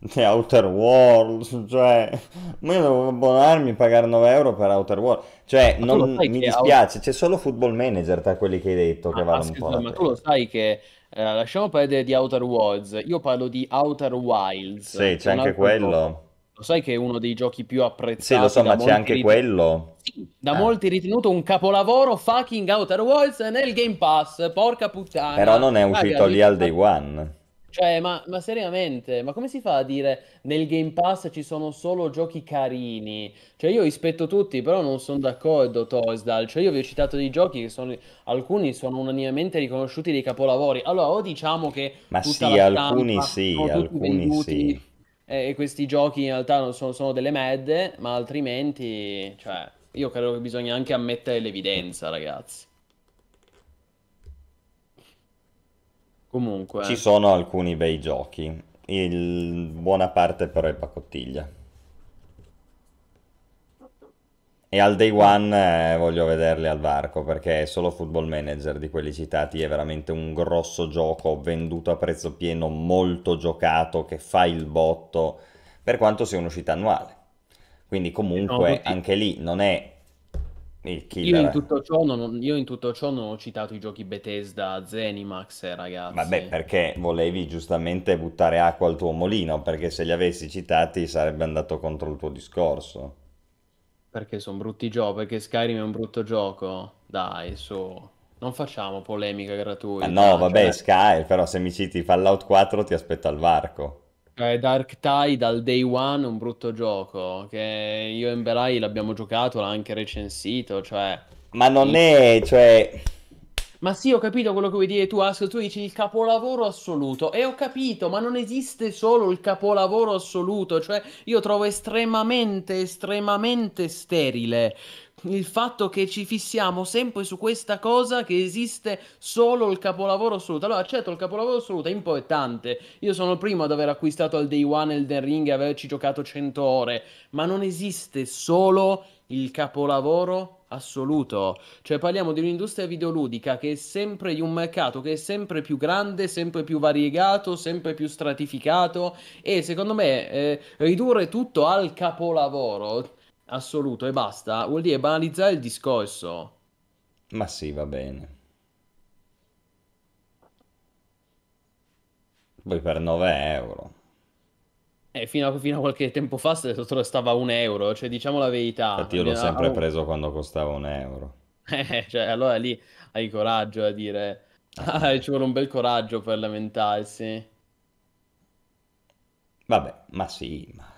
Speaker 2: (laughs) The Outer Worlds. Cioè, ma io devo abbonarmi e pagare 9 euro per Outer Worlds. Cioè, non mi
Speaker 4: che
Speaker 2: dispiace, c'è solo Football Manager tra quelli che hai detto che
Speaker 4: Ma,
Speaker 2: vale un po'
Speaker 4: ma tu lo sai che, eh, lasciamo perdere di Outer Worlds, io parlo di Outer Wilds,
Speaker 2: Sì, c'è anche
Speaker 4: gioco.
Speaker 2: quello.
Speaker 4: Lo sai che è uno dei giochi più
Speaker 2: Sì, lo
Speaker 4: apprezzati
Speaker 2: so, ma c'è anche
Speaker 4: rit-
Speaker 2: quello.
Speaker 4: Da
Speaker 2: Ah.
Speaker 4: molti ritenuto un capolavoro fucking Outer Worlds nel Game Pass, porca
Speaker 2: Però
Speaker 4: puttana.
Speaker 2: non è uscito lì al day one.
Speaker 4: Cioè, ma, ma seriamente, ma come si fa a dire nel Game Pass ci sono solo giochi carini? Cioè, io rispetto tutti, però non sono d'accordo, Torsdal. Cioè, io vi ho citato dei giochi che sono, alcuni sono unanimemente riconosciuti dei capolavori. Allora, o diciamo che
Speaker 2: Ma
Speaker 4: tutta
Speaker 2: sì, alcuni sì, alcuni
Speaker 4: venduti
Speaker 2: sì.
Speaker 4: e e questi giochi in realtà non sono, sono delle medde, ma altrimenti, cioè, io credo che bisogna anche ammettere l'evidenza, ragazzi. Comunque.
Speaker 2: Ci sono alcuni bei giochi, il... buona parte però è pacottiglia. E al day one eh, voglio vederli al varco perché solo Football Manager di quelli citati è veramente un grosso gioco venduto a prezzo pieno, molto giocato, che fa il botto, per quanto sia un'uscita annuale. Quindi comunque
Speaker 4: tutti-
Speaker 2: anche lì non è il
Speaker 4: Io in
Speaker 2: killer.
Speaker 4: tutto ciò non, io in tutto ciò non ho citato i giochi Bethesda, Zenimax, eh,
Speaker 2: Vabbè,
Speaker 4: ragazzi.
Speaker 2: perché volevi giustamente buttare acqua al tuo mulino, perché se li avessi citati sarebbe andato contro il tuo discorso.
Speaker 4: Perché sono brutti giochi, perché Skyrim è un brutto gioco. Dai, su. Non facciamo polemica gratuita.
Speaker 2: no, vabbè,
Speaker 4: Cioè,
Speaker 2: Sky, però se mi citi Fallout 4 ti aspetto al varco.
Speaker 4: Cioè, Dark Tide al day one è un brutto gioco. Che io e Emberai l'abbiamo giocato, l'ha anche recensito. Cioè,
Speaker 2: Ma non è, cioè...
Speaker 4: Ma sì, ho capito quello che vuoi dire tu, Ask, tu dici il capolavoro assoluto. E ho capito, ma non esiste solo il capolavoro assoluto. Cioè, io trovo estremamente, estremamente sterile il fatto che ci fissiamo sempre su questa cosa che esiste solo il capolavoro assoluto. Allora, certo, il capolavoro assoluto è importante. Io sono il primo ad aver acquistato al day one Elden Ring e averci giocato 100 ore, ma non esiste solo il capolavoro assoluto. Cioè parliamo di un'industria videoludica che è sempre di un mercato che è sempre più grande, sempre più variegato, sempre più stratificato e secondo me eh, ridurre tutto al capolavoro assoluto e basta vuol dire banalizzare il discorso.
Speaker 2: Ma sì, va bene. Poi per 9 euro.
Speaker 4: E fino a, fino a qualche tempo fa st- stava a un euro, cioè diciamo la verità.
Speaker 2: Infatti io l'ho sempre preso quando costava un euro. (laughs)
Speaker 4: Eh, cioè, allora lì hai coraggio a dire. Ah, ci vuole un bel coraggio per lamentarsi.
Speaker 2: Vabbè, ma sì, ma...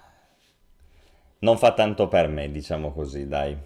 Speaker 2: Non fa tanto per me, diciamo così, dai.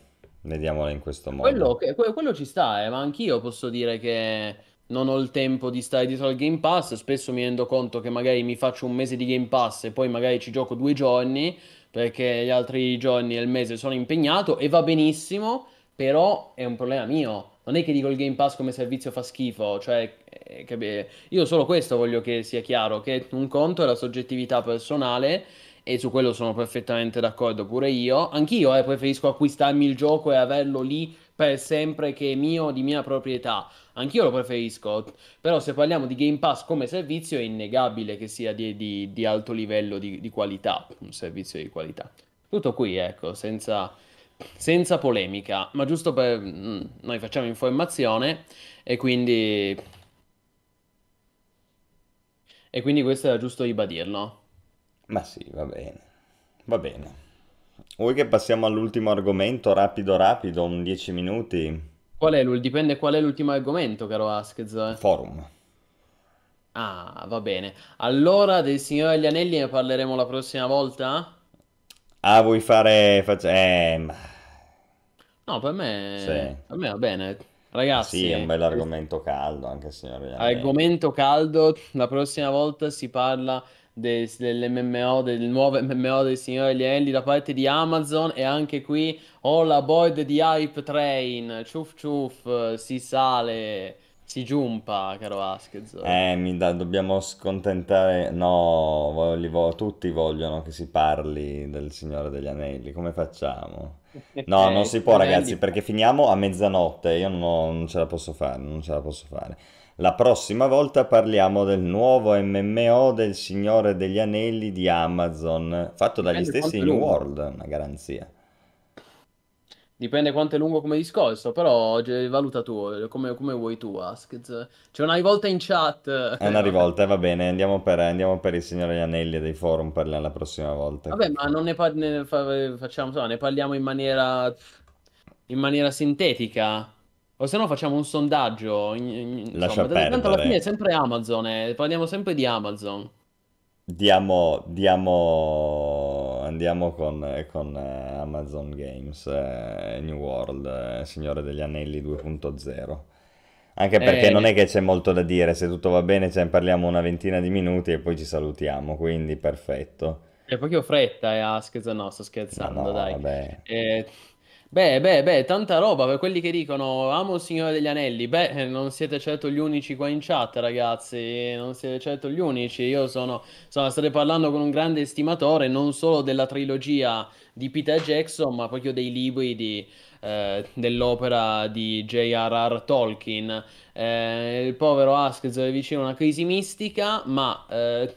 Speaker 2: Vediamola in questo
Speaker 4: Quello,
Speaker 2: modo.
Speaker 4: che- que- quello ci sta, eh, ma anch'io posso dire che non ho il tempo di stare dietro al Game Pass. Spesso mi rendo conto che magari mi faccio un mese di Game Pass e poi magari ci gioco due giorni perché gli altri giorni del mese sono impegnato e va benissimo, però è un problema mio. Non è che dico il Game Pass come servizio fa schifo, cioè, eh, io solo questo voglio che sia chiaro, che un conto è la soggettività personale e su quello sono perfettamente d'accordo pure io. Anch'io, eh, preferisco acquistarmi il gioco e averlo lì per sempre che è mio, di mia proprietà. Anch'io lo preferisco, però se parliamo di Game Pass come servizio è innegabile che sia di, di- di alto livello di, di qualità, un servizio di qualità. Tutto qui, ecco, senza, senza polemica, ma giusto per... mm, noi facciamo informazione e quindi... E quindi questo era giusto ribadirlo.
Speaker 2: Ma sì, va bene. Va bene. Vuoi che passiamo all'ultimo argomento, rapido rapido, un 10 minuti?
Speaker 4: Qual è l'ul- dipende qual è l'ultimo argomento, caro Askez.
Speaker 2: Forum.
Speaker 4: Ah, va bene. Allora, del Signore degli Anelli ne parleremo la prossima volta?
Speaker 2: Ah, vuoi fare... Faccia... Eh, ma-
Speaker 4: No, per me,
Speaker 2: sì.
Speaker 4: per me va bene.
Speaker 2: Sì, è un
Speaker 4: Ragazzi,
Speaker 2: bel argomento caldo, anche il Signore degli Anelli.
Speaker 4: argomento caldo, la prossima volta si parla de- dell'MMO, del nuovo MMO del Signore degli Anelli da parte di Amazon e anche qui ho la board di Hype Train, ciuf ciuf, si sale, si giumpa, caro Askez.
Speaker 2: Eh, mi da- dobbiamo scontentare. No, voglio- vo- tutti vogliono che si parli del Signore degli Anelli. Come facciamo? No, (laughs) non si può, ragazzi, perché finiamo a mezzanotte. Io non, ho- non ce la posso fare, non ce la posso fare. La prossima volta parliamo del nuovo MMO del Signore degli Anelli di Amazon, fatto dagli
Speaker 4: Dipende
Speaker 2: stessi New. World, una garanzia.
Speaker 4: Dipende quanto è lungo come discorso, però valuta tu, come, come vuoi tu, Askez. C'è una rivolta in chat.
Speaker 2: È una rivolta, va bene, andiamo per, andiamo per il Signore degli Anelli e dei forum per la prossima volta.
Speaker 4: Vabbè, ma non ne, par- ne fa- facciamo, insomma, ne parliamo in maniera, in maniera sintetica. O se no facciamo un sondaggio. in- in-
Speaker 2: Lascia
Speaker 4: insomma, tanto alla fine è
Speaker 2: perdere.
Speaker 4: sempre Amazon, eh, parliamo sempre di Amazon.
Speaker 2: Diamo, diamo, andiamo con, con, eh, Amazon Games, eh, New World, eh, Signore degli Anelli 2.0. Anche perché non
Speaker 4: Eh,
Speaker 2: è che c'è molto da dire, se tutto va bene ce ne parliamo una ventina di minuti e poi ci salutiamo, quindi perfetto.
Speaker 4: e poi che ho fretta, eh, Askez. No, sto scherzando,
Speaker 2: no,
Speaker 4: dai.
Speaker 2: vabbè.
Speaker 4: Eh, beh, beh, beh, tanta roba per quelli che dicono amo il Signore degli Anelli. Beh, eh, non siete certo gli unici qua in chat, ragazzi. Non siete certo gli unici. Io sono, insomma, state parlando con un grande estimatore non solo della trilogia di Peter Jackson, ma proprio dei libri di, eh, dell'opera di J.R.R. Tolkien. Eh, il povero Askez è vicino a una crisi mistica, ma eh,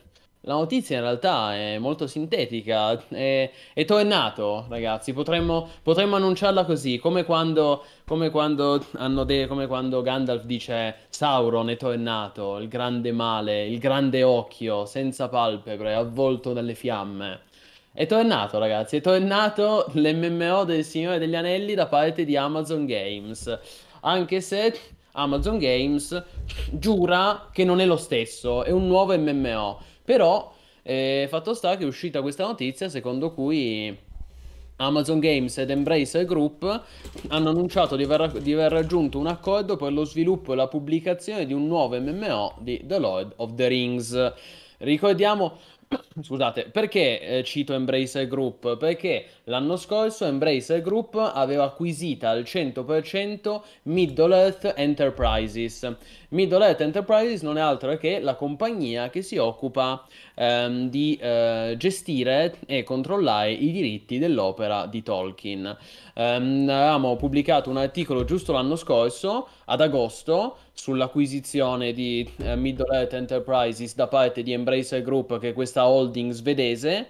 Speaker 4: la notizia in realtà è molto sintetica. È, è tornato, ragazzi. Potremmo, potremmo annunciarla così, come quando, come quando hanno de- come quando Gandalf dice Sauron è tornato, il grande male, il grande occhio, senza palpebre, avvolto dalle fiamme. È tornato, ragazzi, è tornato l'MMO del Signore degli Anelli da parte di Amazon Games. Anche se Amazon Games giura che non è lo stesso, è un nuovo MMO. Però, eh, fatto sta che è uscita questa notizia secondo cui Amazon Games ed Embracer Group hanno annunciato di aver, di aver raggiunto un accordo per lo sviluppo e la pubblicazione di un nuovo MMO di The Lord of the Rings. Ricordiamo, (coughs) scusate, perché eh, cito Embracer Group? Perché l'anno scorso Embracer Group aveva acquisita al 100% Middle Earth Enterprises. Middle Earth Enterprises non è altro che la compagnia che si occupa ehm, di eh, gestire e controllare i diritti dell'opera di Tolkien. Ehm, avevamo pubblicato un articolo giusto l'anno scorso, ad agosto, sull'acquisizione di eh, Middle Earth Enterprises da parte di Embracer Group, che è questa holding svedese.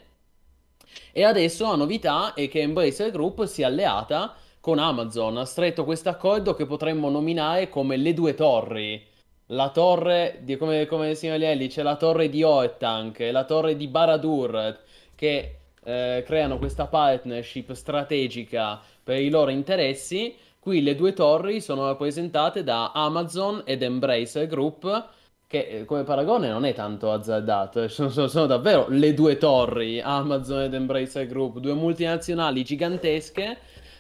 Speaker 4: E adesso la novità è che Embracer Group si è alleata con Amazon, ha stretto questo accordo che potremmo nominare come le due torri. La torre di, come, come signor Lielli, c'è la torre di Ortank e la torre di Baradur che eh, creano questa partnership strategica per i loro interessi. Qui le due torri sono rappresentate da Amazon ed Embracer Group, che eh, come paragone non è tanto azzardato, eh, sono, (laughs) sono- sono davvero le due torri, Amazon ed Embracer Group, due multinazionali gigantesche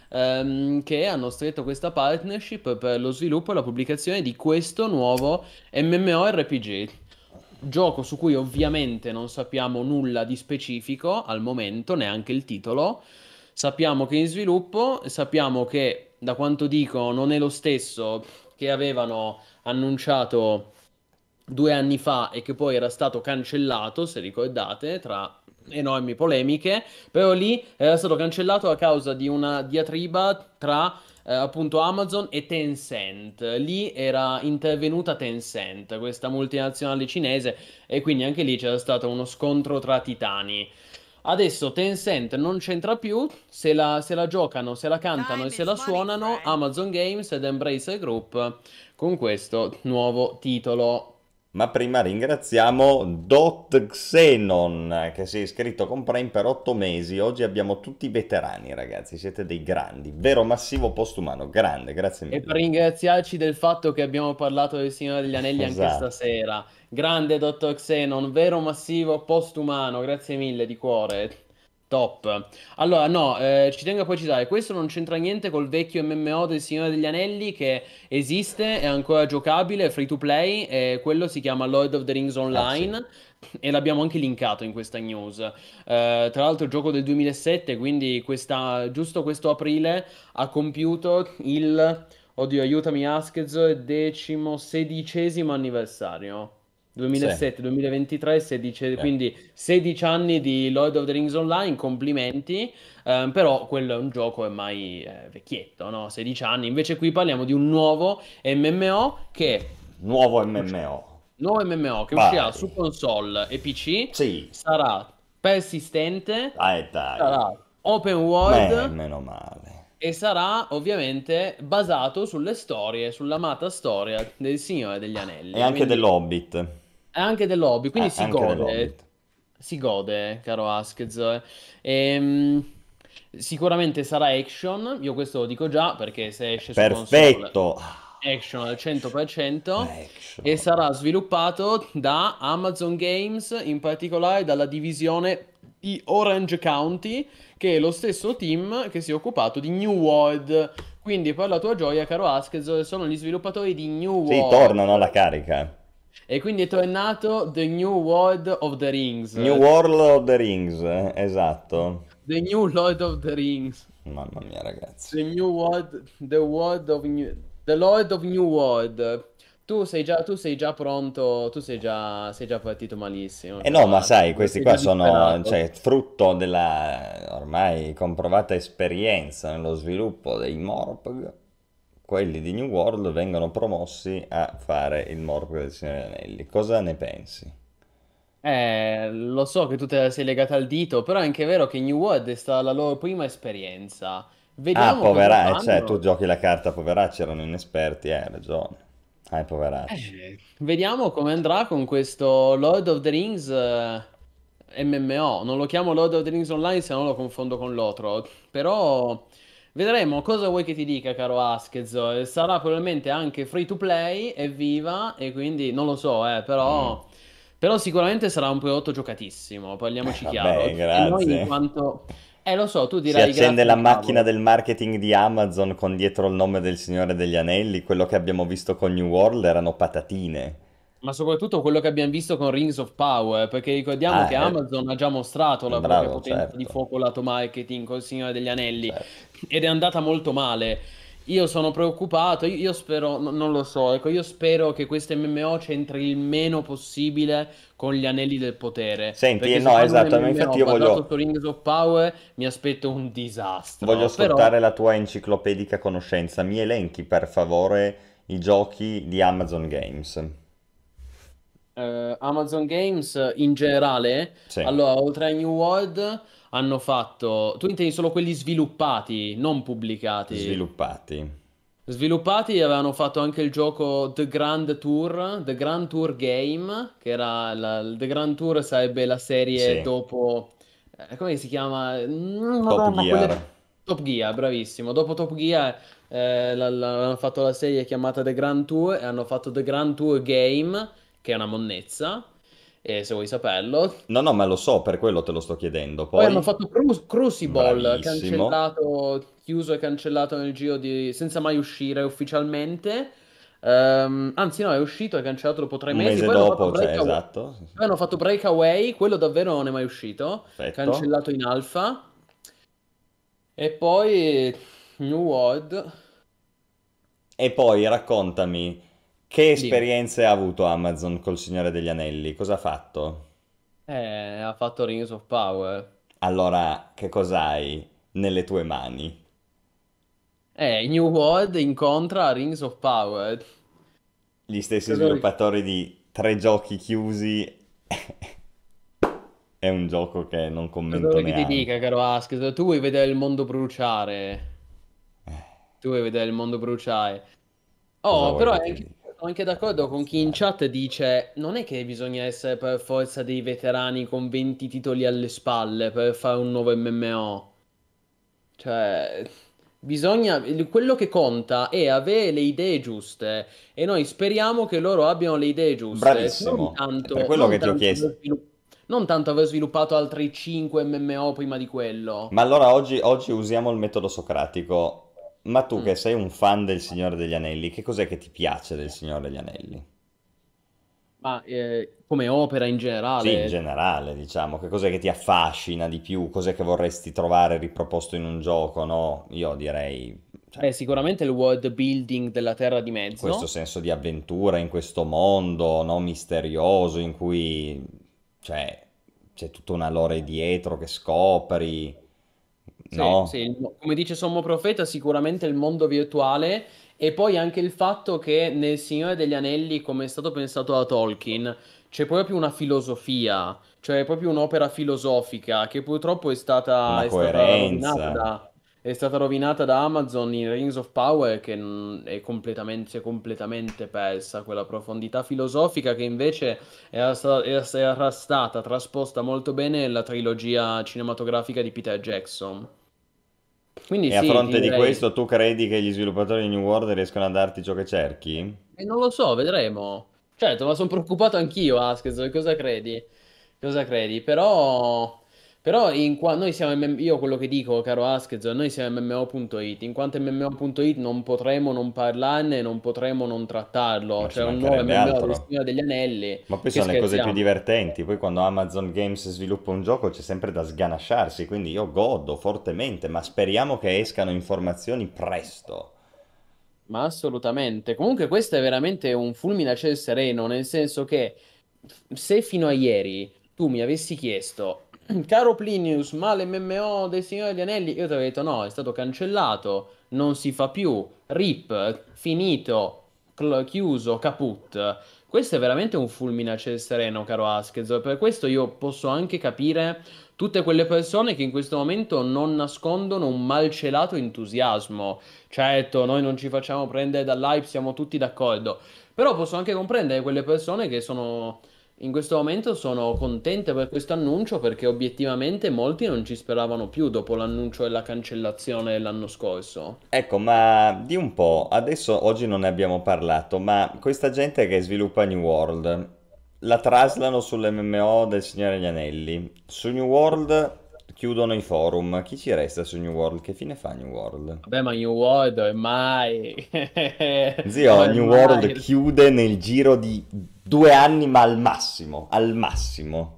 Speaker 4: ehm, che hanno stretto questa partnership per lo sviluppo e la pubblicazione di questo nuovo MMORPG. Gioco su cui ovviamente non sappiamo nulla di specifico al momento, neanche il titolo. Sappiamo che è in sviluppo, sappiamo che da quanto dicono non è lo stesso che avevano annunciato due anni fa e che poi era stato cancellato, se ricordate, tra enormi polemiche, però lì era stato cancellato a causa di una diatriba tra eh, appunto Amazon e Tencent. Lì era intervenuta Tencent, questa multinazionale cinese, e quindi anche lì c'era stato uno scontro tra titani. Adesso Tencent non c'entra più, se la, se la giocano, se la cantano e se la suonano Amazon Games ed Embracer Group con questo nuovo titolo.
Speaker 2: Ma prima ringraziamo Dot Xenon che si è iscritto con Prime per 8 mesi. Oggi abbiamo tutti i veterani, ragazzi. Siete dei grandi. Vero massivo postumano. Grande, grazie
Speaker 4: E
Speaker 2: mille.
Speaker 4: per ringraziarci del fatto che abbiamo parlato del Signore degli Anelli anche
Speaker 2: Esatto.
Speaker 4: stasera. Grande Dottor Xenon, vero massivo postumano, grazie mille di cuore. Top. Allora, no, eh, ci tengo a precisare, questo non c'entra niente col vecchio MMO del Signore degli Anelli che esiste, è ancora giocabile, è free to play, e quello si chiama Lord of the Rings Online. E l'abbiamo anche linkato in questa news. Eh, tra l'altro, gioco del 2007, quindi questa, giusto questo aprile ha compiuto il, oddio, aiutami Askez, decimo sedicesimo anniversario. 2007, 2023, 16 quindi 16 anni di Lord of the Rings Online, complimenti, Ehm, però quello è un gioco ormai eh, vecchietto, no? 16 anni, invece qui parliamo di un nuovo MMO che,
Speaker 2: Nuovo MMO.
Speaker 4: nuovo MMO che
Speaker 2: Vai.
Speaker 4: uscirà su console e PC,
Speaker 2: Sì.
Speaker 4: sarà persistente,
Speaker 2: Dai, dai.
Speaker 4: sarà open world
Speaker 2: Beh, meno male.
Speaker 4: E sarà ovviamente basato sulle storie, sull'amata storia del Signore degli Anelli.
Speaker 2: E anche
Speaker 4: Quindi-
Speaker 2: dell'Hobbit.
Speaker 4: e anche dell'hobby, quindi
Speaker 2: Eh,
Speaker 4: si gode,
Speaker 2: dell'Hobbit.
Speaker 4: si gode, caro Askez. Ehm, sicuramente sarà action, io questo lo dico già perché se esce su console,
Speaker 2: Perfetto.
Speaker 4: action al 100%.
Speaker 2: Action.
Speaker 4: E sarà sviluppato da Amazon Games, in particolare dalla divisione di Orange County, che è lo stesso team che si è occupato di New World. Quindi, per la tua gioia, caro Askez, sono gli sviluppatori di New
Speaker 2: Sì,
Speaker 4: World.
Speaker 2: tornano alla carica.
Speaker 4: E quindi è tornato The New World of the Rings.
Speaker 2: New World of the Rings, esatto.
Speaker 4: The New Lord of the Rings.
Speaker 2: Mamma mia, ragazzi.
Speaker 4: The New World. The World of New. The Lord of New World. Tu sei già, tu sei già pronto. Tu sei già, sei già partito malissimo.
Speaker 2: E no, ma sai,
Speaker 4: Sei
Speaker 2: questi qua sono cioè, frutto della ormai comprovata esperienza nello sviluppo dei Morpg. Quelli di New World vengono promossi a fare il Morpg del Signore Anelli. Cosa ne pensi?
Speaker 4: Eh, lo so che tu te la sei legata al dito, però è anche vero che New World è stata la loro prima esperienza.
Speaker 2: Ah,
Speaker 4: Vediamo cosa
Speaker 2: poveracci, cioè tu giochi la carta poveracci, erano inesperti, hai ragione. Ah, poveracci.
Speaker 4: Eh, vediamo come andrà con questo Lord of the Rings eh, MMO. Non lo chiamo Lord of the Rings Online se non lo confondo con l'altro. Però vedremo cosa vuoi che ti dica, caro Askez. Eh, Sarà probabilmente anche free to play, evviva, e quindi non lo so, eh, però, però sicuramente sarà un prodotto giocatissimo, parliamoci (laughs)
Speaker 2: Mm. Eh,
Speaker 4: chiaro.
Speaker 2: vabbè,
Speaker 4: E
Speaker 2: grazie.
Speaker 4: noi in quanto... Eh, lo so, tu
Speaker 2: Si
Speaker 4: dirai
Speaker 2: accende
Speaker 4: grazie
Speaker 2: la macchina del marketing di Amazon con dietro il nome del Signore degli Anelli. Quello che abbiamo visto con New World erano patatine.
Speaker 4: Ma soprattutto quello che abbiamo visto con Rings of Power, perché ricordiamo
Speaker 2: Ah,
Speaker 4: che
Speaker 2: eh.
Speaker 4: Amazon ha già mostrato la propria
Speaker 2: Bravo,
Speaker 4: potenza
Speaker 2: certo.
Speaker 4: di fuoco lato marketing col Signore degli Anelli
Speaker 2: Certo.
Speaker 4: ed è andata molto male. Io sono preoccupato, io, io spero, no- non lo so, ecco, io spero che questo MMO c'entri il meno possibile con gli Anelli del Potere.
Speaker 2: Senti,
Speaker 4: Perché se
Speaker 2: no,
Speaker 4: fanno un
Speaker 2: esatto, ma
Speaker 4: MMO
Speaker 2: infatti io
Speaker 4: basato
Speaker 2: voglio-
Speaker 4: su Rings of Power mi aspetto un disastro.
Speaker 2: Voglio
Speaker 4: Però-
Speaker 2: sfruttare la tua enciclopedica conoscenza. Mi elenchi per favore i giochi di Amazon Games.
Speaker 4: Eh, Amazon Games in generale,
Speaker 2: Sì.
Speaker 4: allora oltre a New World hanno fatto, tu intendi solo quelli sviluppati, non pubblicati.
Speaker 2: Sviluppati.
Speaker 4: Sviluppati avevano fatto anche il gioco The Grand Tour, The Grand Tour Game, che era la- The Grand Tour sarebbe la serie
Speaker 2: Sì.
Speaker 4: dopo, eh, come si chiama? Mm,
Speaker 2: Top
Speaker 4: Madonna,
Speaker 2: Gear.
Speaker 4: quelle- Top Gear, bravissimo. Dopo Top Gear eh, la- la- hanno fatto la serie chiamata The Grand Tour e hanno fatto The Grand Tour Game, che è una monnezza, e se vuoi saperlo.
Speaker 2: No, no, ma lo so, per quello te lo sto chiedendo.
Speaker 4: Poi
Speaker 2: Poi,
Speaker 4: hanno fatto Cru- Crucible,
Speaker 2: Bravissimo.
Speaker 4: cancellato, chiuso e cancellato nel giro di... senza mai uscire ufficialmente. Ehm, anzi no, è uscito e cancellato dopo tre
Speaker 2: un
Speaker 4: mesi.
Speaker 2: mese
Speaker 4: Poi hanno
Speaker 2: dopo,
Speaker 4: fatto
Speaker 2: cioè,
Speaker 4: Breakaway.
Speaker 2: esatto.
Speaker 4: Poi hanno fatto Breakaway, quello davvero non è mai uscito,
Speaker 2: Perfetto.
Speaker 4: cancellato in alfa. E poi New World.
Speaker 2: E poi raccontami, che esperienze ha avuto Amazon col Signore degli Anelli? Cosa ha fatto?
Speaker 4: Eh, ha fatto Rings of Power.
Speaker 2: Allora, che cos'hai nelle tue mani?
Speaker 4: Eh, New World incontra Rings of Power.
Speaker 2: Gli stessi
Speaker 4: Cosa-
Speaker 2: sviluppatori di tre giochi chiusi. (laughs) È un gioco che non
Speaker 4: Cosa
Speaker 2: commento
Speaker 4: vuoi che ti
Speaker 2: neanche.
Speaker 4: dica, caro Asked? Tu vuoi vedere il mondo bruciare. Tu vuoi vedere il mondo bruciare.
Speaker 2: Cosa
Speaker 4: Oh, però è
Speaker 2: ti
Speaker 4: anche? Sono anche d'accordo con chi in chat dice non è che bisogna essere per forza dei veterani con 20 titoli alle spalle per fare un nuovo MMO. Cioè, bisogna... Quello che conta è avere le idee giuste e noi speriamo che loro abbiano le idee giuste.
Speaker 2: Bravissimo,
Speaker 4: tanto,
Speaker 2: per quello che ti ho chiesto.
Speaker 4: non tanto aver sviluppato altri 5 MMO prima di quello.
Speaker 2: Ma allora oggi, oggi usiamo il metodo socratico. Ma tu
Speaker 4: Mm.
Speaker 2: che sei un fan del Signore degli Anelli, che cos'è che ti piace del Signore degli Anelli?
Speaker 4: Ma eh, come opera in
Speaker 2: Sì, in
Speaker 4: generale,
Speaker 2: generale, diciamo, che cos'è che ti affascina di più? Cos'è che vorresti trovare riproposto in un gioco? No, io direi, cioè,
Speaker 4: Beh, sicuramente il world building della Terra di
Speaker 2: questo
Speaker 4: Mezzo.
Speaker 2: senso di avventura in questo mondo, no, misterioso, in cui, cioè, c'è tutta una lore dietro che scopri, no?
Speaker 4: sì, il- come dice Sommo Profeta, sicuramente il mondo virtuale e poi anche il fatto che nel Signore degli Anelli, come è stato pensato da Tolkien, c'è proprio una filosofia, cioè proprio un'opera filosofica che purtroppo è stata, è stata rovinata è stata rovinata da Amazon in Rings of Power che è completamente, si è completamente persa quella profondità filosofica che invece era, sta- era stata trasposta molto bene nella trilogia cinematografica di Peter Jackson. Quindi
Speaker 2: E a
Speaker 4: sì,
Speaker 2: fronte di
Speaker 4: direi...
Speaker 2: questo, tu credi che gli sviluppatori di New World riescano a darti ciò che cerchi?
Speaker 4: E non lo so, vedremo. Certo, ma sono preoccupato anch'io, Askez, cosa credi? Cosa credi? Però... Però in qua... noi siamo MM io quello che dico, caro Askez, noi siamo MMO.it. In quanto MMO.it non potremo non parlarne, non potremo non trattarlo.
Speaker 2: Ma ci
Speaker 4: C'è un nuovo MMO del
Speaker 2: altro.
Speaker 4: Signore degli Anelli.
Speaker 2: Ma poi sono le cose più divertenti. Poi quando Amazon Games sviluppa un gioco c'è sempre da sganasciarsi, quindi io godo fortemente, ma speriamo che escano informazioni presto.
Speaker 4: Ma assolutamente. Comunque questo è veramente un fulmine a ciel sereno, nel senso che se fino a ieri tu mi avessi chiesto, caro Plinius, ma l'MMO del Signore degli Anelli, io ti avrei detto no, è stato cancellato, non si fa più, RIP, finito, cl- chiuso, caput. Questo è veramente un fulmine a ciel sereno, caro Askez. Per questo io posso anche capire tutte quelle persone che in questo momento non nascondono un malcelato entusiasmo. Certo, noi non ci facciamo prendere dall'hype, siamo tutti d'accordo. Però posso anche comprendere quelle persone che sono in questo momento sono contente per questo annuncio perché obiettivamente molti non ci speravano più dopo l'annuncio della cancellazione dell'anno scorso.
Speaker 2: Ecco, ma di un po', adesso oggi non ne abbiamo parlato, ma questa gente che sviluppa New World la traslano sull'MMO del Signore degli Anelli. Su New World chiudono i forum. Chi ci resta su New World? Che fine fa New World?
Speaker 4: Vabbè, ma New World ormai...
Speaker 2: Zio, (laughs) New World
Speaker 4: ormai...
Speaker 2: chiude nel giro di due anni, ma al massimo, al massimo.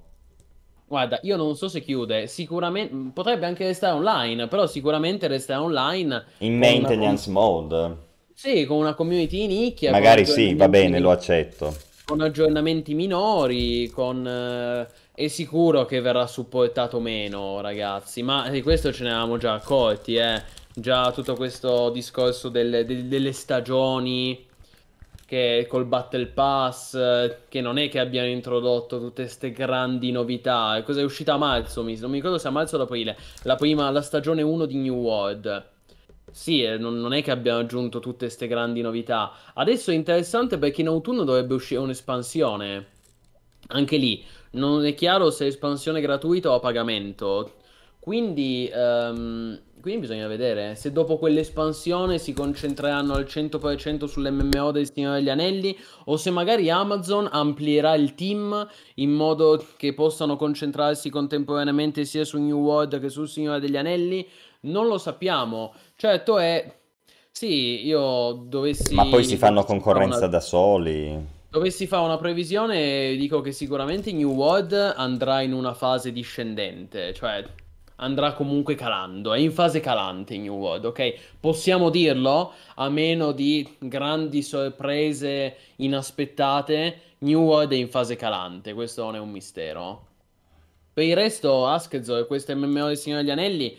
Speaker 4: Guarda, io non so se chiude, sicuramente potrebbe anche restare online, però sicuramente resterà online
Speaker 2: In
Speaker 4: con una,
Speaker 2: maintenance mode.
Speaker 4: sì, con una community nicchia, con
Speaker 2: Magari sì, va bene, lo accetto.
Speaker 4: con aggiornamenti minori, con... eh, è sicuro che verrà supportato meno, ragazzi, ma di questo ce ne eravamo già accorti, eh. Già tutto questo discorso delle, de- delle stagioni, che col Battle Pass, che non è che abbiano introdotto tutte queste grandi novità. Cosa è uscita a marzo? Non mi ricordo se a marzo o ad aprile. La prima, la stagione 1 di New World. Sì, eh, non, non è che abbiano aggiunto tutte queste grandi novità. Adesso è interessante perché in autunno dovrebbe uscire un'espansione. Anche lì, non è chiaro se è espansione gratuita o a pagamento. Quindi, ehm, quindi bisogna vedere se dopo quell'espansione si concentreranno al 100% sull'MMO del Signore degli Anelli o se magari Amazon amplierà il team in modo che possano concentrarsi contemporaneamente sia su New World che sul Signore degli Anelli. Non lo sappiamo. Certo è... Sì, io dovessi...
Speaker 2: Ma poi si fanno concorrenza
Speaker 4: una...
Speaker 2: da soli.
Speaker 4: Dovessi fare una previsione, dico che sicuramente New World andrà in una fase discendente, cioè andrà comunque calando, è in fase calante New World, ok? Possiamo dirlo, a meno di grandi sorprese inaspettate, New World è in fase calante, questo non è un mistero. Per il resto, Askezo e questo MMO del Signore degli Anelli,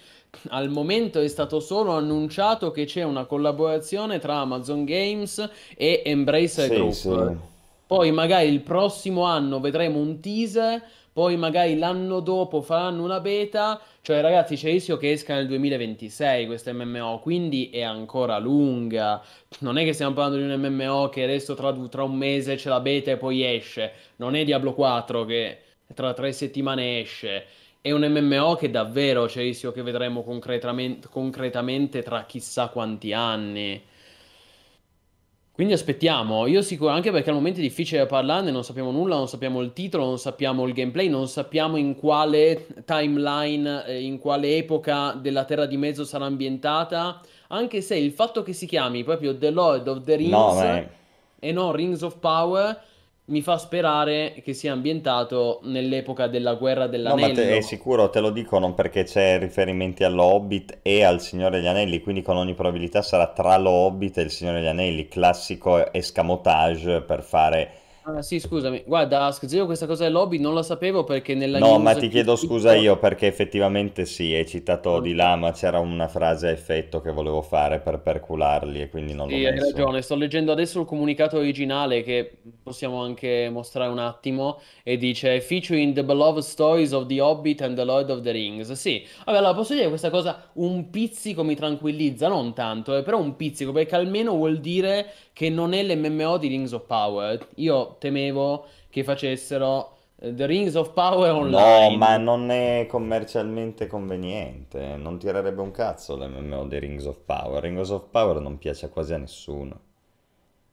Speaker 4: al momento è stato solo annunciato che c'è una collaborazione tra Amazon Games e Embracer
Speaker 2: Sì,
Speaker 4: Group.
Speaker 2: sì.
Speaker 4: Poi magari il prossimo anno vedremo un teaser, poi magari l'anno dopo faranno una beta, cioè ragazzi c'è il rischio che esca nel 2026 questo MMO, quindi è ancora lunga, non è che stiamo parlando di un MMO che adesso tra, tra un mese c'è la beta e poi esce, non è Diablo 4 che tra tre settimane esce. È un MMO che davvero c'è il rischio che vedremo concretamente, concretamente tra chissà quanti anni. Quindi aspettiamo, io sicuro, anche perché al momento è difficile parlarne, non sappiamo nulla, non sappiamo il titolo, non sappiamo il gameplay, non sappiamo in quale timeline, eh, in quale epoca della Terra di Mezzo sarà ambientata, anche se il fatto che si chiami proprio The Lord of the Rings
Speaker 2: no,
Speaker 4: e non Rings of Power mi fa sperare che sia ambientato nell'epoca della guerra dell'anello.
Speaker 2: No, ma te, è sicuro, te lo dico non perché c'è riferimenti allo Hobbit e al Signore degli Anelli, quindi con ogni probabilità sarà tra lo Hobbit e il Signore degli Anelli, classico escamotage per fare
Speaker 4: Ah, sì, scusami. Guarda, Ask, io questa cosa del lobby non la sapevo perché nella
Speaker 2: No, ma ti chiedo scusa
Speaker 4: visto...
Speaker 2: io perché effettivamente sì, hai citato di là, ma c'era una frase a effetto che volevo fare per percularli e quindi non l'ho
Speaker 4: Sì, hai
Speaker 2: messo.
Speaker 4: ragione. Sto leggendo adesso il comunicato originale che possiamo anche mostrare un attimo e dice Featuring the beloved stories of The Hobbit and the Lord of the Rings. Sì, vabbè, allora posso dire che questa cosa un pizzico mi tranquillizza, non tanto, eh, però un pizzico perché almeno vuol dire che non è l'MMO di Rings of Power. Io temevo che facessero eh, The Rings of Power
Speaker 2: No, ma
Speaker 4: online.
Speaker 2: non è commercialmente conveniente, non tirerebbe un cazzo l'MMO di Rings of Power. Rings of Power non piace quasi a nessuno.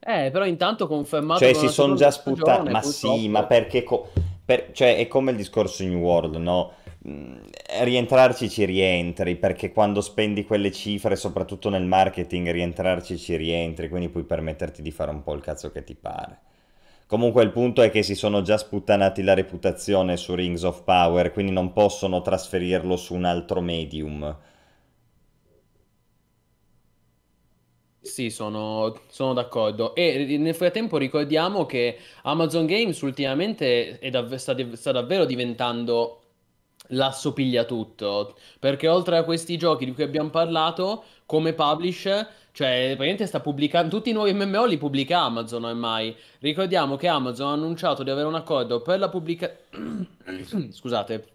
Speaker 4: Eh, però intanto confermato
Speaker 2: Cioè, si sono già
Speaker 4: stagione,
Speaker 2: ma sì, ma
Speaker 4: purtroppo.
Speaker 2: perché... co- per- Cioè, è come il discorso New World, no? Mm, Rientrarci ci rientri, perché quando spendi quelle cifre, soprattutto nel marketing, rientrarci ci rientri, quindi puoi permetterti di fare un po' il cazzo che ti pare. Comunque il punto è che si sono già sputtanati la reputazione su Rings of Power, quindi non possono trasferirlo su un altro medium.
Speaker 4: Sì, sono, sono d'accordo. E nel frattempo ricordiamo che Amazon Games ultimamente dav- sta, div- sta davvero diventando l'asso piglia tutto. Perché oltre a questi giochi di cui abbiamo parlato, come publisher, cioè praticamente sta pubblicando tutti i nuovi MMO li pubblica Amazon ormai. Ricordiamo che Amazon ha annunciato di avere un accordo per la pubblicazione. (clears throat) Scusate.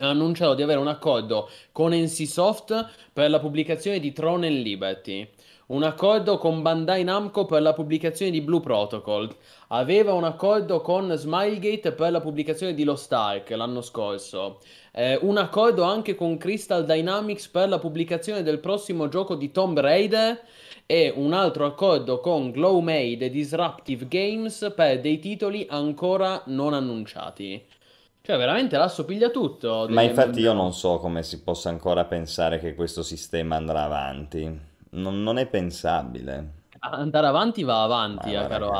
Speaker 4: Ha annunciato di avere un accordo con NCSoft per la pubblicazione di Throne and Liberty. Un accordo con Bandai Namco per la pubblicazione di Blue Protocol. Aveva un accordo con Smilegate per la pubblicazione di Lost Ark l'anno scorso. Eh, un accordo anche con Crystal Dynamics per la pubblicazione del prossimo gioco di Tomb Raider. E un altro accordo con Glowmade e Disruptive Games per dei titoli ancora non annunciati. Cioè, veramente l'asso piglia tutto
Speaker 2: Ma infatti io non so come si possa ancora pensare che questo sistema andrà avanti. Non, non è pensabile.
Speaker 4: Andare avanti va
Speaker 2: Ma
Speaker 4: avanti, eh,
Speaker 2: guarda
Speaker 4: caro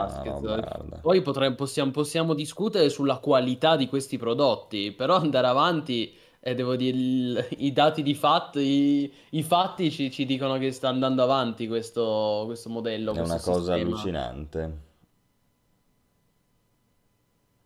Speaker 2: guarda.
Speaker 4: Poi potremmo, possiamo, possiamo discutere sulla qualità di questi prodotti, però andare avanti, e devo dire, il- i dati di fatto, i, i fatti ci, ci dicono che sta andando avanti questo, questo modello,
Speaker 2: È
Speaker 4: questo
Speaker 2: una cosa
Speaker 4: sistema.
Speaker 2: allucinante.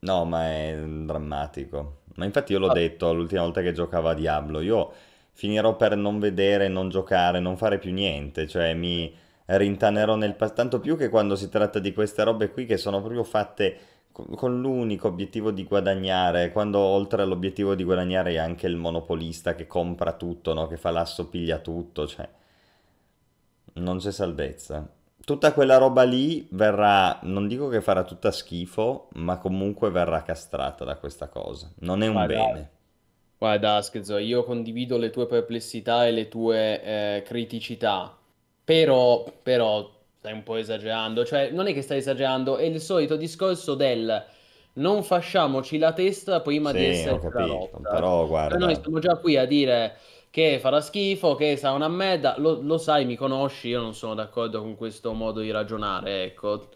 Speaker 2: No, ma è drammatico. Ma infatti io l'ho
Speaker 4: Ah,
Speaker 2: detto l'ultima volta che giocavo a Diablo, io finirò per non vedere, non giocare, non fare più niente, cioè mi rintanerò nel passato, tanto più che quando si tratta di queste robe qui che sono proprio fatte co- con l'unico obiettivo di guadagnare, quando oltre all'obiettivo di guadagnare è anche il monopolista che compra tutto, no? Che fa l'asso piglia tutto, cioè non c'è salvezza. Tutta quella roba lì verrà, non dico che farà tutta schifo, ma comunque verrà castrata da questa cosa. Non è un
Speaker 4: guarda,
Speaker 2: bene.
Speaker 4: guarda, Askez, io condivido le tue perplessità e le tue eh, criticità, però, però stai un po' esagerando, cioè non è che stai esagerando, è il solito discorso del non fasciamoci la testa prima di
Speaker 2: Sì, ho
Speaker 4: essercela
Speaker 2: capito, però
Speaker 4: Cioè noi
Speaker 2: guarda,
Speaker 4: stiamo già qui a dire che farà schifo, che sarà una merda, lo, lo sai, mi conosci, io non sono d'accordo con questo modo di ragionare, ecco.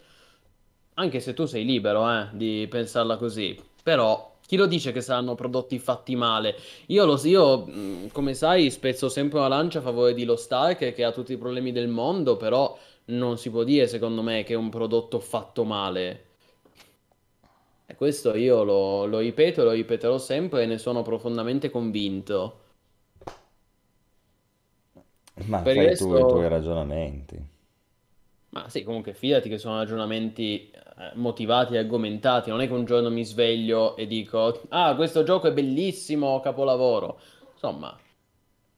Speaker 4: Anche se tu sei libero, eh, di pensarla così. Però, chi lo dice che saranno prodotti fatti male? Io, lo, io, come sai, spezzo sempre una lancia a favore di Lost Ark, che ha tutti i problemi del mondo, però non si può dire, secondo me, che è un prodotto fatto male. E questo io lo, lo ripeto e lo ripeterò sempre e ne sono profondamente convinto.
Speaker 2: ma
Speaker 4: Per
Speaker 2: fai tu i tuoi
Speaker 4: resto...
Speaker 2: ragionamenti.
Speaker 4: Ma sì, comunque fidati che sono ragionamenti eh, motivati e argomentati. Non è che un giorno mi sveglio e dico: Ah, questo gioco è bellissimo, capolavoro. Insomma,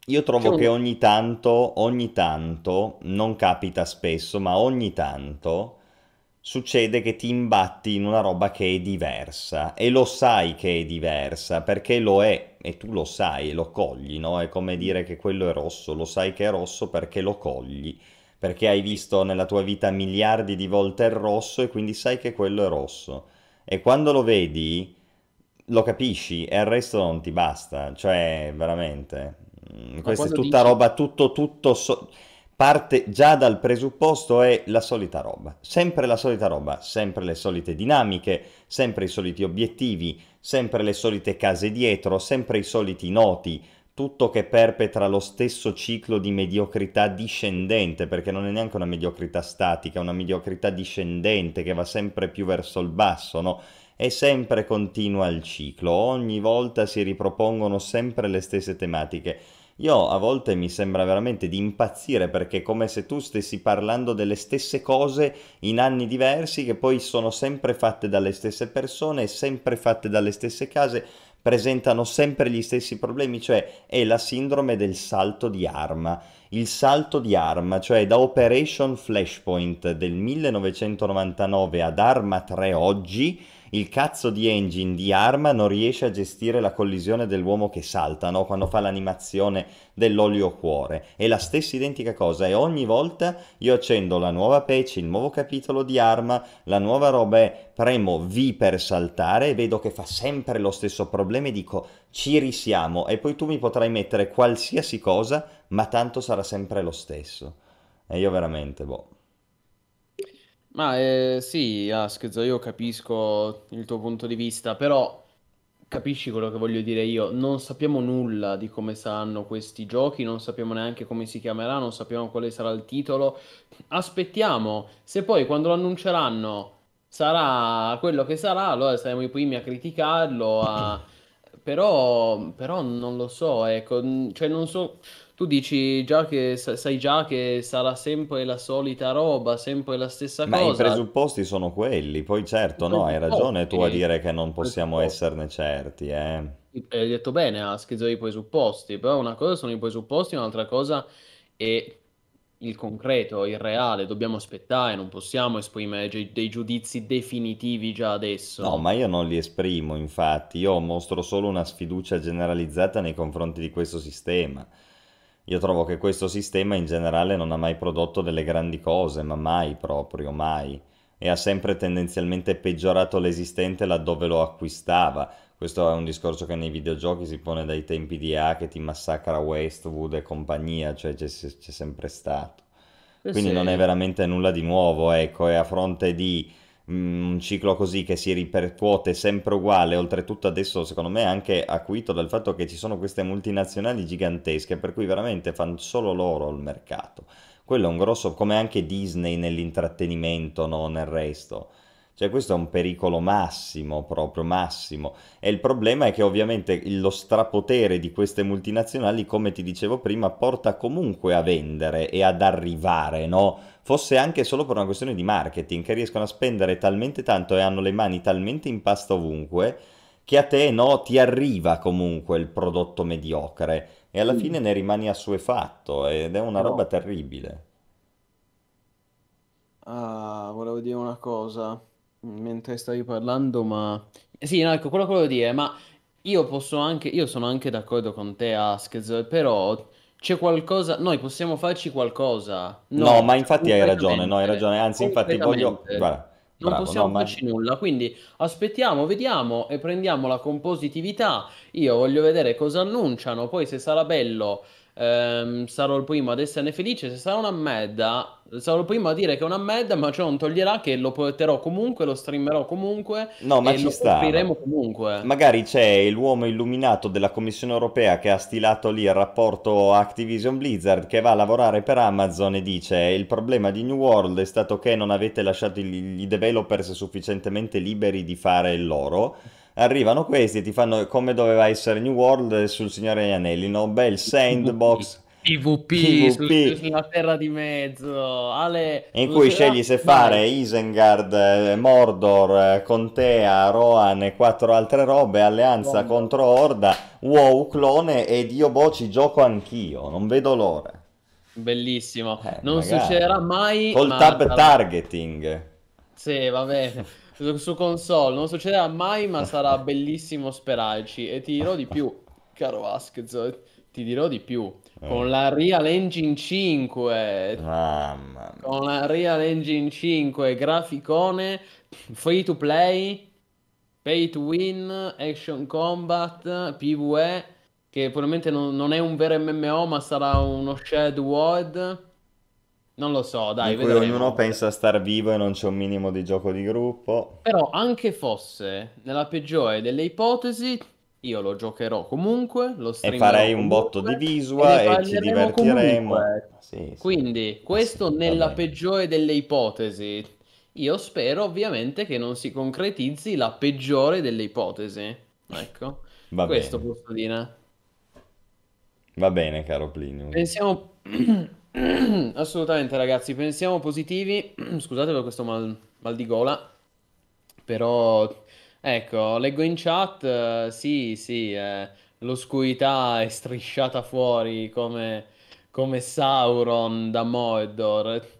Speaker 2: Io trovo che ogni tanto, ogni tanto, non capita spesso, ma ogni tanto succede che ti imbatti in una roba che è diversa e lo sai che è diversa perché lo è e tu lo sai e lo cogli, no? È come dire che quello è rosso, lo sai che è rosso perché lo cogli, perché hai visto nella tua vita miliardi di volte il rosso e quindi sai che quello è rosso. E quando lo vedi, lo capisci e il resto non ti basta, cioè veramente. mm,
Speaker 4: Ma
Speaker 2: Questa è tutta
Speaker 4: dici
Speaker 2: roba, tutto, tutto, so- parte già dal presupposto è la solita roba, sempre la solita roba, sempre le solite dinamiche, sempre i soliti obiettivi, sempre le solite case dietro, sempre i soliti noti, tutto che perpetra lo stesso ciclo di mediocrità discendente, perché non è neanche una mediocrità statica, è una mediocrità discendente che va sempre più verso il basso, no? E sempre continua il ciclo, ogni volta si ripropongono sempre le stesse tematiche. Io a volte mi sembra veramente di impazzire perché è come se tu stessi parlando delle stesse cose in anni diversi che poi sono sempre fatte dalle stesse persone, sempre fatte dalle stesse case, presentano sempre gli stessi problemi, cioè è la sindrome del salto di arma. Il salto di arma, cioè da Operation Flashpoint del 1999 ad Arma 3 oggi, il cazzo di engine di Arma non riesce a gestire la collisione dell'uomo che salta, no? Quando fa l'animazione dell'olio cuore. È la stessa identica cosa e ogni volta io accendo la nuova patch, il nuovo capitolo di Arma, la nuova roba è premo V per saltare e vedo che fa sempre lo stesso problema e dico ci risiamo e poi tu mi potrai mettere qualsiasi cosa, ma tanto sarà sempre lo stesso. E io veramente, boh.
Speaker 4: Ma eh, sì, Askez, io capisco il tuo punto di vista, però capisci quello che voglio dire io. Non sappiamo nulla di come saranno questi giochi, non sappiamo neanche come si chiamerà, non sappiamo quale sarà il titolo. Aspettiamo, se poi quando lo annunceranno sarà quello che sarà, allora saremo i primi a criticarlo, a- però, però non lo so, ecco, cioè non so. Tu dici già che sa- sai già che sarà sempre la solita roba, sempre la stessa
Speaker 2: Ma i
Speaker 4: cosa.
Speaker 2: presupposti sono quelli, poi
Speaker 4: I
Speaker 2: certo, no, hai ragione tu a
Speaker 4: i
Speaker 2: dire che non possiamo esserne certi, eh.
Speaker 4: Hai detto bene, ha schizzo i presupposti, però una cosa sono i presupposti, un'altra cosa è il concreto, il reale. Dobbiamo aspettare, non possiamo esprimere gi- dei giudizi definitivi già
Speaker 2: No,
Speaker 4: adesso.
Speaker 2: ma io non li esprimo, infatti, io mostro solo una sfiducia generalizzata nei confronti di questo sistema. Io trovo che questo sistema in generale non ha mai prodotto delle grandi cose, ma mai proprio, mai. E ha sempre tendenzialmente peggiorato l'esistente laddove lo acquistava. Questo è un discorso che nei videogiochi si pone dai tempi di A che ti massacra Westwood e compagnia, cioè c'è c'è sempre stato. Quindi non è
Speaker 4: sì.
Speaker 2: veramente nulla di nuovo, ecco, e a fronte di un ciclo così che si ripercuote sempre uguale, oltretutto adesso secondo me anche acuito dal fatto che ci sono queste multinazionali gigantesche, per cui veramente fanno solo loro il mercato. Quello è un grosso, come anche Disney nell'intrattenimento, no, nel resto. Cioè questo è un pericolo massimo, proprio massimo. E il problema è che ovviamente lo strapotere di queste multinazionali, come ti dicevo prima, porta comunque a vendere e ad arrivare, no? Fosse anche solo per una questione di marketing, che riescono a spendere talmente tanto e hanno le mani talmente in pasta ovunque, che a te, no, ti arriva comunque il prodotto mediocre e alla
Speaker 4: Mm.
Speaker 2: fine ne rimani assuefatto ed è una roba
Speaker 4: Però,
Speaker 2: terribile.
Speaker 4: ah, volevo dire una cosa mentre stavi parlando, ma... Sì, no, ecco, quello che volevo dire, ma io posso anche, io sono anche d'accordo con te, Askez, però c'è qualcosa, noi possiamo farci qualcosa?
Speaker 2: No, ma
Speaker 4: No,
Speaker 2: infatti hai ragione, no, hai ragione, anzi infatti voglio... Guarda,
Speaker 4: Non
Speaker 2: bravo, no,
Speaker 4: possiamo
Speaker 2: ma...
Speaker 4: farci nulla, quindi aspettiamo, vediamo e prendiamola con positività. Io voglio vedere cosa annunciano, poi se sarà bello, ehm, sarò il primo ad esserne felice. Se sarà una merda, sarò il primo a dire che è una merda, ma ciò non toglierà che lo porterò comunque, lo streamerò comunque
Speaker 2: No, ma
Speaker 4: e
Speaker 2: ci
Speaker 4: lo
Speaker 2: sta.
Speaker 4: offriremo
Speaker 2: ma-
Speaker 4: comunque.
Speaker 2: Magari c'è l'uomo illuminato della Commissione europea che ha stilato lì il rapporto Activision Blizzard che va a lavorare per Amazon e dice il problema di New World è stato che non avete lasciato i developers sufficientemente liberi di fare il loro. Arrivano questi e ti fanno come doveva essere New World sul Signore degli Anelli, no? Bel sandbox,
Speaker 4: PvP, su, su- sulla terra di mezzo, Ale,
Speaker 2: in cui
Speaker 4: ce
Speaker 2: scegli se fare Isengard, eh, Mordor, eh, Contea, Rohan e quattro altre robe, alleanza
Speaker 4: Bomba.
Speaker 2: contro Horda, WoW clone e Dio boh ci gioco anch'io, non vedo l'ora.
Speaker 4: Bellissimo.
Speaker 2: Eh,
Speaker 4: Non
Speaker 2: magari.
Speaker 4: succederà mai,
Speaker 2: Col
Speaker 4: ma
Speaker 2: tab targeting.
Speaker 4: Sì, va bene. Su, console non succederà mai, ma sarà bellissimo sperarci. E ti dirò di più, caro Vasquez, ti dirò di più. Con
Speaker 2: Eh.
Speaker 4: la Real Engine 5,
Speaker 2: Mamma mia.
Speaker 4: con la Real Engine 5, graficone, free to play, pay to win, action combat, PvE, che probabilmente non, non è un vero MMO, ma sarà uno shared world. Non lo so, dai,
Speaker 2: in cui
Speaker 4: vedremo.
Speaker 2: ognuno pensa a star vivo e non c'è un minimo di gioco di gruppo.
Speaker 4: Però anche fosse nella peggiore delle ipotesi, io lo giocherò comunque, lo
Speaker 2: E
Speaker 4: streamerò
Speaker 2: farei un
Speaker 4: comunque,
Speaker 2: botto di
Speaker 4: e
Speaker 2: visual
Speaker 4: ne
Speaker 2: e ci divertiremo. Sì, sì.
Speaker 4: Quindi, questo
Speaker 2: Sì,
Speaker 4: nella
Speaker 2: bene.
Speaker 4: peggiore delle ipotesi. Io spero ovviamente che non si concretizzi la peggiore delle ipotesi. Ecco,
Speaker 2: Va
Speaker 4: questo
Speaker 2: bene.
Speaker 4: posso dire.
Speaker 2: Va bene, caro Plinio.
Speaker 4: Pensiamo (clears throat) (clears throat) assolutamente, ragazzi, pensiamo positivi. (clears throat) Scusate per questo mal, mal di gola, però ecco, leggo in chat, eh, sì, sì, eh, l'oscurità è strisciata fuori come, come Sauron da Mordor.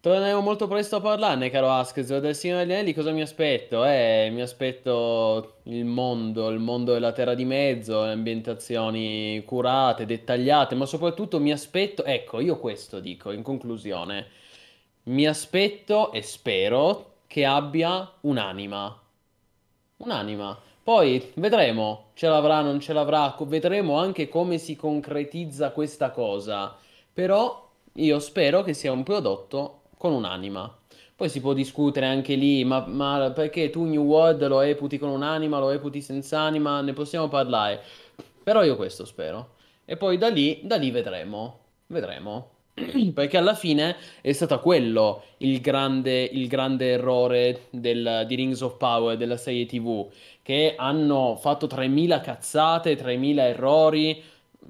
Speaker 4: Torneremo molto presto a parlarne, caro Askez. Del Signore degli Anelli cosa mi aspetto? Eh, mi aspetto il mondo, il mondo della Terra di Mezzo, le ambientazioni curate, dettagliate, ma soprattutto mi aspetto, ecco, io questo dico in conclusione, mi aspetto e spero che abbia un'anima. Un'anima. Poi vedremo, ce l'avrà, non ce l'avrà, vedremo anche come si concretizza questa cosa. Però io spero che sia un prodotto con un'anima. Poi si può discutere anche lì, ma, ma perché tu New World lo reputi con un'anima, lo reputi senza anima, ne possiamo parlare. Però io questo spero. E poi da lì, da lì vedremo. Vedremo. (clears throat) Perché alla fine è stato quello il grande, il grande errore del- di Rings of Power, della serie TV, che hanno fatto 3000 cazzate, 3000 errori,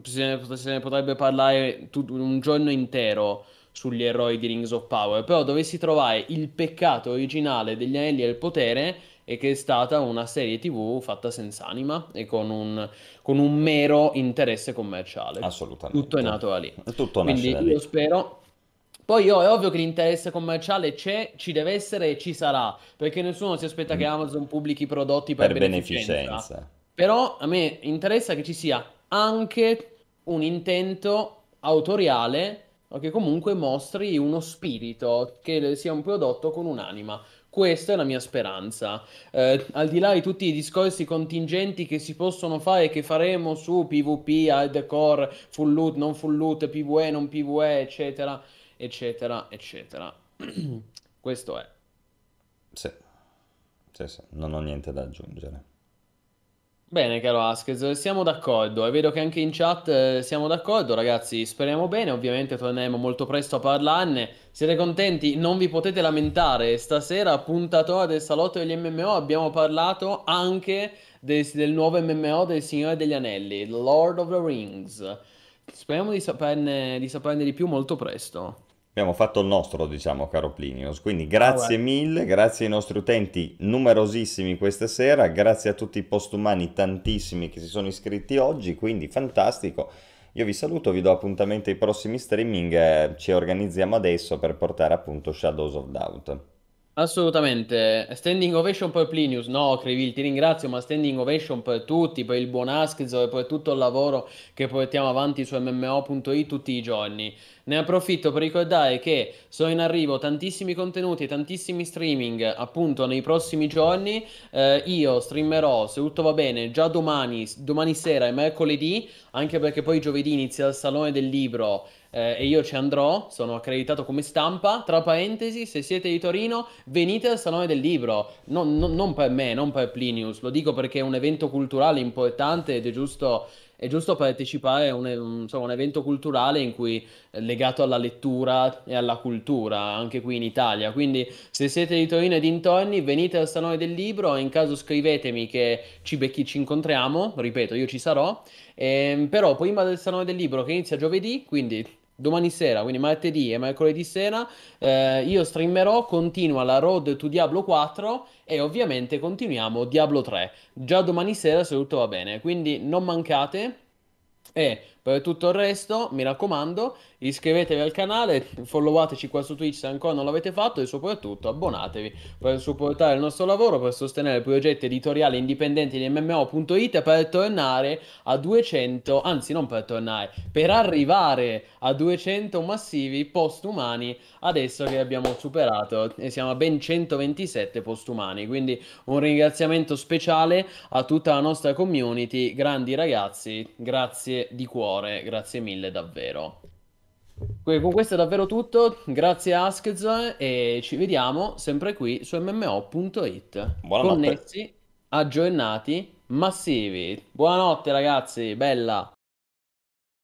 Speaker 4: se ne, se ne potrebbe parlare un giorno intero sugli errori di Rings of Power, però dovessi trovare il peccato originale degli Anelli del Potere è che è stata una serie TV fatta senza anima e con un, con un mero interesse commerciale.
Speaker 2: Assolutamente.
Speaker 4: Tutto è nato da lì.
Speaker 2: Tutto
Speaker 4: Quindi
Speaker 2: da lì.
Speaker 4: io spero. Poi io, è ovvio che l'interesse commerciale c'è, ci deve essere e ci sarà, perché nessuno si aspetta che Amazon pubblichi prodotti per,
Speaker 2: Mm. Per
Speaker 4: beneficenza.
Speaker 2: beneficenza.
Speaker 4: Però a me interessa che ci sia anche un intento autoriale o che comunque mostri uno spirito, che sia un prodotto con un'anima. Questa è la mia speranza. Eh, al di là di tutti i discorsi contingenti che si possono fare e che faremo su PvP, hardcore, full loot, non full loot, PvE, non PvE, eccetera, eccetera, eccetera. (clears throat) Questo è.
Speaker 2: Sì. Sì, sì, non ho niente da aggiungere.
Speaker 4: Bene, caro Askez, siamo d'accordo e vedo che anche in chat eh, siamo d'accordo, ragazzi. Speriamo bene, ovviamente torneremo molto presto a parlarne. Siete contenti? Non vi potete lamentare. Stasera, puntatore del salotto degli MMO, abbiamo parlato anche del, del nuovo MMO del Signore degli Anelli, Lord of the Rings. Speriamo di saperne, di saperne di più molto presto.
Speaker 2: Abbiamo fatto il nostro, diciamo, caro Plinius. Quindi grazie
Speaker 4: Ah,
Speaker 2: mille, grazie ai nostri utenti numerosissimi questa sera, grazie a tutti i postumani tantissimi che si sono iscritti oggi, quindi fantastico. Io vi saluto, vi do appuntamento ai prossimi streaming, ci organizziamo adesso per portare appunto Shadows of Doubt.
Speaker 4: Assolutamente, standing ovation per Plinius, no Crivil, ti ringrazio, ma standing ovation per tutti, per il buon Askzo e per tutto il lavoro che portiamo avanti su MMO.it tutti i giorni. Ne approfitto per ricordare che sono in arrivo tantissimi contenuti e tantissimi streaming appunto nei prossimi giorni. Eh, io streamerò, se tutto va bene, già domani, domani sera e mercoledì, anche perché poi giovedì inizia il Salone del Libro eh, e io ci andrò, sono accreditato come stampa. Tra parentesi, se siete di Torino, venite al Salone del Libro. Non, non- non per me, non per Plinius, lo dico perché è un evento culturale importante ed è giusto è giusto partecipare a un, insomma, un evento culturale in cui legato alla lettura e alla cultura, anche qui in Italia. Quindi se siete di Torino e dintorni, venite al Salone del Libro, in caso scrivetemi che ci becchi, ci incontriamo, ripeto, io ci sarò. Eh, però prima del Salone del Libro che inizia giovedì, quindi domani sera, quindi martedì e mercoledì sera, eh, io streamerò, continua la Road to Diablo 4 e ovviamente continuiamo Diablo 3. Già domani sera se tutto va bene, quindi non mancate. E per tutto il resto, mi raccomando, iscrivetevi al canale, followateci qua su Twitch se ancora non l'avete fatto e soprattutto abbonatevi per supportare il nostro lavoro, per sostenere progetti editoriali indipendenti di MMO.it per tornare a 200, anzi non per tornare, per arrivare a 200 massivi postumani adesso che abbiamo superato e siamo a ben 127 postumani. Quindi un ringraziamento speciale a tutta la nostra community, grandi ragazzi, grazie di cuore cuore, grazie mille davvero. Con questo è davvero tutto, grazie Askz e ci vediamo sempre qui su mmo.it. Buonanotte. Connessi, aggiornati, massivi. Buonanotte ragazzi, bella.